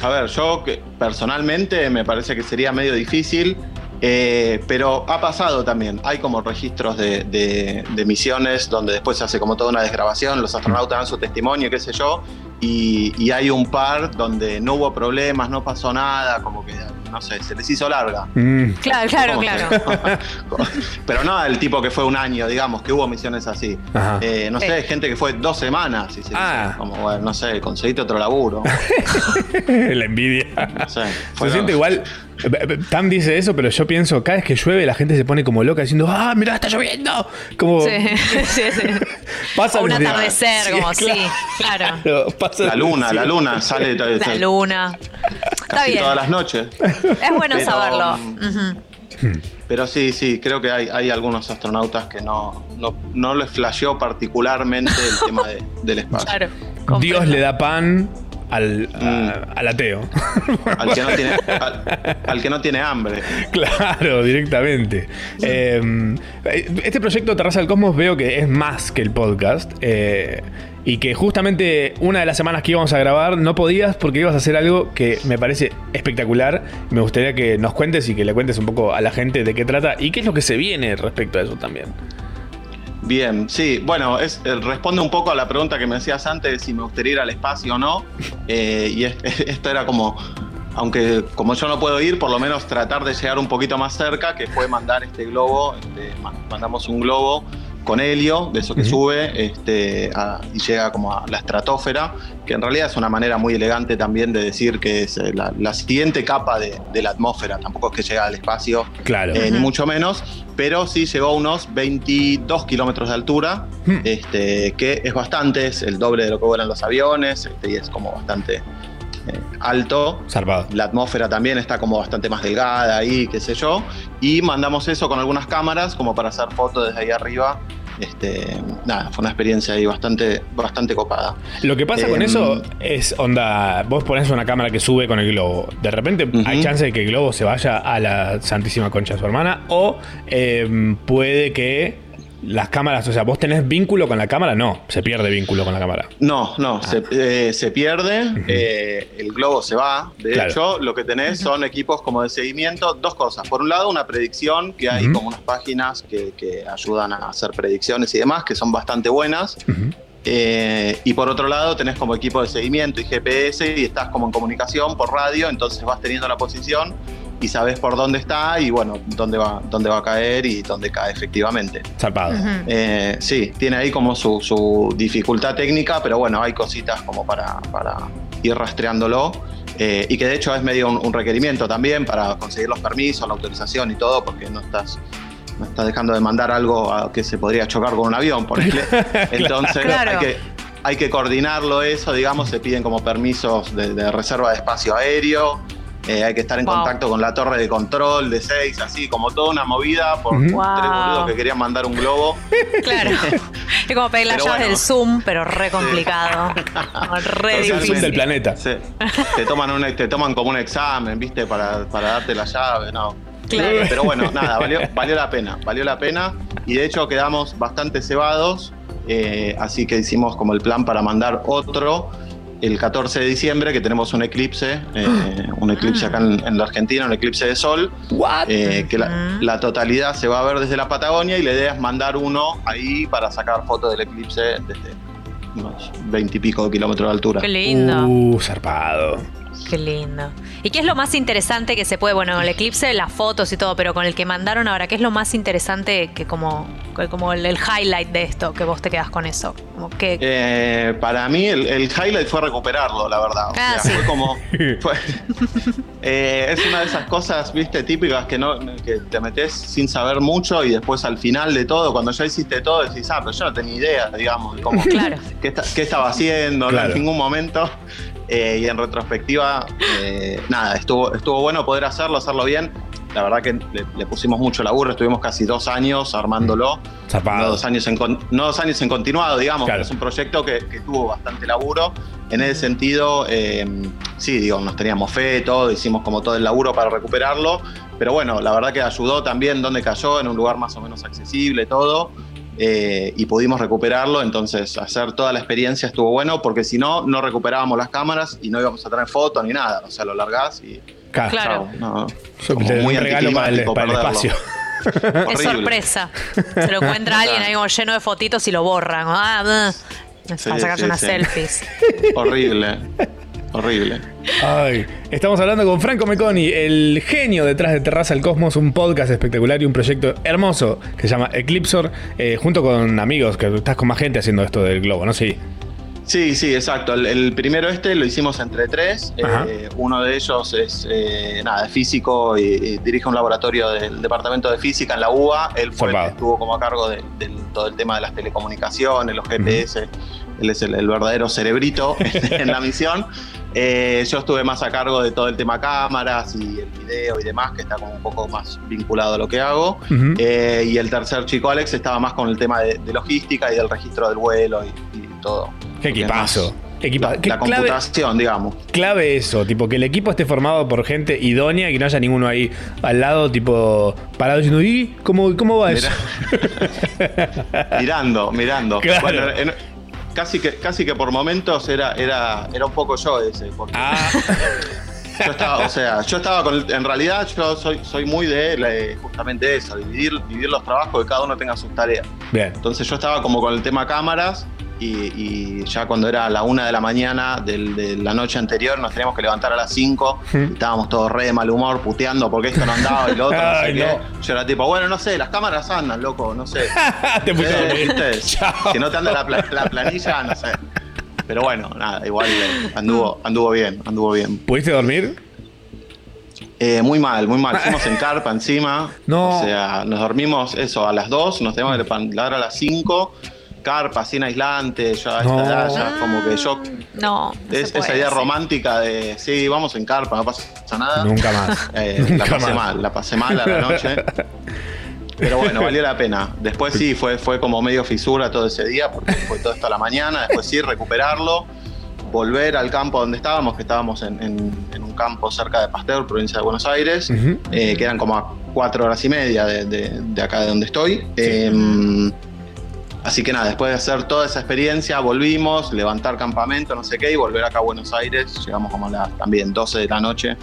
A ver, yo personalmente me parece que sería medio difícil, eh, pero ha pasado también. Hay como registros de, de- misiones donde después se hace como toda una desgrabación, los astronautas dan su testimonio, qué sé yo, y hay un par donde no hubo problemas, no pasó nada, como que, no sé, se les hizo larga. Mm. Claro, claro, ¿Cómo claro. [LAUGHS] Pero no el tipo que fue un año, digamos, que hubo misiones así. Eh, no sé, Eh. gente que fue dos semanas, y se Ah. dice, como, bueno, no sé, conseguiste otro laburo. [LAUGHS] la envidia. No sé, Se siente igual. Tam dice eso, pero yo pienso, cada vez que llueve la gente se pone como loca diciendo, ¡ah, mirá, está lloviendo! Como Sí, [LAUGHS] sí, sí. pasa O un atardecer, como sí, claro. claro. La luna, la luna sale La luna. Casi bien. todas las noches. Es bueno Pero, saberlo. Ujú. Pero sí, sí, creo que hay, hay algunos astronautas que no, no, no les flasheó particularmente el [LAUGHS] tema de- del espacio. Claro. Dios le da pan al, Mm. a- al ateo. [LAUGHS] Al que no tiene, al, al que no tiene hambre. Claro, directamente. Eh, este proyecto Terraza del Cosmos veo que es más que el podcast. eh, y que justamente una de las semanas que íbamos a grabar no podías porque ibas a hacer algo que me parece espectacular. Me gustaría que nos cuentes y que le cuentes un poco a la gente de qué trata y qué es lo que se viene respecto a eso también. Bien, sí, bueno, es, eh, responde un poco a la pregunta que me hacías antes de si me gustaría ir al espacio o no. [LAUGHS] Eh, y es- [LAUGHS] esto era como, aunque como yo no puedo ir, por lo menos tratar de llegar un poquito más cerca, que fue mandar este globo, este, ma- mandamos un globo con helio, de eso que sube este, a- y llega como a la estratosfera, que en realidad es una manera muy elegante también de decir que es eh, la, la siguiente capa de, de la atmósfera, tampoco es que llega al espacio Claro. eh, ni mucho menos, pero sí llegó a unos 22 kilómetros de altura, Hmm. este, que es bastante, es el doble de lo que vuelan los aviones, este, y es como bastante alto. Zarpado. La atmósfera también está como bastante más delgada ahí, qué sé yo, y mandamos eso con algunas cámaras como para hacer fotos desde ahí arriba. Este, nada, fue una experiencia ahí bastante, bastante copada. Lo que pasa con Em, eso es onda, vos pones una cámara que sube con el globo. De repente hay chance de que el globo se vaya a la Santísima Concha de su hermana o em, puede que las cámaras, o sea, vos tenés vínculo con la cámara, no, se pierde vínculo con la cámara. No, no, Ah. se, eh, se pierde, eh, el globo se va. De Claro. hecho, lo que tenés son equipos como de seguimiento, dos cosas. Por un lado, una predicción, que hay como unas páginas que, que ayudan a hacer predicciones y demás, que son bastante buenas. Eh, y por otro lado, tenés como equipo de seguimiento y GPS y estás como en comunicación por radio, entonces vas teniendo la posición y sabes por dónde está y bueno, dónde va, dónde va a caer y dónde cae efectivamente. Zarpado. Eh, sí, tiene ahí como su, su dificultad técnica, pero bueno, hay cositas como para, para ir rastreándolo. eh, y que de hecho es medio un, un requerimiento también para conseguir los permisos, la autorización y todo, porque no estás, no estás dejando de mandar algo a- que se podría chocar con un avión, por ejemplo. [LAUGHS] Entonces Claro. hay, que, hay que coordinarlo eso, digamos, se piden como permisos de, de reserva de espacio aéreo. Eh, hay que estar en Wow. contacto con la torre de control de 6, así como toda una movida por tres Wow. boludos que querían mandar un globo. Claro. [LAUGHS] Es como pedir las llaves bueno. del Zoom, pero re complicado. [LAUGHS] Re Es el zoom difícil. del planeta. Sí. Te toman, un, te toman como un examen, ¿viste? Para, para darte la llave, no. Claro. Pero bueno, nada, valió, valió la pena, valió la pena. Y de hecho quedamos bastante cebados, eh, así que hicimos como el plan para mandar otro el 14 de diciembre, que tenemos un eclipse, eh, [GASPS] un eclipse acá en, en la Argentina, un eclipse de sol, eh, que la, la totalidad se va a ver desde la Patagonia y la idea es mandar uno ahí para sacar fotos del eclipse desde unos 20 y pico de kilómetros de altura. Qué lindo. Uh, zarpado. Qué lindo. ¿Y qué es lo más interesante que se puede? Bueno, el eclipse, las fotos y todo, pero con el que mandaron ahora, ¿qué es lo más interesante que como, que como el, el highlight de esto, que vos te quedas con eso? Como que, Eh, para mí el, el highlight fue recuperarlo, la verdad. O Ah, sea, sí. fue como. [LAUGHS] fue- eh, es una de esas cosas, viste, típicas que no que te metes sin saber mucho y después al final de todo, cuando ya hiciste todo, decís, ah, pero yo no tenía idea, digamos, de cómo, [LAUGHS] Claro. qué, esta- qué estaba haciendo, Claro. en ningún momento. Eh, y en retrospectiva, eh, nada, estuvo, estuvo bueno poder hacerlo, hacerlo bien. la verdad que le, le pusimos mucho laburo, estuvimos casi dos años armándolo. No dos, años en, con- no dos años en continuado, digamos, Claro. pero es un proyecto que, que tuvo bastante laburo. En ese sentido, eh, sí, digo, nos teníamos fe, todo, hicimos como todo el laburo para recuperarlo. Pero bueno, la verdad que ayudó también donde cayó, en un lugar más o menos accesible, todo. Eh, y pudimos recuperarlo, entonces hacer toda la experiencia estuvo bueno, porque si no, no recuperábamos las cámaras y no íbamos a tener fotos ni nada. O sea, lo largás y. Claro. chao, no, muy un regalo para el, para el espacio. [LAUGHS] Es sorpresa. Se lo encuentra alguien ahí como lleno de fotitos y lo borran. Ah, ah. Sí, para sacarse sí, unas sí. selfies. Horrible. Horrible. Ay, estamos hablando con Franco Meconi, el genio detrás de Terraza al Cosmos, un podcast espectacular y un proyecto hermoso que se llama Eclipsor, eh, junto con amigos, que estás con más gente haciendo esto del globo, ¿no? Sí. Sí, sí, exacto. El, el primero este lo hicimos entre tres. Eh, uno de ellos es eh, nada, físico y, y dirige un laboratorio del departamento de física en la UBA. Él fue el que estuvo como a cargo de, del- todo el tema de las telecomunicaciones, los GPS. Él es el, el verdadero cerebrito [LAUGHS] en la misión. Eh, yo estuve más a cargo de todo el tema cámaras y el video y demás, que está como un poco más vinculado a lo que hago. Eh, y el tercer chico, Alex, estaba más con el tema de, de logística y del registro del vuelo y, y todo. Qué equipazo. Equipa- La, clave- computación, digamos. Clave eso, tipo que el equipo esté formado por gente idónea y que no haya ninguno ahí al lado, tipo, parado diciendo, ¿y cómo, cómo va eso? [LAUGHS] mirando, mirando. [LAUGHS] Claro. Bueno, en- casi, que, casi que por momentos era, era, era un poco yo ese. Porque Ah. yo estaba, o sea, yo estaba con. En realidad, yo soy, soy muy de eh, justamente eso, dividir, dividir los trabajos, que cada uno tenga sus tareas. Bien. Entonces yo estaba como con el tema cámaras y, y ya cuando era la una de la mañana del- de la noche anterior nos teníamos que levantar a las 5 y estábamos todos re de mal humor, puteando porque esto no andaba y lo otro, no sé [LAUGHS] qué. Yo era tipo, bueno, no sé, las cámaras andan, loco, no sé. [LAUGHS] Te pusiste a dormir. ¿viste? Si no te anda la, pla- la planilla, no sé. Pero bueno, nada, igual eh, anduvo, anduvo bien, anduvo bien. ¿Pudiste dormir? Eh, muy mal, muy mal. [LAUGHS] Fuimos en carpa encima. No. O sea, nos dormimos eso a las 2, nos tenemos que levantar a las 5. Carpa, sin aislante, ya esta No. edad, ya como que yo. No. no se Es, puede, esa idea sí. romántica de sí, vamos en carpa, no pasa nada. Nunca más. [LAUGHS] Eh, Nunca la pasé más. mal, la pasé mal a la noche. Pero bueno, valió la pena. Después sí, fue, fue como medio fisura todo ese día, porque fue todo esto a la mañana. Después sí, recuperarlo, volver al campo donde estábamos, que estábamos en, en- en un campo cerca de Pasteur, provincia de Buenos Aires, eh, que eran como a cuatro horas y media de, de- de acá de donde estoy. Eh, así que nada, después de hacer toda esa experiencia, volvimos, levantar campamento, no sé qué, y volver acá a Buenos Aires. Llegamos como a las también 12 de la noche.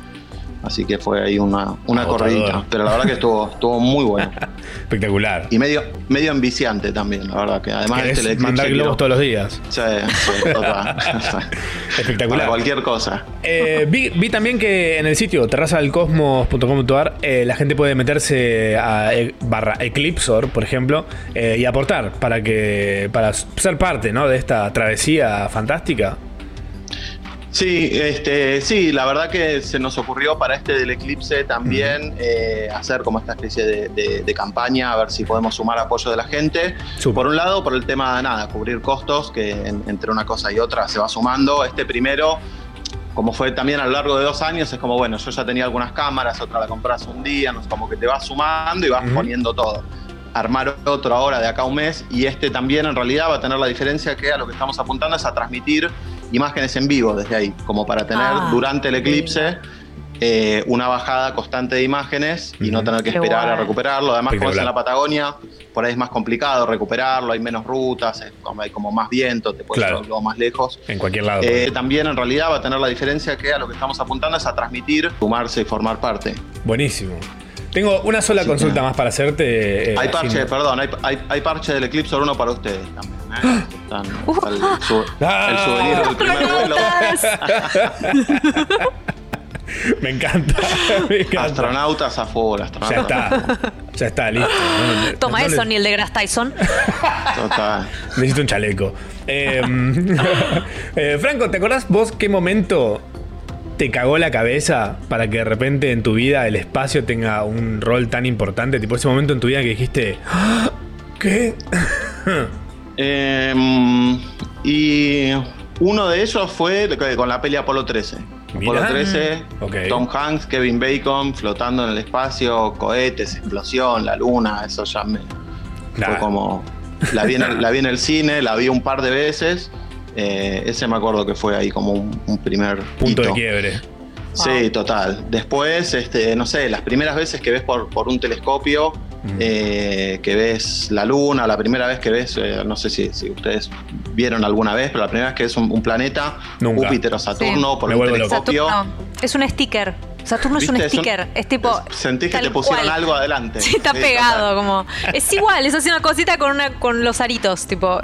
Así que fue ahí una, una Agotador. corridita. Pero la verdad que estuvo, estuvo muy bueno. [LAUGHS] Espectacular. Y medio, medio enviciante también, la verdad. Que además ¿Querés este, el mandar eclipse globos todos los días. Sí, sí, [LAUGHS] total. Espectacular. Para cualquier cosa. Eh, vi, vi también que en el sitio terrazalcosmos.com.ar eh, la gente puede meterse a e- barra Eclipsor, por ejemplo, eh, y aportar para que para ser parte ¿no? de esta travesía fantástica. Sí, este, sí, la verdad que se nos ocurrió para este del eclipse también eh, hacer como esta especie de, de- de campaña, a ver si podemos sumar apoyo de la gente. Por un lado, por el tema de nada, cubrir costos, que en- entre una cosa y otra se va sumando. Este primero, como fue también a lo largo de dos años, es como, bueno, yo ya tenía algunas cámaras, otra la compras un día, no como que te vas sumando y vas poniendo todo. Armar otro ahora de acá a un mes y este también en realidad va a tener la diferencia que a lo que estamos apuntando es a transmitir imágenes en vivo desde ahí, como para tener Ah, durante el eclipse eh, una bajada constante de imágenes y no tener que esperar a recuperarlo. Además, como es en la Patagonia, por ahí es más complicado recuperarlo, hay menos rutas, es como- hay como más viento, te puedes Claro. llevar más lejos. En cualquier lado. Eh, también en realidad va a tener la diferencia que a lo que estamos apuntando es a transmitir, sumarse y formar parte. Buenísimo. Tengo una sola consulta más para hacerte. eh, hay parche, perdón, hay, hay, hay parche del Eclipse uno para ustedes también. Están- está el, su- el souvenir del primer vuelo. [LAUGHS] Me encanta. Me encanta. Astronautas a Ya astronautas. está. Ya está, listo. No, no, Toma no eso, le- ni el de Grass Tyson. Total. Necesito un chaleco. Eh, [LAUGHS] eh, Franco, ¿te acordás vos qué momento te cagó la cabeza para que de repente en tu vida el espacio tenga un rol tan importante? Tipo ese momento en tu vida que dijiste, "¿Ah? ¿qué? [LAUGHS] Eh, y uno de ellos fue con la peli Apolo 13. Apolo Mirá. 13, Ok. Tom Hanks, Kevin Bacon flotando en el espacio, cohetes, explosión, la luna, eso ya me fue Claro. como la vi, en el, [LAUGHS] la vi en el cine, la vi un par de veces. eh, ese me acuerdo que fue ahí como un, un primer Punto de quiebre. Sí, total. Después, este, no sé, las primeras veces que ves por, por un telescopio, eh, que ves la luna, la primera vez que ves, eh, no sé si, si ustedes vieron alguna vez, pero la primera vez que ves un, un planeta, Nunca. Júpiter o Saturno, Sí. por Me un telescopio, Saturno es un sticker. Saturno es un ¿Viste? Es un- sticker. Es tipo. sentís que te pusieron cual. algo adelante. Sí, está Sí, pegado, como. Es igual, es así una cosita con una con los aritos, tipo.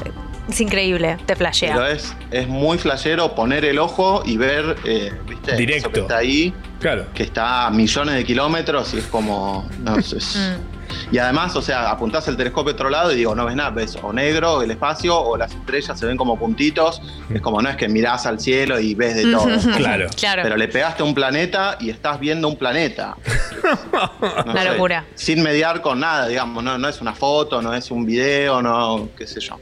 Es increíble, te flashea. Pero es, es muy flashero poner el ojo y ver, eh, ¿viste? Directo. Eso que está ahí, Claro. que está a millones de kilómetros y es como. No, es- es- [LAUGHS] Mm. Y además, o sea, apuntás el telescopio a otro lado y digo, no ves nada, ves o negro el espacio o las estrellas se ven como puntitos. Es como no es que mirás al cielo y ves de todo. [LAUGHS] Claro. Claro. Pero le pegaste a un planeta y estás viendo un planeta. [LAUGHS] No Una sé, locura. Sin mediar con nada, digamos, no, no es una foto, no es un video, no, qué sé yo.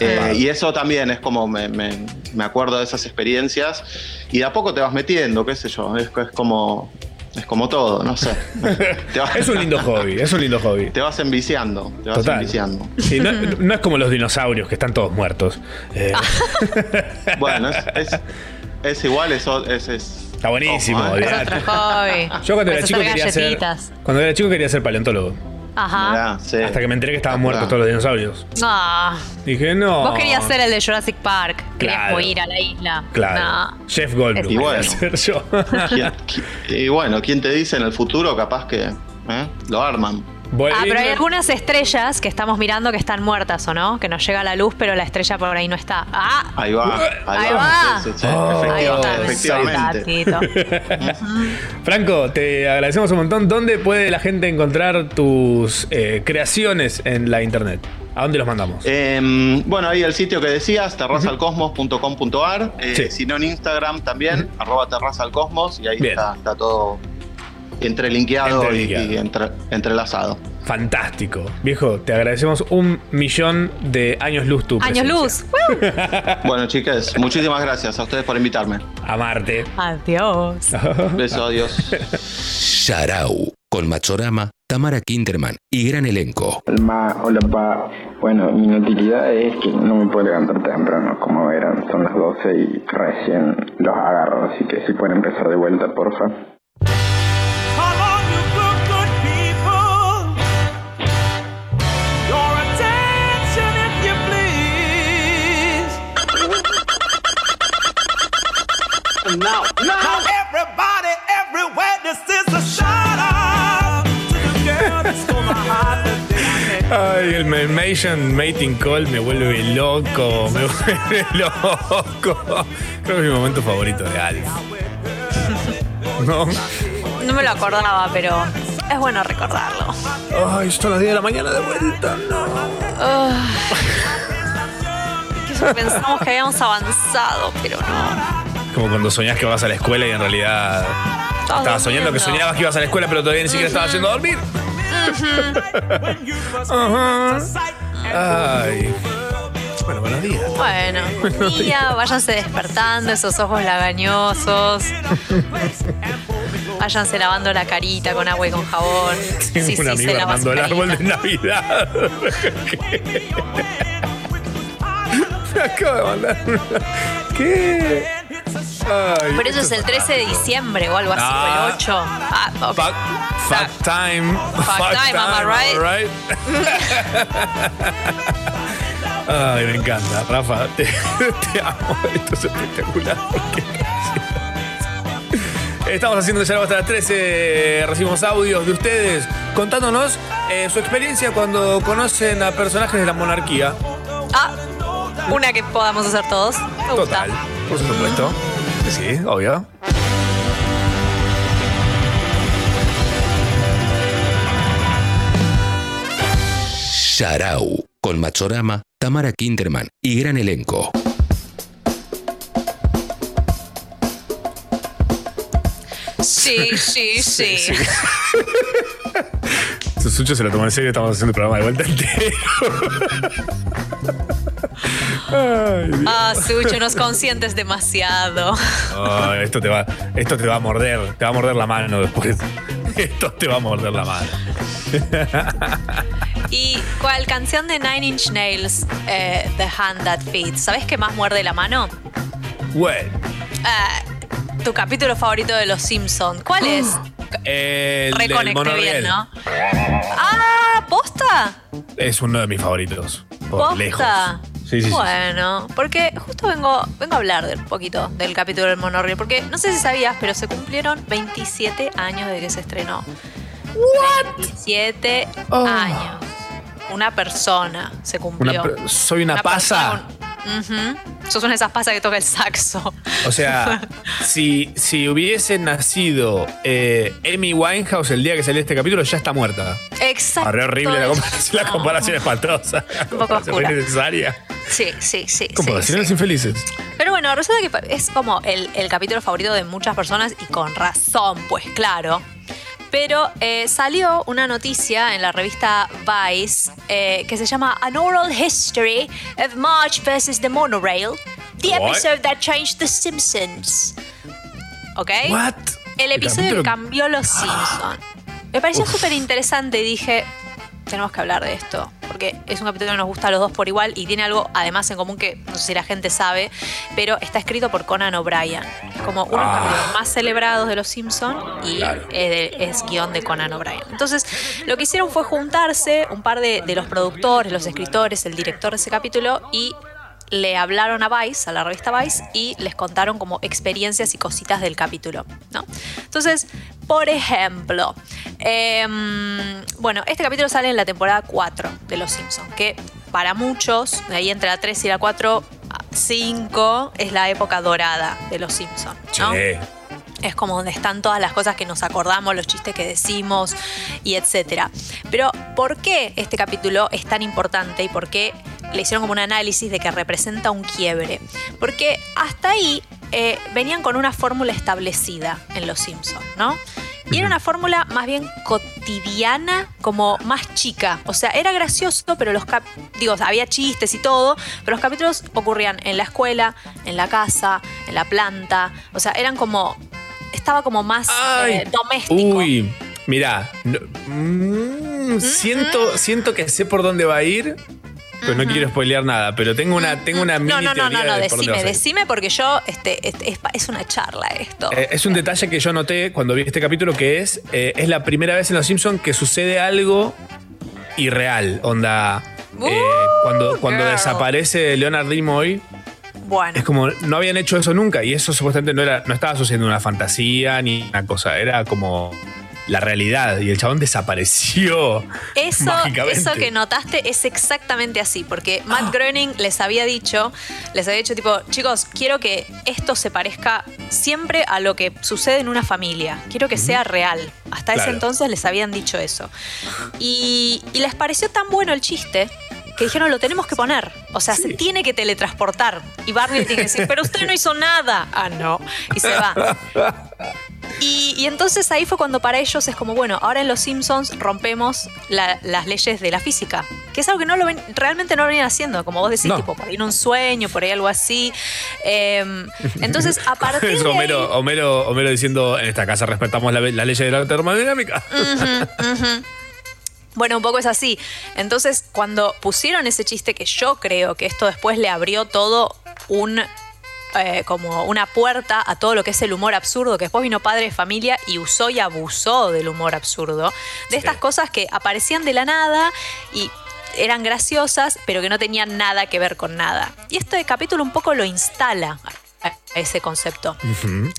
Eh, y eso también es como me, me- me acuerdo de esas experiencias y de a poco te vas metiendo, qué sé yo, es, es como es como todo, no sé. [LAUGHS] Vas- Es un lindo hobby, es un lindo hobby. Te vas enviciando, te vas Total. enviciando. Sí, no, no es como los dinosaurios que están todos muertos. Eh, [LAUGHS] Bueno, es, es, es igual, eso es, es- está buenísimo, ¿eh? Es olvidate. otro hobby. Yo cuando era Vas chico quería ser. Cuando era chico quería ser paleontólogo. Ajá. Mirá, sí. Hasta que me enteré que estaban muertos todos los dinosaurios. Ah, Dije, no. Vos querías ser el de Jurassic Park. Querías Claro. como ir a la isla. Claro. No. Jeff Goldblum. [LAUGHS] Quería bueno. ser yo. ¿Quién- qui- y bueno, ¿quién te dice en el futuro capaz que eh, lo arman? Ah, pero hay algunas estrellas que estamos mirando que están muertas o no, que nos llega la luz, pero la estrella por ahí no está. Ah, Ahí va, ahí, Ahí va. va. Sí, sí, sí, Oh, ahí efectivamente. [LAUGHS] Franco, te agradecemos un montón. ¿Dónde puede la gente encontrar tus eh, creaciones en la internet? ¿A dónde los mandamos? Em, bueno, ahí el sitio que decías, terrazalcosmos.com.ar. eh, Sí. Si no en Instagram también, arroba terrazalcosmos, y ahí está todo entrelinkeado, y- Entrelinkeado. y, entre- entrelazado. Fantástico. Viejo, te agradecemos un millón de años luz tu Años presencia. luz. [LAUGHS] Bueno, chicas, muchísimas gracias a ustedes por invitarme. Amarte. Adiós. [LAUGHS] Besos, adiós. Sharau, con Machorama, Tamara Kinderman y gran elenco. Ma, hola pa. Bueno, mi inutilidad es que no me puedo levantar temprano, como verán, son las 12 y recién los agarro, así que si pueden empezar de vuelta, porfa. Now, now, everybody, everywhere, this is a shout out to the girl that stole my heart the day I met Ay, el Mailmation Mating Call me vuelve loco, me [LAUGHS] vuelve loco. Creo que es mi momento favorito de Alf. [LAUGHS] ¿No? No me lo acordaba, pero es bueno recordarlo. Ay, son las 10 de la mañana de vuelta, no. Ah. Que eso pensamos que habíamos avanzado, pero no. Como cuando soñás que vas a la escuela y en realidad estabas soñando que soñabas que ibas a la escuela, pero todavía ni siquiera estabas yendo a dormir. Ajá. Ay. Bueno, buenos días. Bueno, buen día, váyanse despertando esos ojos lagañosos. Váyanse lavando la carita con agua y con jabón. Tengo Sí, un sí, amigo se lava su armando el árbol de carita. Navidad. [LAUGHS] Me acaba de mandar una- ¿Qué? Ay, Pero eso es el 13 de diciembre o algo así, o Ah. el 8. Ah, ok. Fuck, fuck time. Time, am I right? am I right? Ay, me encanta. Rafa, te, [LAUGHS] te amo. Esto es espectacular. Estamos haciendo ya hasta las 13. Recibimos audios de ustedes contándonos eh, su experiencia cuando conocen a personajes de la monarquía. Ah, una que podamos hacer todos. Me gusta. Total, por supuesto. Sí, obvio. Sharau, con Machorama, Tamara Kinderman y gran elenco. Sí, sí, sí. [LAUGHS] Sucho se lo tomó en serio, estamos haciendo el programa de vuelta entero. [LAUGHS] Ay, Dios. Ah, Sucho, nos consientes demasiado. Ah, esto, te va, esto te va a morder, te va a morder la mano después. [LAUGHS] Esto te va a morder la mano. [LAUGHS] ¿Y cuál canción de Nine Inch Nails, eh, The Hand That Feeds? ¿Sabes qué más muerde la mano? Bueno, Eh, tu capítulo favorito de Los Simpsons. ¿Cuál es? [GASPS] el bien, ¿no? Ah, ¿posta? es uno de mis favoritos. Por lejos. ¿Posta? Sí, sí, sí. Bueno, porque justo vengo, vengo a hablar de un poquito del capítulo del monorriel, porque no sé si sabías, pero se cumplieron 27 años de que se estrenó. ¿What? 27 Oh. años. Una persona se cumplió. Una soy una, pasa. Sos una de esas pasas que toca el saxo. O sea, [LAUGHS] si, si hubiese nacido eh, Amy Winehouse el día que salió este capítulo, ya está muerta. Exacto. Arre horrible la comparación, la comparación espantosa. Un poco [LAUGHS] oscura. innecesaria. Sí, sí, sí. sí, Comparaciones sí. infelices. Pero bueno, resulta que es como el, el capítulo favorito de muchas personas y con razón, pues claro. Pero eh, salió una noticia en la revista Vice eh, que se llama An Oral History of March vs. the Monorail, the What? episode that changed The Simpsons. ¿Ok? What? El episodio que cambió Los [GASPS] Simpsons. Me pareció súper interesante y dije, tenemos que hablar de esto. Porque es un capítulo que nos gusta a los dos por igual y tiene algo además en común que no sé si la gente sabe, pero está escrito por Conan O'Brien. Es como uno de los Ah. capítulos más celebrados de Los Simpsons y es guion de Conan O'Brien. Entonces, lo que hicieron fue juntarse un par de, de los productores, los escritores, el director de ese capítulo y le hablaron a Vice, a la revista Vice, y les contaron como experiencias y cositas del capítulo, ¿no? Entonces, por ejemplo, em, bueno, este capítulo sale en la temporada 4 de Los Simpsons, que para muchos, de ahí entre la 3 y la 4, 5 es la época dorada de Los Simpsons, ¿no? Che. Es como donde están todas las cosas que nos acordamos, los chistes que decimos y etcétera. Pero, ¿por qué este capítulo es tan importante y por qué le hicieron como un análisis de que representa un quiebre? Porque hasta ahí eh, venían con una fórmula establecida en Los Simpsons, ¿no? Y era una fórmula más bien cotidiana, como más chica. O sea, era gracioso, pero los cap digo, había chistes y todo, pero los capítulos ocurrían en la escuela, en la casa, en la planta. O sea, eran como. Estaba como más eh, doméstico. Uy, mira, siento, siento que sé por dónde va a ir, pero no quiero spoilear nada. Pero tengo una, tengo una mini No, no, no, no, no, de decime, decime porque yo, este, este, es, es una charla esto. Eh, es un detalle que yo noté cuando vi este capítulo que es, eh, es la primera vez en Los Simpsons que sucede algo irreal. Onda, eh, cuando, cuando girl. desaparece Leonard Nimoy, Bueno, es como, no habían hecho eso nunca. Y eso supuestamente no, era, no estaba sucediendo una fantasía ni una cosa. Era como la realidad. Y el chabón desapareció Eso, mágicamente. eso que notaste es exactamente así, porque Matt Groening les había dicho, les había dicho tipo, chicos, quiero que esto se parezca siempre a lo que sucede en una familia, quiero que sea real. Hasta ese entonces les habían dicho eso. Y, y les pareció tan bueno el chiste que dijeron, lo tenemos que poner. O sea, se tiene que teletransportar. Y Barney tiene que decir, pero usted no hizo nada. Ah, no. Y se va. Y, y entonces ahí fue cuando para ellos es como, bueno, ahora en Los Simpsons rompemos la- las leyes de la física, que es algo que no lo ven, realmente no lo venían haciendo, como vos decís, No. tipo, por ahí en un sueño, por ahí algo así. Em, entonces, a [LAUGHS] partir Es de ahí- Homero, Homero, Homero diciendo, en esta casa respetamos la, la ley de la termodinámica. Ujú. [LAUGHS] Bueno, un poco es así. Entonces, cuando pusieron ese chiste, que yo creo que esto después le abrió todo un. eh, como una puerta a todo lo que es el humor absurdo, que después vino Padre de Familia y usó y abusó del humor absurdo, de estas cosas que aparecían de la nada y eran graciosas, pero que no tenían nada que ver con nada. Y este capítulo un poco lo instala ese concepto.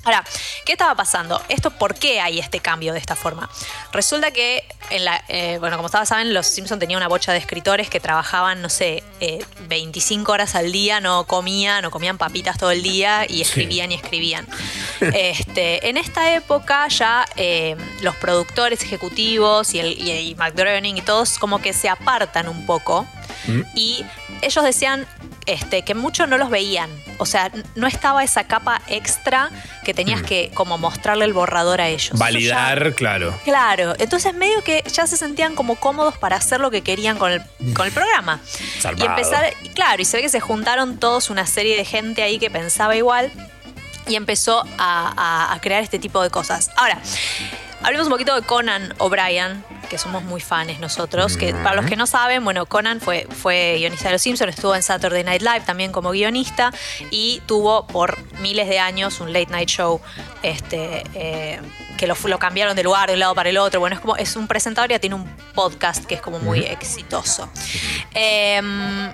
Ahora, ¿qué estaba pasando? Esto, ¿por qué hay este cambio de esta forma? Resulta que, en la, eh, bueno, como ustedes saben, los Simpson tenía una bocha de escritores que trabajaban, no sé, eh, 25 horas al día, no comían, no comían papitas todo el día y escribían y escribían. [LAUGHS] Este, en esta época ya eh, los productores ejecutivos y, el, y, y y todos como que se apartan un poco y ellos decían este, que muchos no los veían. O sea, no estaba esa capa extra que tenías Mm. que como mostrarle el borrador a ellos. Ya- Validar, claro. Claro, entonces medio que ya se sentían como cómodos para hacer lo que querían con el, con el programa. Y empezar, claro, y se ve que se juntaron todos una serie de gente ahí que pensaba igual y empezó a, a- a crear este tipo de cosas. Ahora, hablemos un poquito de Conan O'Brien, que somos muy fans nosotros, que para los que no saben, bueno, Conan fue, fue guionista de Los Simpsons, estuvo en Saturday Night Live también como guionista y tuvo por miles de años un late night show este, eh, que lo, lo cambiaron de lugar de un lado para el otro. Bueno, es como es un presentador y ya tiene un podcast que es como muy exitoso. Em,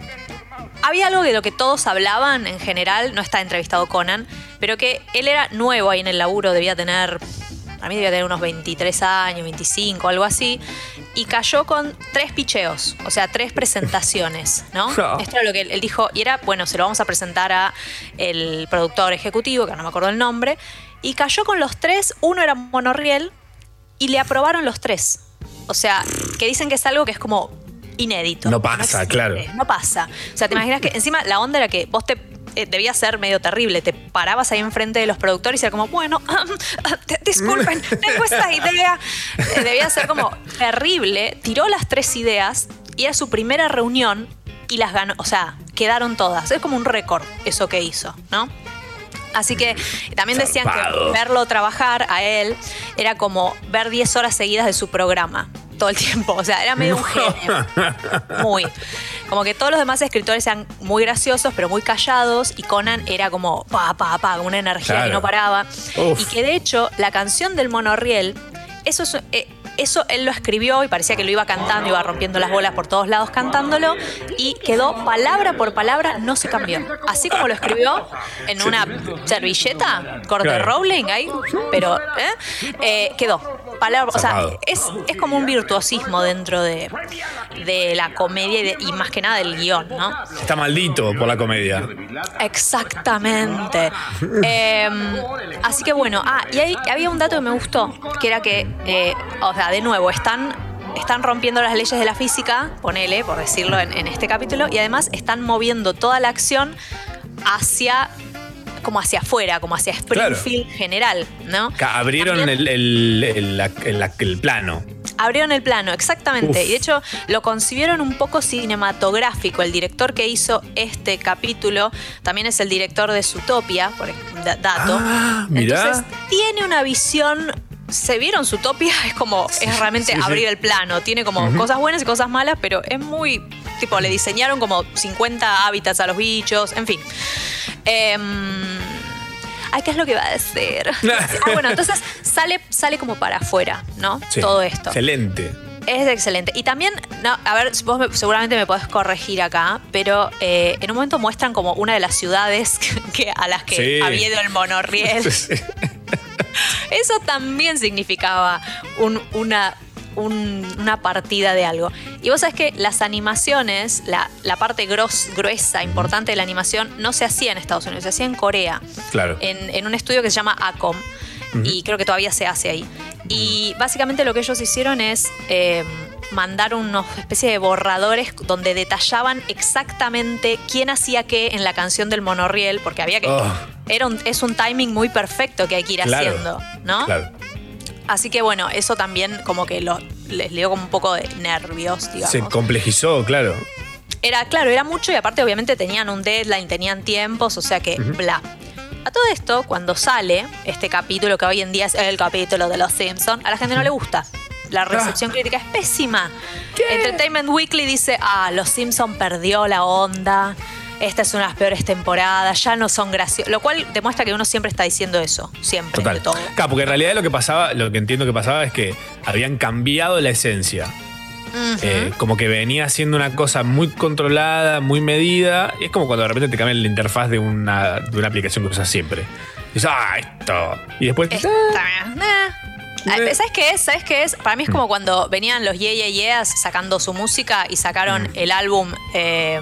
había algo de lo que todos hablaban en general, no está entrevistado Conan, pero que él era nuevo ahí en el laburo, debía tener, a mí debía tener unos 23 años, 25, algo así, y cayó con tres picheos, o sea, tres presentaciones, [LAUGHS] ¿no? Esto era lo que él, él dijo, y era, bueno, se lo vamos a presentar a el productor ejecutivo, que no me acuerdo el nombre, y cayó con los tres, uno era monorriel, y le aprobaron los tres. O sea, que dicen que es algo que es como inédito. No pasa, claro. No pasa. O sea, te imaginas que encima la onda era que vos te eh, debía ser medio terrible. Te parabas ahí enfrente de los productores y era como, bueno, [LAUGHS] te- disculpen, [LAUGHS] tengo esta idea. Eh, debía ser como terrible. Tiró las tres ideas y era su primera reunión y las ganó. O sea, quedaron todas. Es como un récord eso que hizo, ¿no? Así que también decían Zarpado. que verlo trabajar a él era como ver 10 horas seguidas de su programa todo el tiempo. O sea, era medio un genio. Muy. Como que todos los demás escritores eran muy graciosos, pero muy callados. Y Conan era como pa, pa, pa, como una energía que no paraba. Uf. Y que de hecho, la canción del monorriel, eso es. eh, eso él lo escribió y parecía que lo iba cantando, iba rompiendo las bolas por todos lados cantándolo y quedó palabra por palabra, no se cambió. Así como lo escribió en una servilleta, corte Claro. rolling ahí, pero ¿eh? Eh, quedó. Palabra, o sea, es, es como un virtuosismo dentro de, de la comedia y, de- y más que nada del guion, ¿no? Está maldito por la comedia. Exactamente. Eh, así que bueno, ah, y ahí había un dato que me gustó, que era que, eh, o sea, de nuevo, están, están rompiendo las leyes de la física, ponele, por decirlo en, en este capítulo, y además están moviendo toda la acción hacia como hacia afuera, como hacia Springfield general, ¿no? Abrieron el, el- el- la- el- el plano. Abrieron el plano, exactamente. Uf. Y de hecho lo concibieron un poco cinematográfico. El director que hizo este capítulo también es el director de Zootopia, por dato. Ah, mirá. Entonces tiene una visión. ¿Se vieron Zootopia? [LAUGHS] Es como, es realmente sí, sí. abrir el plano. Tiene como cosas buenas y cosas malas, pero es muy. Tipo, le diseñaron como 50 hábitats a los bichos, en fin. Em, Ay, ¿qué es lo que va a decir? [LAUGHS] ah, bueno, entonces sale, sale como para afuera, ¿no? Sí. Todo esto. Excelente. Es excelente. Y también, no, a ver, vos me- seguramente me podés corregir acá, pero eh, en un momento muestran como una de las ciudades [LAUGHS] que, a las que Sí. había ido el monorriel. [LAUGHS] Eso también significaba un- una, un- una partida de algo. Y vos sabés que las animaciones, la, la parte gros- gruesa, importante de la animación, no se hacía en Estados Unidos, se hacía en Corea Claro. en, en un estudio que se llama ACOM y creo que todavía se hace ahí. Y básicamente lo que ellos hicieron es eh, mandar unos especie de borradores donde detallaban exactamente quién hacía qué en la canción del monorriel, porque había que... Oh. Era un- es un timing muy perfecto que hay que ir Claro. haciendo, ¿no? Claro. Así que bueno, eso también como que lo, les dio como un poco de nervios, digamos. Se complejizó, claro. Era, claro, era mucho y aparte obviamente tenían un deadline, tenían tiempos, o sea que bla. A todo esto, cuando sale este capítulo, que hoy en día es el capítulo de Los Simpsons, a la gente no le gusta. La recepción crítica es pésima. Entertainment Weekly dice, ah, Los Simpsons perdió la onda, esta es una de las peores temporadas, ya no son graciosos. Lo cual demuestra que uno siempre está diciendo eso, siempre, Total. de todo. Claro, porque en realidad lo que pasaba, lo que entiendo que pasaba es que habían cambiado la esencia. Eh, como que venía siendo una cosa muy controlada, muy medida. Y es como cuando de repente te cambian la interfaz de una, de una aplicación que usas siempre. Y dices, ah, esto. Y después. Está, nah. ¿Sabes qué es? ¿Sabes qué es? Para mí es como cuando venían los Yeah Yeah Yeahs sacando su música y sacaron el álbum, eh,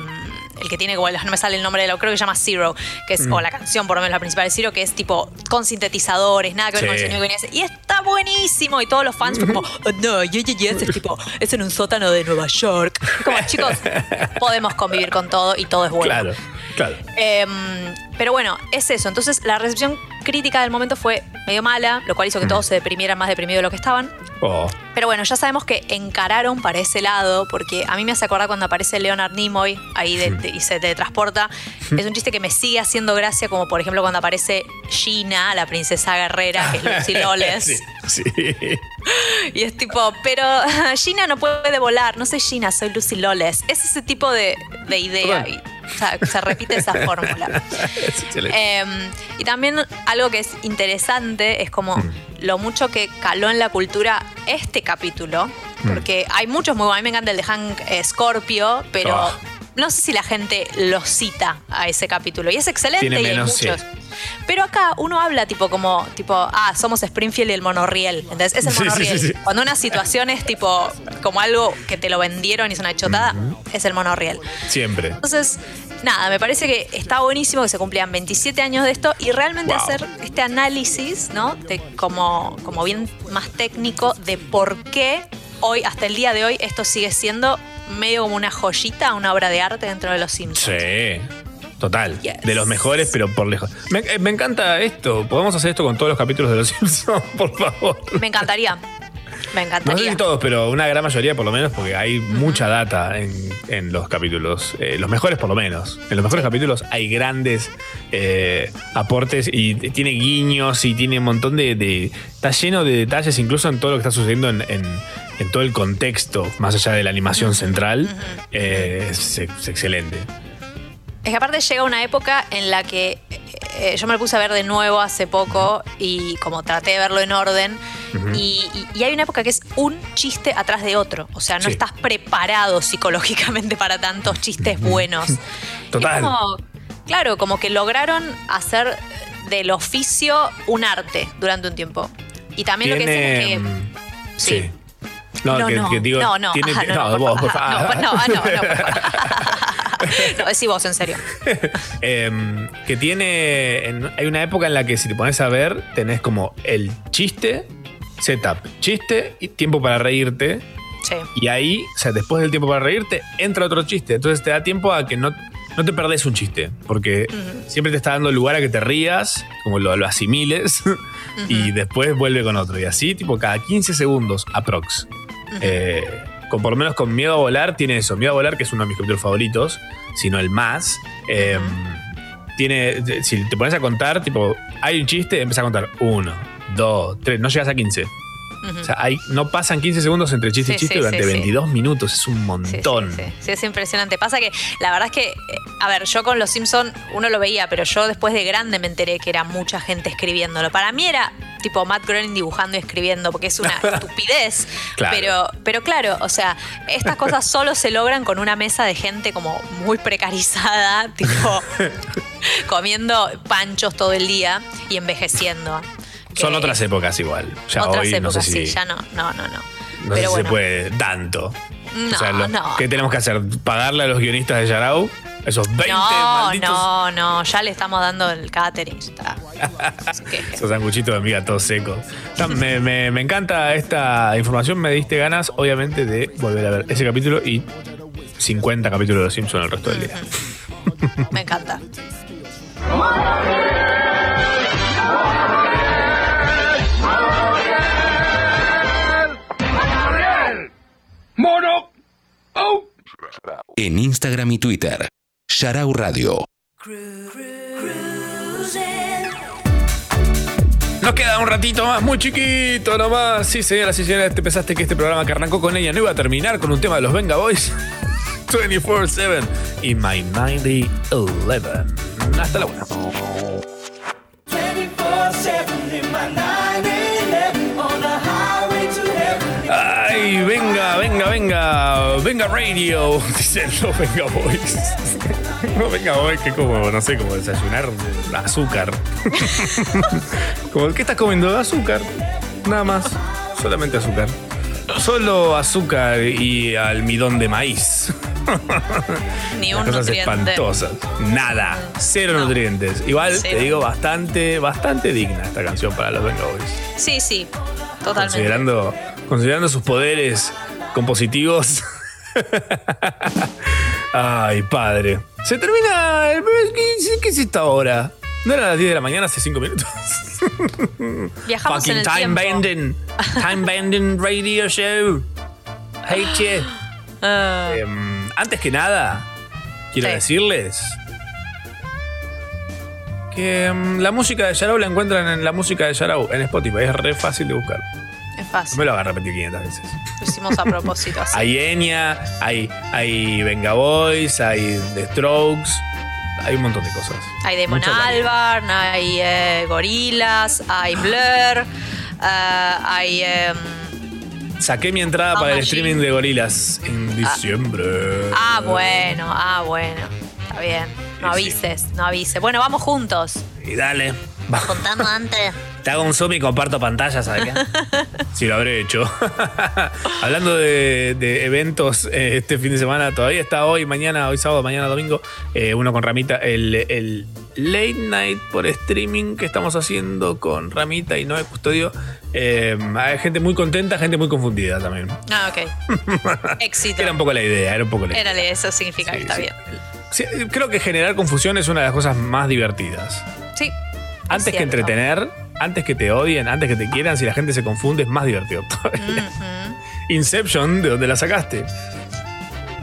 el que tiene como, no me sale el nombre de lo, creo que se llama Zero, que es, Mm. o la canción por lo menos la principal de Zero, que es tipo con sintetizadores, nada que ver con el sonido que venía. Y está buenísimo. Y todos los fans fue como, "Oh, no, Yeah Yeah Yeahs es tipo, es en un sótano de Nueva York. Como, chicos, [LAUGHS] podemos convivir con todo y todo es bueno. Claro. Claro. Em, pero bueno, es eso. Entonces la recepción crítica del momento fue medio mala, lo cual hizo que Mm. todos se deprimieran más deprimidos de lo que estaban. Oh. Pero bueno, ya sabemos que encararon para ese lado, porque a mí me hace acordar cuando aparece Leonard Nimoy ahí de- de- y se teletransporta. Es un chiste que me sigue haciendo gracia, como por ejemplo cuando aparece Gina, la princesa guerrera, que es Lucy [LAUGHS] Loles. sí, sí. Y es tipo, pero [LAUGHS] Gina no puede volar, no soy Gina, soy Lucy Loles. Es ese tipo de, de idea. [LAUGHS] o sea, se repite esa fórmula. [LAUGHS] Eh, y también algo que es interesante es como Mm. lo mucho que caló en la cultura este capítulo. Mm. Porque hay muchos muy buenos. A mí me encanta el de Hank eh, Scorpio, pero Ah. No sé si la gente lo cita a ese capítulo. Y es excelente Tiene y hay sí. muchos. Pero acá uno habla tipo como, tipo, ah, somos Springfield y el monorriel. Entonces, es el monorriel. sí, sí. Cuando una situación es tipo como algo que te lo vendieron y es una chotada, es el monorriel. Siempre. Entonces, nada, me parece que está buenísimo que se cumplían 27 años de esto y realmente Wow. hacer este análisis, ¿no? De como, como bien más técnico de por qué hoy, hasta el día de hoy, esto sigue siendo medio como una joyita, una obra de arte dentro de los Simpsons. Sí. Total. De los mejores, pero por lejos. Me, eh, me encanta esto. ¿Podemos hacer esto con todos los capítulos de Los [LAUGHS] Simpsons? Por favor. Me encantaría. Me No sé si todos, pero una gran mayoría por lo menos, porque hay mucha data en, en los capítulos. Eh, los mejores por lo menos. En los mejores capítulos hay grandes eh, aportes y tiene guiños y tiene un montón de, de- Está lleno de detalles, incluso en todo lo que está sucediendo en, en- en todo el contexto, más allá de la animación central. Eh, es, es excelente. Es que aparte llega una época en la que eh, yo me lo puse a ver de nuevo hace poco y como traté de verlo en orden. Y, y- y hay una época que es un chiste atrás de otro. O sea, no Sí. estás preparado psicológicamente para tantos chistes buenos. [LAUGHS] Total. Como, claro, como que lograron hacer del oficio un arte durante un tiempo. Y también lo que dicen es que. mm, Sí. sí. No, No, que, no, que digo, no, no, tiene- ajá, no, no, por vos, por favor, no, no, ah, no, no, [LAUGHS] decí vos, en serio. [LAUGHS] Em, que tiene. en- hay una época en la que si te pones a ver, tenés como el chiste, setup, chiste y tiempo para reírte. Sí. Y ahí, o sea, después del tiempo para reírte, entra otro chiste. Entonces te da tiempo a que no, no te perdés un chiste. Porque siempre te está dando lugar a que te rías, como lo, lo asimiles, [LAUGHS] y después vuelve con otro. Y así, tipo, cada 15 segundos, aprox. Eh, con, por lo menos con Miedo a Volar tiene eso. Miedo a Volar, que es uno de mis capítulos favoritos, sino el más. eh, Tiene, si te pones a contar, tipo, hay un chiste, empieza a contar uno, dos, tres, no llegas a 15. O sea, hay, no pasan 15 segundos entre chiste y chiste sí, durante sí, sí. 22 minutos. Es un montón. Sí, es impresionante. Pasa que la verdad es que, eh, a ver, yo con Los Simpson uno lo veía, pero yo después de grande me enteré que era mucha gente escribiéndolo. Para mí era tipo Matt Groening dibujando y escribiendo, porque es una [LAUGHS] estupidez. Claro. Pero, pero claro, o sea, estas cosas [LAUGHS] solo se logran con una mesa de gente como muy precarizada, tipo [LAUGHS] comiendo panchos todo el día y envejeciendo. Son otras épocas igual. Ya otras hoy épocas, no sé si, sí, ya no, no, no, no. no sé pero si bueno. se puede tanto. No, o sea, lo- no. ¿qué tenemos que hacer? ¿Pagarle a los guionistas de Yarao? Esos 20 No, malditos no, no, ya le estamos dando el catering. [LAUGHS] esos sanguchitos de miga todos secos. No, me, me- me encanta esta información. Me diste ganas, obviamente, de volver a ver ese capítulo y 50 capítulos de Los Simpsons el resto del día. Me encanta. [LAUGHS] ¡Mono! En Instagram y Twitter, Sharau Radio. Nos queda un ratito más, muy chiquito nomás. Sí, señoras y señores, te pensaste que este programa que arrancó con ella no iba a terminar con un tema de los Venga Boys. [LAUGHS] 24-7 y My 90-11. Hasta la buena. 24-7 in my 911 Venga, venga, venga, venga radio, [LAUGHS] dicen los Venga Boys. No, venga Boys, que como, no sé, como desayunar azúcar. [LAUGHS] como, ¿qué estás comiendo? Azúcar, nada más, solamente azúcar. Solo azúcar y almidón de maíz. [LAUGHS] Ni un cosas nutriente. espantosas. Nada, cero nutrientes. Igual Cero. te digo, bastante, bastante digna esta canción para los Venga Boys. Sí, sí, totalmente. Considerando, considerando sus poderes compositivos. [LAUGHS] Ay, padre. Se termina. el- ¿Qué, qué es esta hora? ¿No era las 10 de la mañana hace 5 minutos? [LAUGHS] Viajamos Fucking en el time tiempo. bending. Time bending radio show. Hey, che. Ah. Em, antes que nada, quiero Sí. decirles que em, la música de Yarao la encuentran en la música de Yarao en Spotify. Es re fácil de buscar. Es No me lo haga repetir 500 veces. Lo hicimos a propósito [LAUGHS] así. Hay Enya, hay, hay Venga Boys, hay The Strokes, hay un montón de cosas. Hay Demon. Albarn, hay eh, Gorilas, hay Blur, eh, hay. em, Saqué mi entrada para el streaming de Gorilas en diciembre. ah, bueno, ah, bueno. Está bien. No avises, no avises. Bueno, vamos juntos. Y dale. va. Contando antes. Te hago un zoom y comparto pantalla, ¿sabes qué? [LAUGHS] sí, lo habré hecho. [LAUGHS] Hablando de, de eventos eh, este fin de semana, todavía está hoy, mañana, hoy sábado, mañana domingo, eh, uno con Ramita, el, el late night por streaming que estamos haciendo con Ramita y Noé Custodio. Eh, hay gente muy contenta, gente muy confundida también. Ah, ok. [LAUGHS] Éxito. Era un poco la idea, era un poco la idea. Érale, eso significa que está bien. Sí, creo que generar confusión es una de las cosas más divertidas. Sí. Antes que entretener, antes que te odien, antes que te quieran, si la gente se confunde, es más divertido todavía. Inception, ¿de dónde la sacaste?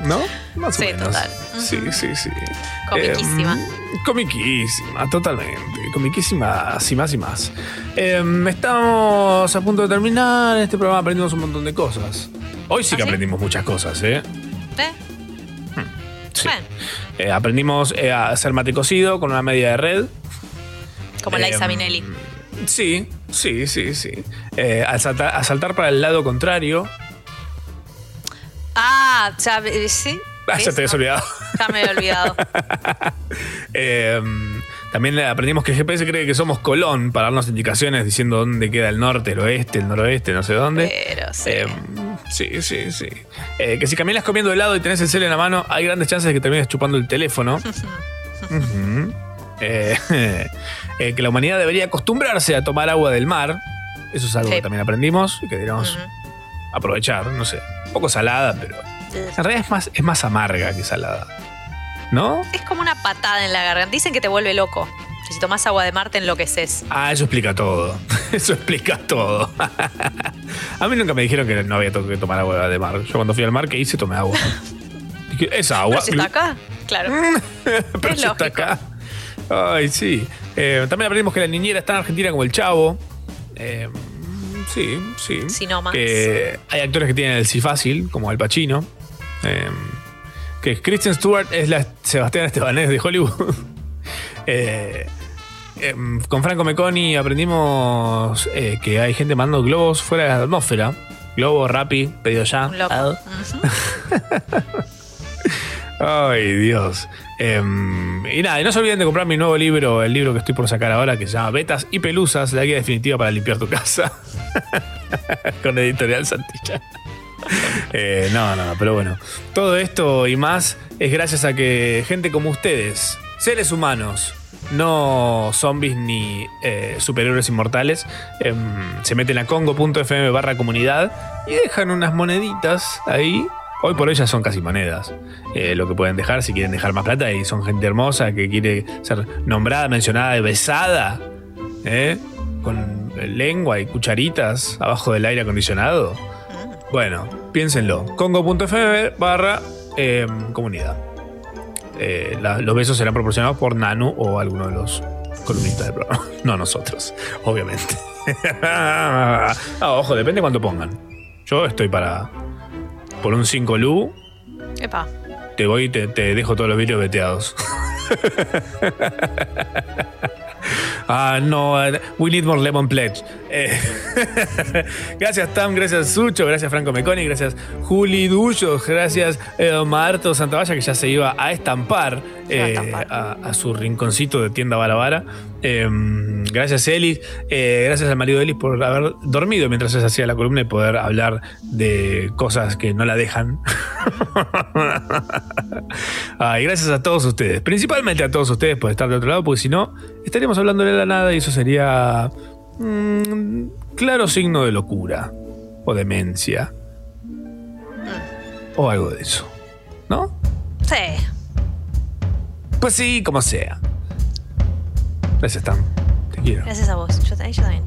¿No? Más o Sí, menos. total. Sí, sí, sí. Comiquísima. Em, comiquísima, totalmente. Comiquísima, y más y más. Em, estamos a punto de terminar. En este programa aprendimos un montón de cosas. Hoy sí que aprendimos muchas cosas, ¿eh? ¿Eh? Sí. Eh, aprendimos eh, a hacer mate cocido con una media de red. Como Liza Minelli. Sí, sí, sí, sí. Eh, a, saltar, a saltar para el lado contrario. Ah, ya, sí. Ah, ya te habías olvidado. Ya me había olvidado. [LAUGHS] Eh, también aprendimos que el GPS cree que somos Colón para darnos indicaciones diciendo dónde queda el norte, el oeste, el noroeste, no sé dónde. Pero sí. Eh, sí, sí, sí. Eh, que si caminas comiendo helado y tenés el cel en la mano, hay grandes chances de que termines chupando el teléfono. [LAUGHS] Ujú. Eh, [LAUGHS] eh, que la humanidad debería acostumbrarse a tomar agua del mar. Eso es algo Sí. que también aprendimos y que deberíamos aprovechar, no sé. Un poco salada, pero en realidad es más, es más amarga que salada. ¿No? Es como una patada en la garganta. Dicen que te vuelve loco. Que si tomas agua de mar te enloqueces. Ah, eso explica todo. [LAUGHS] Eso explica todo. [LAUGHS] A mí nunca me dijeron que no había que tomar agua de mar. Yo cuando fui al mar, ¿qué hice? Tomé agua. [LAUGHS] Dije, Es agua. Pero si está acá, claro. Pero es si está acá. Ay, sí. Eh, también aprendimos que la niñera está en Argentina como el chavo. Eh, sí, sí. Si no más. Que hay actores que tienen el sí fácil, como Al Pacino. Eh, que Kristen Stewart es la Sebastián Estebanés de Hollywood. [LAUGHS] Eh, em, con Franco Meconi aprendimos eh, que hay gente mandando globos fuera de la atmósfera. Globo, Rappi, pedido ya. Un loco. [LAUGHS] Ay, Dios. Em, y nada, no se olviden de comprar mi nuevo libro, el libro que estoy por sacar ahora, que se llama Betas y Pelusas, la guía definitiva para limpiar tu casa. [LAUGHS] Con editorial Santilla. Eh, no, no, no, pero bueno. Todo esto y más es gracias a que gente como ustedes, seres humanos, no zombies ni eh, superhéroes inmortales, em, se meten a congo.fm barra comunidad y dejan unas moneditas ahí. Hoy por hoy ya son casi monedas. eh, lo que pueden dejar si quieren dejar más plata y son gente hermosa que quiere ser nombrada, mencionada y besada. ¿eh? Con lengua y cucharitas abajo del aire acondicionado. Bueno, piénsenlo. Congo.fm barra eh, comunidad. Eh, los besos serán proporcionados por Nanu o alguno de los columnistas del programa. [LAUGHS] No nosotros, obviamente. [LAUGHS] Ah, ojo, depende cuánto pongan. Yo estoy para. Por un 5 lu, Epa. te voy y te, te dejo todos los vídeos veteados. [LAUGHS] Ah, no, eh, we need more lemon pledge. Eh, [LAUGHS] gracias Tam, gracias Sucho, gracias Franco Meconi, gracias Juli Dullo, gracias eh, Marto Santavalla que ya se iba a estampar, eh, a, a su rinconcito de tienda Barabara. Eh, gracias Elis, gracias al marido de Elis por haber dormido mientras se hacía la columna y poder hablar de cosas que no la dejan. [LAUGHS] Ay, gracias a todos ustedes, principalmente a todos ustedes por estar de otro lado, porque si no, estaríamos hablando de la nada y eso sería mm, claro signo de locura o demencia o algo de eso. ¿No? Sí. Pues sí, como sea. Gracias, Tam. Te quiero. Gracias a vos. Yo, yo también.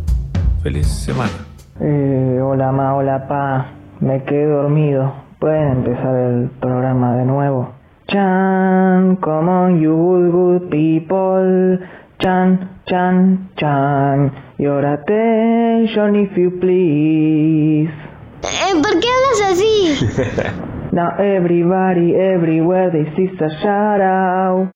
Feliz semana. Eh, hola ma, hola pa, me quedé dormido. ¿Pueden empezar el programa de nuevo? Chan, come on you good good people. Chan, chan, chan. Your attention if you please. Eh, ¿Por qué hablas así? [LAUGHS] Now everybody everywhere this is a shout out.